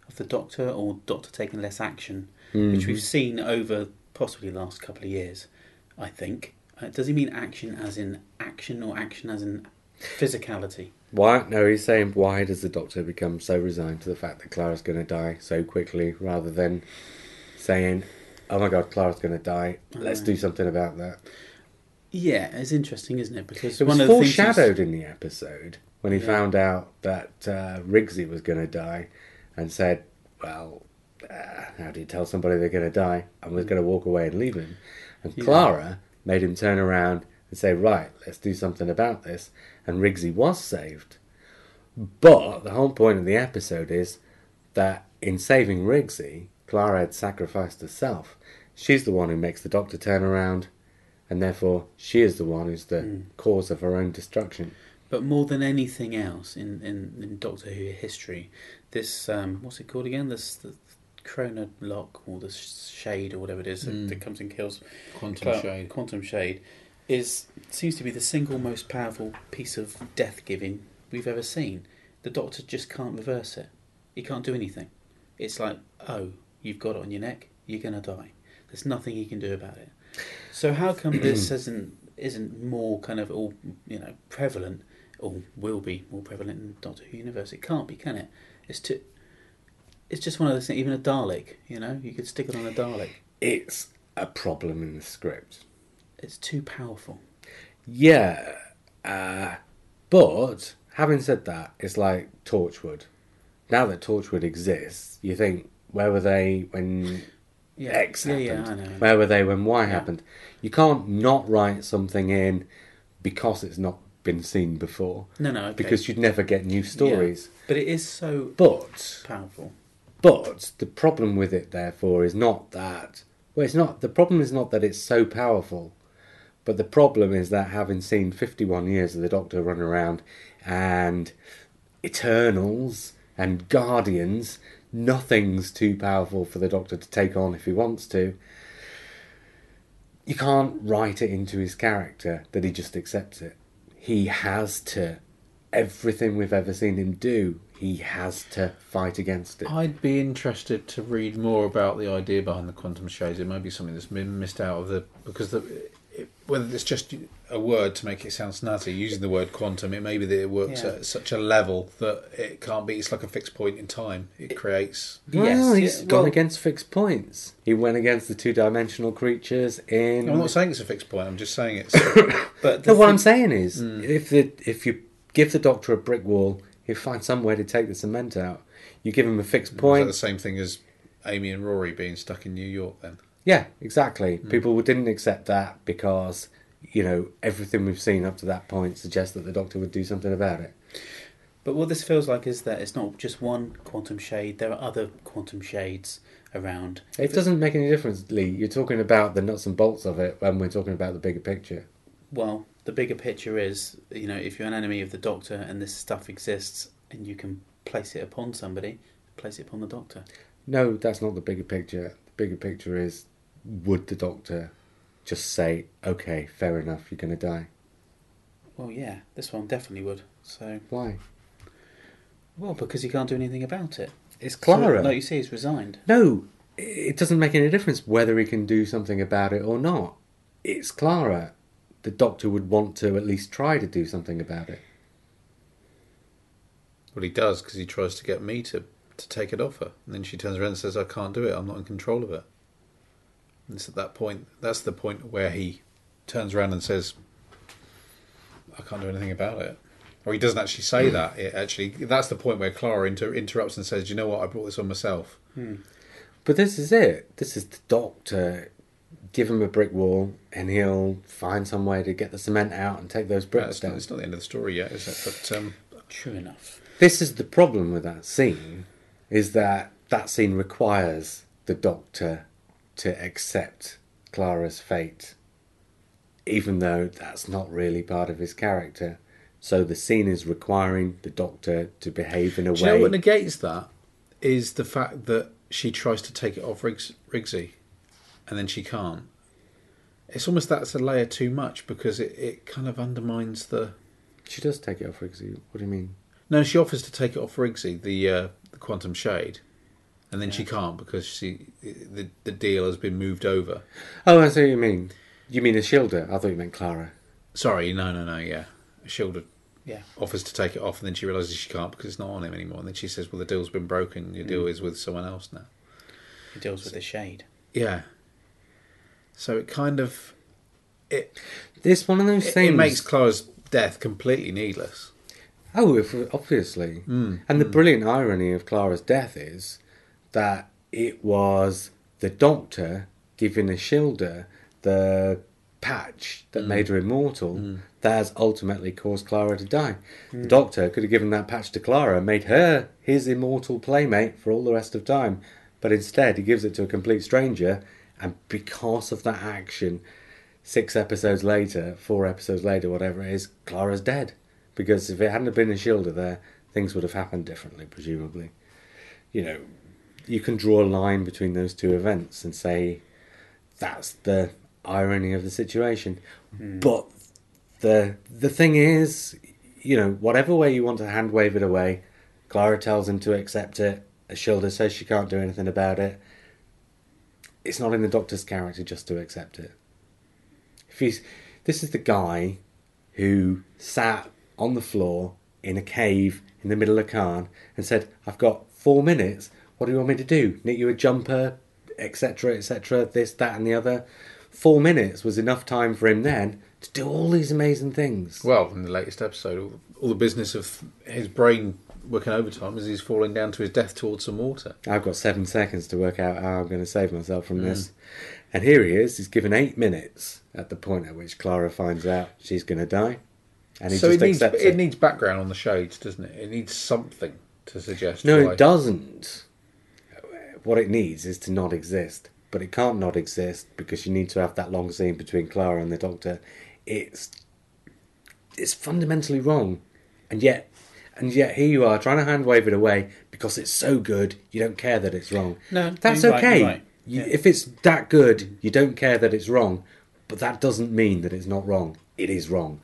of the Doctor or Doctor taking less action, which we've seen over possibly the last couple of years, I think. Uh, does he mean action as in action or action as in physicality? Why? No, he's saying why does the Doctor become so resigned to the fact that Clara's going to die so quickly, rather than saying, "Oh my God, Clara's going to die. Let's do something about that." Yeah, it's interesting, isn't it? Because It was one of the things foreshadowed in the episode when he Yeah. found out that uh, Rigsy was going to die, and said, "Well, uh, how do you tell somebody they're going to die?" and was going to walk away and leave him. And Yeah. Clara made him turn around and say, "Right, let's do something about this." And Rigsy was saved. But the whole point of the episode is that in saving Rigsy, Clara had sacrificed herself. She's the one who makes the Doctor turn around, and therefore she is the one who's the Mm. cause of her own destruction. But more than anything else in, in, in Doctor Who history, this um, what's it called again? This the Chrono Lock or the Shade or whatever it is that, Mm. that comes and kills Quantum Shade. Quantum Shade is seems to be the single most powerful piece of death giving we've ever seen. The Doctor just can't reverse it. He can't do anything. It's like, oh, you've got it on your neck. You're gonna die. There's nothing he can do about it. So how come this isn't isn't more kind of all you know prevalent or will be more prevalent in Doctor Who universe? It can't be, can it? It's too. It's just one of those things. Even a Dalek, you know, you could stick it on a Dalek. It's a problem in the script. It's too powerful. Yeah, uh, but having said that, it's like Torchwood. Now that Torchwood exists, you think where were they when Yeah. X Yeah, happened. yeah, I know. Where were they when Y Yeah. happened? You can't not write something in because it's not been seen before. No, no, okay. Because you'd never get new stories. But it is so But powerful. but the problem with it, therefore, is not that. Well, it's not. The problem is not that it's so powerful, but the problem is that having seen 51 years of the Doctor run around and Eternals and Guardians, nothing's too powerful for the Doctor to take on if he wants to. You can't write it into his character that he just accepts it. He has to. Everything we've ever seen him do, he has to fight against it. I'd be interested to read more about the idea behind the quantum shades. It might be something that's been missed out of the because the it, whether it's just a word to make it sound snazzy, using the word quantum, it may be that it works Yeah. at such a level that it can't be. It's like a fixed point in time. It creates. Well, Yes, he's yeah, gone well- against fixed points. He went against the two-dimensional creatures in. I'm not saying it's a fixed point. I'm just saying it's. But the No, what thi- I'm saying is, Hmm. if the if you give the doctor a brick wall, he'll find somewhere to take the cement out. You give him a fixed Is that point. the same thing as Amy and Rory being stuck in New York? Then Yeah, exactly. Hmm. People didn't accept that because you know everything we've seen up to that point suggests that the doctor would do something about it. But what this feels like is that it's not just one quantum shade. There are other quantum shades around. It doesn't make any difference, Lee. You're talking about the nuts and bolts of it when we're talking about the bigger picture. Well, the bigger picture is, you know, if you're an enemy of the Doctor and this stuff exists and you can place it upon somebody, place it upon the Doctor. No, that's not the bigger picture. The bigger picture is would the doctor just say, okay, fair enough, you're going to die? Well, yeah, this one definitely would. So, Why? well, because he can't do anything about it. It's Clara. So, like you say, he's resigned. no, it doesn't make any difference whether he can do something about it or not. It's Clara. The doctor would want to at least try to do something about it. well, he does because he tries to get me to to take it off her, and then she turns around and says, "I can't do it. I'm not in control of it." And it's at that point. That's the point where he turns around and says, "I can't do anything about it." Or he doesn't actually say that. It actually, that's the point where Clara inter- interrupts and says, "You know what? I brought this on myself." But this is it. This is the doctor. Give him a brick wall, and he'll find some way to get the cement out and take those Well, bricks it's, not, down. it's not the end of the story yet, is it? But um, True enough. This is the problem with that scene, is that that scene requires the Doctor to accept Clara's fate, even though that's not really part of his character. So the scene is requiring the Doctor to behave in a do you know way. what negates that? Is the fact that she tries to take it off Riggs, Rigsy, and then she can't. It's almost that's a layer too much because it, it kind of undermines the. She does take it off Rigsy. What do you mean? No, she offers to take it off Rigsy, the uh, the quantum shade, and then she can't because she the the deal has been moved over. Oh, I see what you mean. You mean Ashildr? I thought you meant Clara. Sorry, no, no, no, yeah. a shielder. Yeah. offers to take it off, and then she realizes she can't because it's not on him anymore. And then she says, "Well, the deal's been broken. Your deal mm. is with someone else now." He deals with the shade. Yeah. So it kind of it This one of those it, things. it makes Clara's death completely needless. Oh, if, obviously. Mm. And the hmm. brilliant irony of Clara's death is that it was the doctor giving Ashildr the patch that hmm. made her immortal hmm. that has ultimately caused Clara to die. The doctor could have given that patch to Clara, and made her his immortal playmate for all the rest of time, but instead he gives it to a complete stranger, and because of that action, six episodes later, four episodes later, whatever it is, Clara's dead. Because if it hadn't been been Ashildr there, things would have happened differently, presumably. You know, you can draw a line between those two events and say that's the irony of the situation. Hmm. But the the thing is, you know, whatever way you want to hand wave it away, Clara tells him to accept it. Ashildr says she can't do anything about it. It's not in the Doctor's character just to accept it. If he's this is the guy who sat on the floor in a cave in the middle of Khan and said, "I've got four minutes. What do you want me to do? Knit you a jumper, etc., etc. This, that, and the other." Four minutes was enough time for him then to do all these amazing things. Well, in the latest episode, all, the business of his brain working overtime as he's falling down to his death towards some water. I've got seven seconds to work out how I'm going to save myself from Mm. this. And here he is. He's given eight minutes at the point at which Clara finds out she's going to die, and he so just it needs accepts it it. needs background on the shades, doesn't it? It needs something to suggest. No, why. it doesn't. What it needs is to not exist, but it can't not exist because you need to have that long scene between Clara and the Doctor. It's it's fundamentally wrong, and yet and yet here you are trying to hand wave it away because it's so good. You don't care that it's wrong. No, that's you're right, okay. you're right. You, Yeah. If it's that good, you don't care that it's wrong, but that doesn't mean that it's not wrong. It is wrong.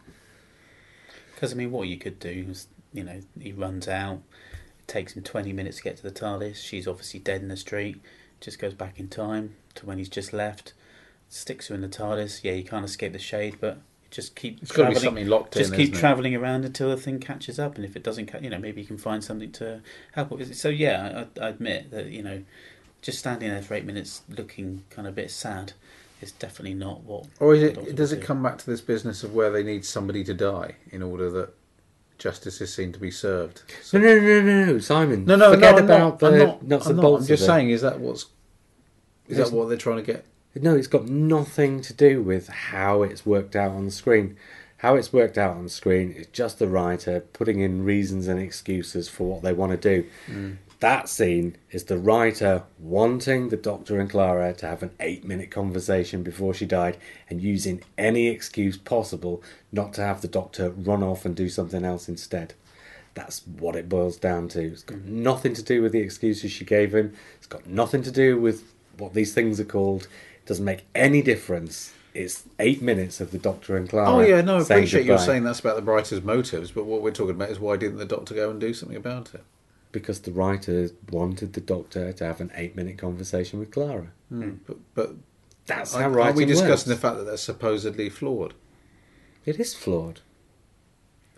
Because I mean, what you could do is, you know, he runs out. It takes him twenty minutes to get to the TARDIS. She's obviously dead in the street. Just goes back in time to when he's just left. Sticks her in the TARDIS. Yeah, you can't escape the shade, but just keep It's got to be traveling. something locked Just in. keep traveling around until the thing catches up, and if it doesn't, ca- you know, maybe you can find something to help. with it. So yeah, I, I admit that you know, just standing there for eight minutes looking kind of a bit sad is definitely not what. Or is it? Does it do. come back to this business of where they need somebody to die in order that justice is seen to be served? No, no, no, no, no, Simon. No, no, forget no, I'm about not, the I'm not, nuts I'm and not. bolts. I'm just of saying, is that what's is Yes. that what they're trying to get? No, it's got nothing to do with how it's worked out on the screen. How it's worked out on the screen is just the writer putting in reasons and excuses for what they want to do. Mm. That scene is the writer wanting the Doctor and Clara to have an eight minute conversation before she died and using any excuse possible not to have the Doctor run off and do something else instead. That's what it boils down to. It's got mm-hmm. nothing to do with the excuses she gave him. It's got nothing to do with what these things are called. It doesn't make any difference. It's eight minutes of the Doctor and Clara. Oh yeah, no, I appreciate you're saying that's about the writer's motives, but what we're talking about is why didn't the doctor go and do something about it? Because the writer wanted the Doctor to have an eight minute conversation with Clara. Hmm. Hmm. But, but That's are, how are we discussing works. the fact that they're supposedly flawed? It is flawed.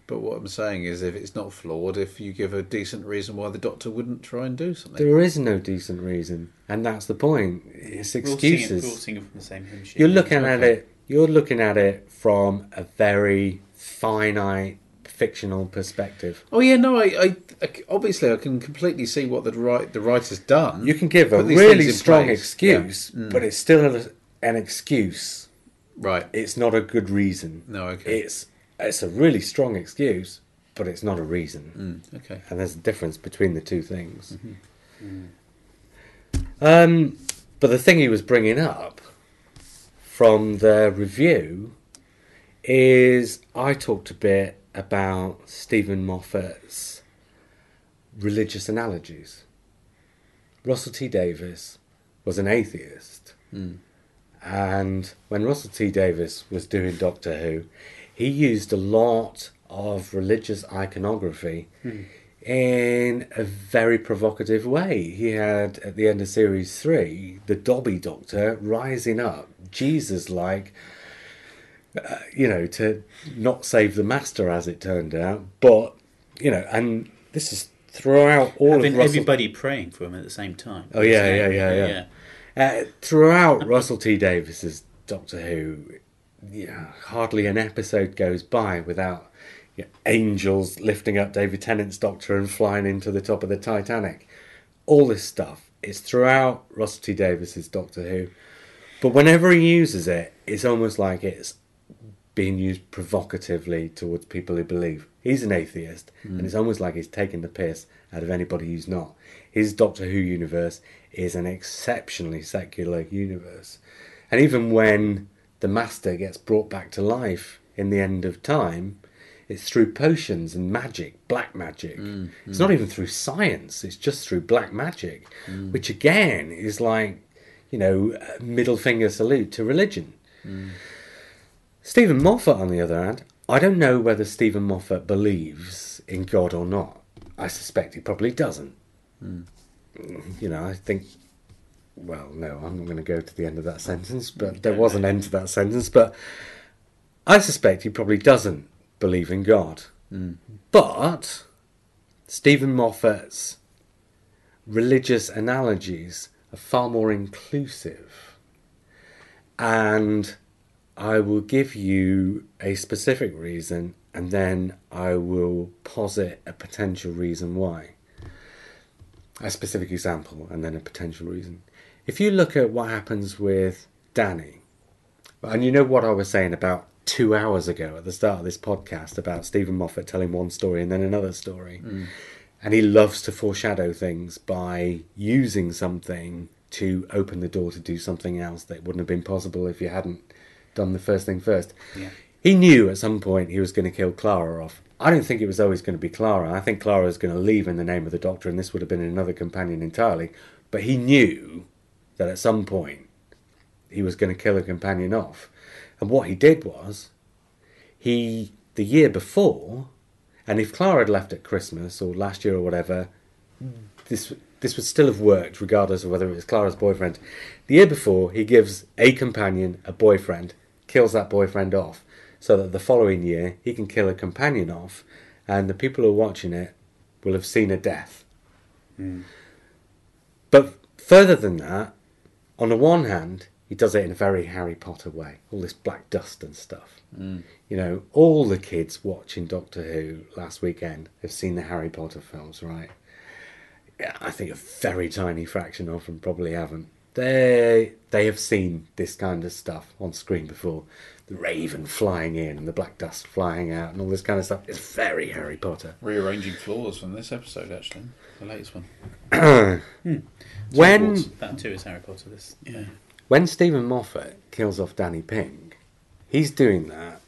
But what I'm saying is, if it's not flawed, if you give a decent reason why the doctor wouldn't try and do something, There is no decent reason, and that's the point. It's We're all singing- excuses. we're all singing from the same hymn sheet. You're looking at it. You're looking at it from a very finite fictional perspective. Oh yeah, no, I, I, I obviously I can completely see what the right the writer's done. You can give a really strong place. excuse, Yeah. Mm. but it's still a, an excuse. right. It's not a good reason. No, okay. It's it's a really strong excuse, but it's not a reason. Mm, okay. And there's a difference between the two things. Mm-hmm. Um, but the thing he was bringing up from the review is I talked a bit about Steven Moffat's religious analogies. Russell T Davies was an atheist. Mm. And when Russell T Davies was doing Doctor Who, he used a lot of religious iconography in a very provocative way. He had, at the end of series three, the Dobby Doctor rising up, Jesus like, uh, you know, to not save the Master as it turned out, but, you know, and this is throughout all Having of Russell. everybody praying for him at the same time. Oh, yeah, yeah, yeah, yeah. Uh, throughout Russell T Davies's Doctor Who, yeah, hardly an episode goes by without you know, angels lifting up David Tennant's Doctor and flying into the top of the Titanic. All this stuff is throughout Russell T Davies's Doctor Who, but whenever he uses it, it's almost like it's being used provocatively towards people who believe. He's an atheist, and mm. it's almost like he's taking the piss out of anybody who's not. His Doctor Who universe is an exceptionally secular universe. And even when the Master gets brought back to life in the end of time, it's through potions and magic, black magic. Mm, it's mm. not even through science, it's just through black magic, which again is like, you know, a middle finger salute to religion. Steven Moffat, on the other hand, I don't know whether Steven Moffat believes in God or not. I suspect he probably doesn't. Hmm. You know, I think. Well, no, I'm not going to go to the end of that sentence, but there was an end to that sentence. But I suspect he probably doesn't believe in God. Hmm. But Steven Moffat's religious analogies are far more inclusive. And I will give you a specific reason, and then I will posit a potential reason why. A specific example, and then a potential reason. If you look at what happens with Danny, and you know what I was saying about two hours ago at the start of this podcast about Steven Moffat telling one story and then another story. Mm. And he loves to foreshadow things by using something to open the door to do something else that wouldn't have been possible if you hadn't done the first thing first. Yeah. He knew at some point he was going to kill Clara off. I don't think it was always going to be Clara. I think Clara was going to leave in the name of the Doctor, and this would have been another companion entirely. But he knew that at some point he was going to kill a companion off. And what he did was, he, the year before, and if Clara had left at Christmas or last year or whatever, this this would still have worked regardless of whether it was Clara's boyfriend. The year before, he gives a companion a boyfriend, kills that boyfriend off, so that the following year he can kill a companion off, and the people who are watching it will have seen a death. Hmm. But further than that, on the one hand, he does it in a very Harry Potter way, all this black dust and stuff. Hmm. You know, all the kids watching Doctor Who last weekend have seen the Harry Potter films, right? Yeah, I think a very tiny fraction of them probably haven't. They they have seen this kind of stuff on screen before. The raven flying in and the black dust flying out and all this kind of stuff. It's very Harry Potter. Rearranging floors from this episode, actually, the latest one. Hmm. When That too is Harry Potter. This yeah. when Steven Moffat kills off Danny Pink, he's doing that.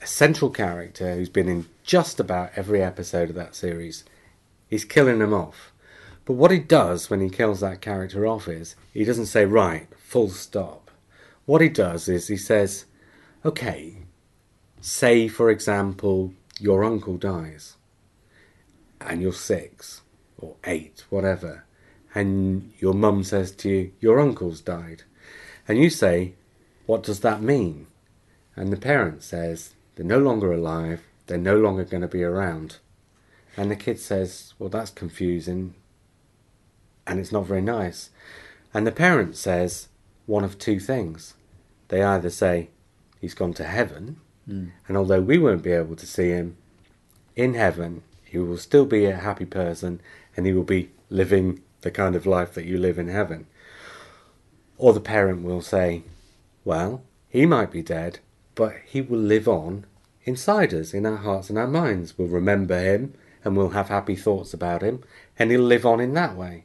A central character who's been in just about every episode of that series. He's killing him off. But what he does when he kills that character off is he doesn't say, right, full stop. What he does is he says, okay, say, for example, your uncle dies and you're six or eight, whatever, and your mum says to you, your uncle's died. And you say, what does that mean? And the parent says, they're no longer alive, they're no longer going to be around. And the kid says, well, that's confusing and it's not very nice. And the parent says one of two things. They either say, he's gone to heaven, hmm. and although we won't be able to see him, in heaven, he will still be a happy person and he will be living the kind of life that you live in heaven. Or the parent will say, well, he might be dead, but he will live on inside us, in our hearts and our minds. We'll remember him and we'll have happy thoughts about him, and he'll live on in that way.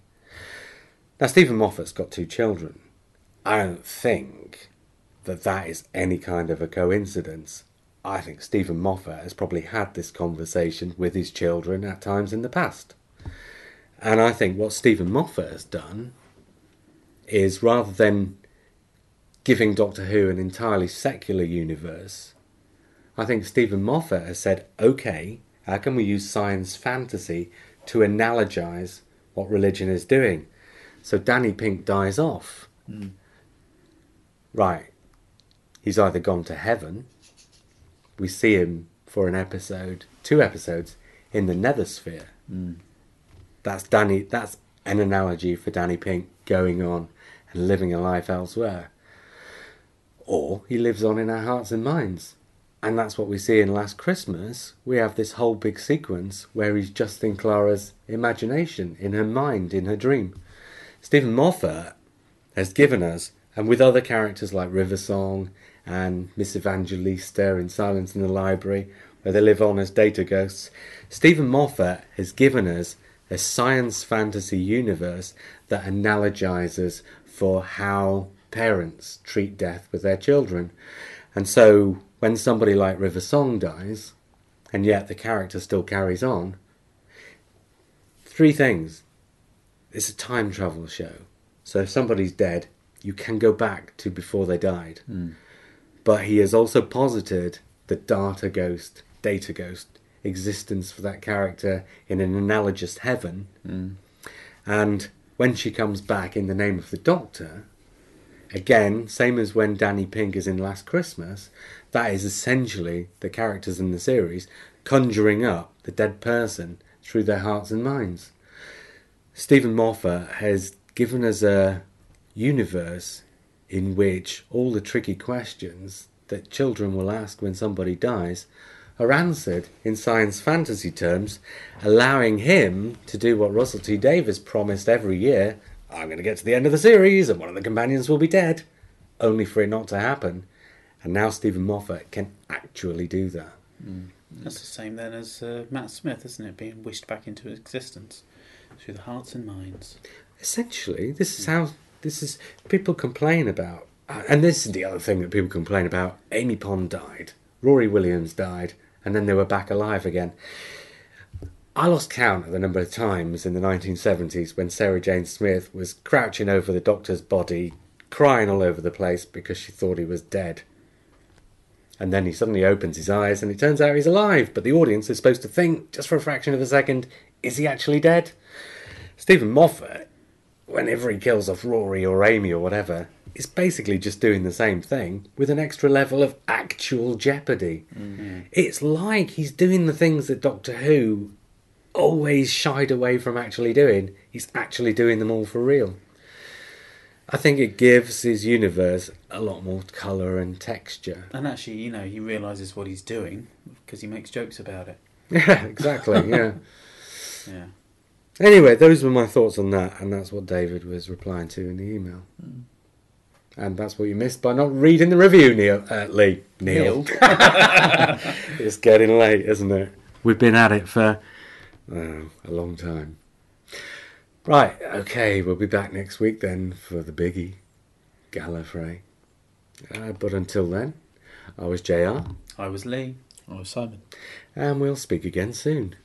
Now, Steven Moffat's got two children. I don't think that that is any kind of a coincidence. I think Steven Moffat has probably had this conversation with his children at times in the past. And I think what Steven Moffat has done is rather than giving Doctor Who an entirely secular universe, I think Steven Moffat has said, okay, how can we use science fantasy to analogize what religion is doing? So Danny Pink dies off. Hmm. Right. He's either gone to heaven, we see him for an episode, two episodes, in the nethersphere. Hmm. That's Danny that's an analogy for Danny Pink going on and living a life elsewhere. Or he lives on in our hearts and minds. And that's what we see in Last Christmas. We have this whole big sequence where he's just in Clara's imagination, in her mind, in her dream. Steven Moffat has given us, and with other characters like River Song and Miss Evangelista in Silence in the Library, where they live on as data ghosts, Steven Moffat has given us a science fantasy universe that analogizes for how parents treat death with their children. And so when somebody like River Song dies, and yet the character still carries on, three things. It's a time travel show. So if somebody's dead, you can go back to before they died. Hmm. But he has also posited the data ghost, data ghost existence for that character in an analogous heaven. Hmm. And when she comes back in the name of the Doctor, again, same as when Danny Pink is in Last Christmas, that is essentially the characters in the series conjuring up the dead person through their hearts and minds. Steven Moffat has given us a universe in which all the tricky questions that children will ask when somebody dies are answered in science fantasy terms, allowing him to do what Russell T Davies promised every year I'm going to get to the end of the series and one of the companions will be dead, only for it not to happen. And now Steven Moffat can actually do that. That's the same then as uh, Matt Smith, isn't it? Being wished back into existence through the hearts and minds. Essentially, this is how this is. People complain about, uh, and this is the other thing that people complain about. Amy Pond died, Rory Williams died, and then they were back alive again. I lost count of the number of times in the 1970s when Sarah Jane Smith was crouching over the doctor's body, crying all over the place because she thought he was dead. And then he suddenly opens his eyes and it turns out he's alive, but the audience is supposed to think, just for a fraction of a second, is he actually dead? Steven Moffat, whenever he kills off Rory or Amy or whatever, is basically just doing the same thing with an extra level of actual jeopardy. Mm-hmm. It's like he's doing the things that Doctor Who always shied away from actually doing. He's actually doing them all for real. I think it gives his universe a lot more colour and texture. And actually, you know, he realises what he's doing because he makes jokes about it. Yeah, exactly, yeah. Yeah. Anyway, those were my thoughts on that, and that's what David was replying to in the email. And that's what you missed by not reading the review, Neil. Uh, Lee. Neil. it's getting late, isn't it? We've been at it for oh, a long time. Right, okay, we'll be back next week then for the biggie, Gallifrey. Uh, but until then, I was JR, I was Lee. I was Simon. and we'll speak again soon.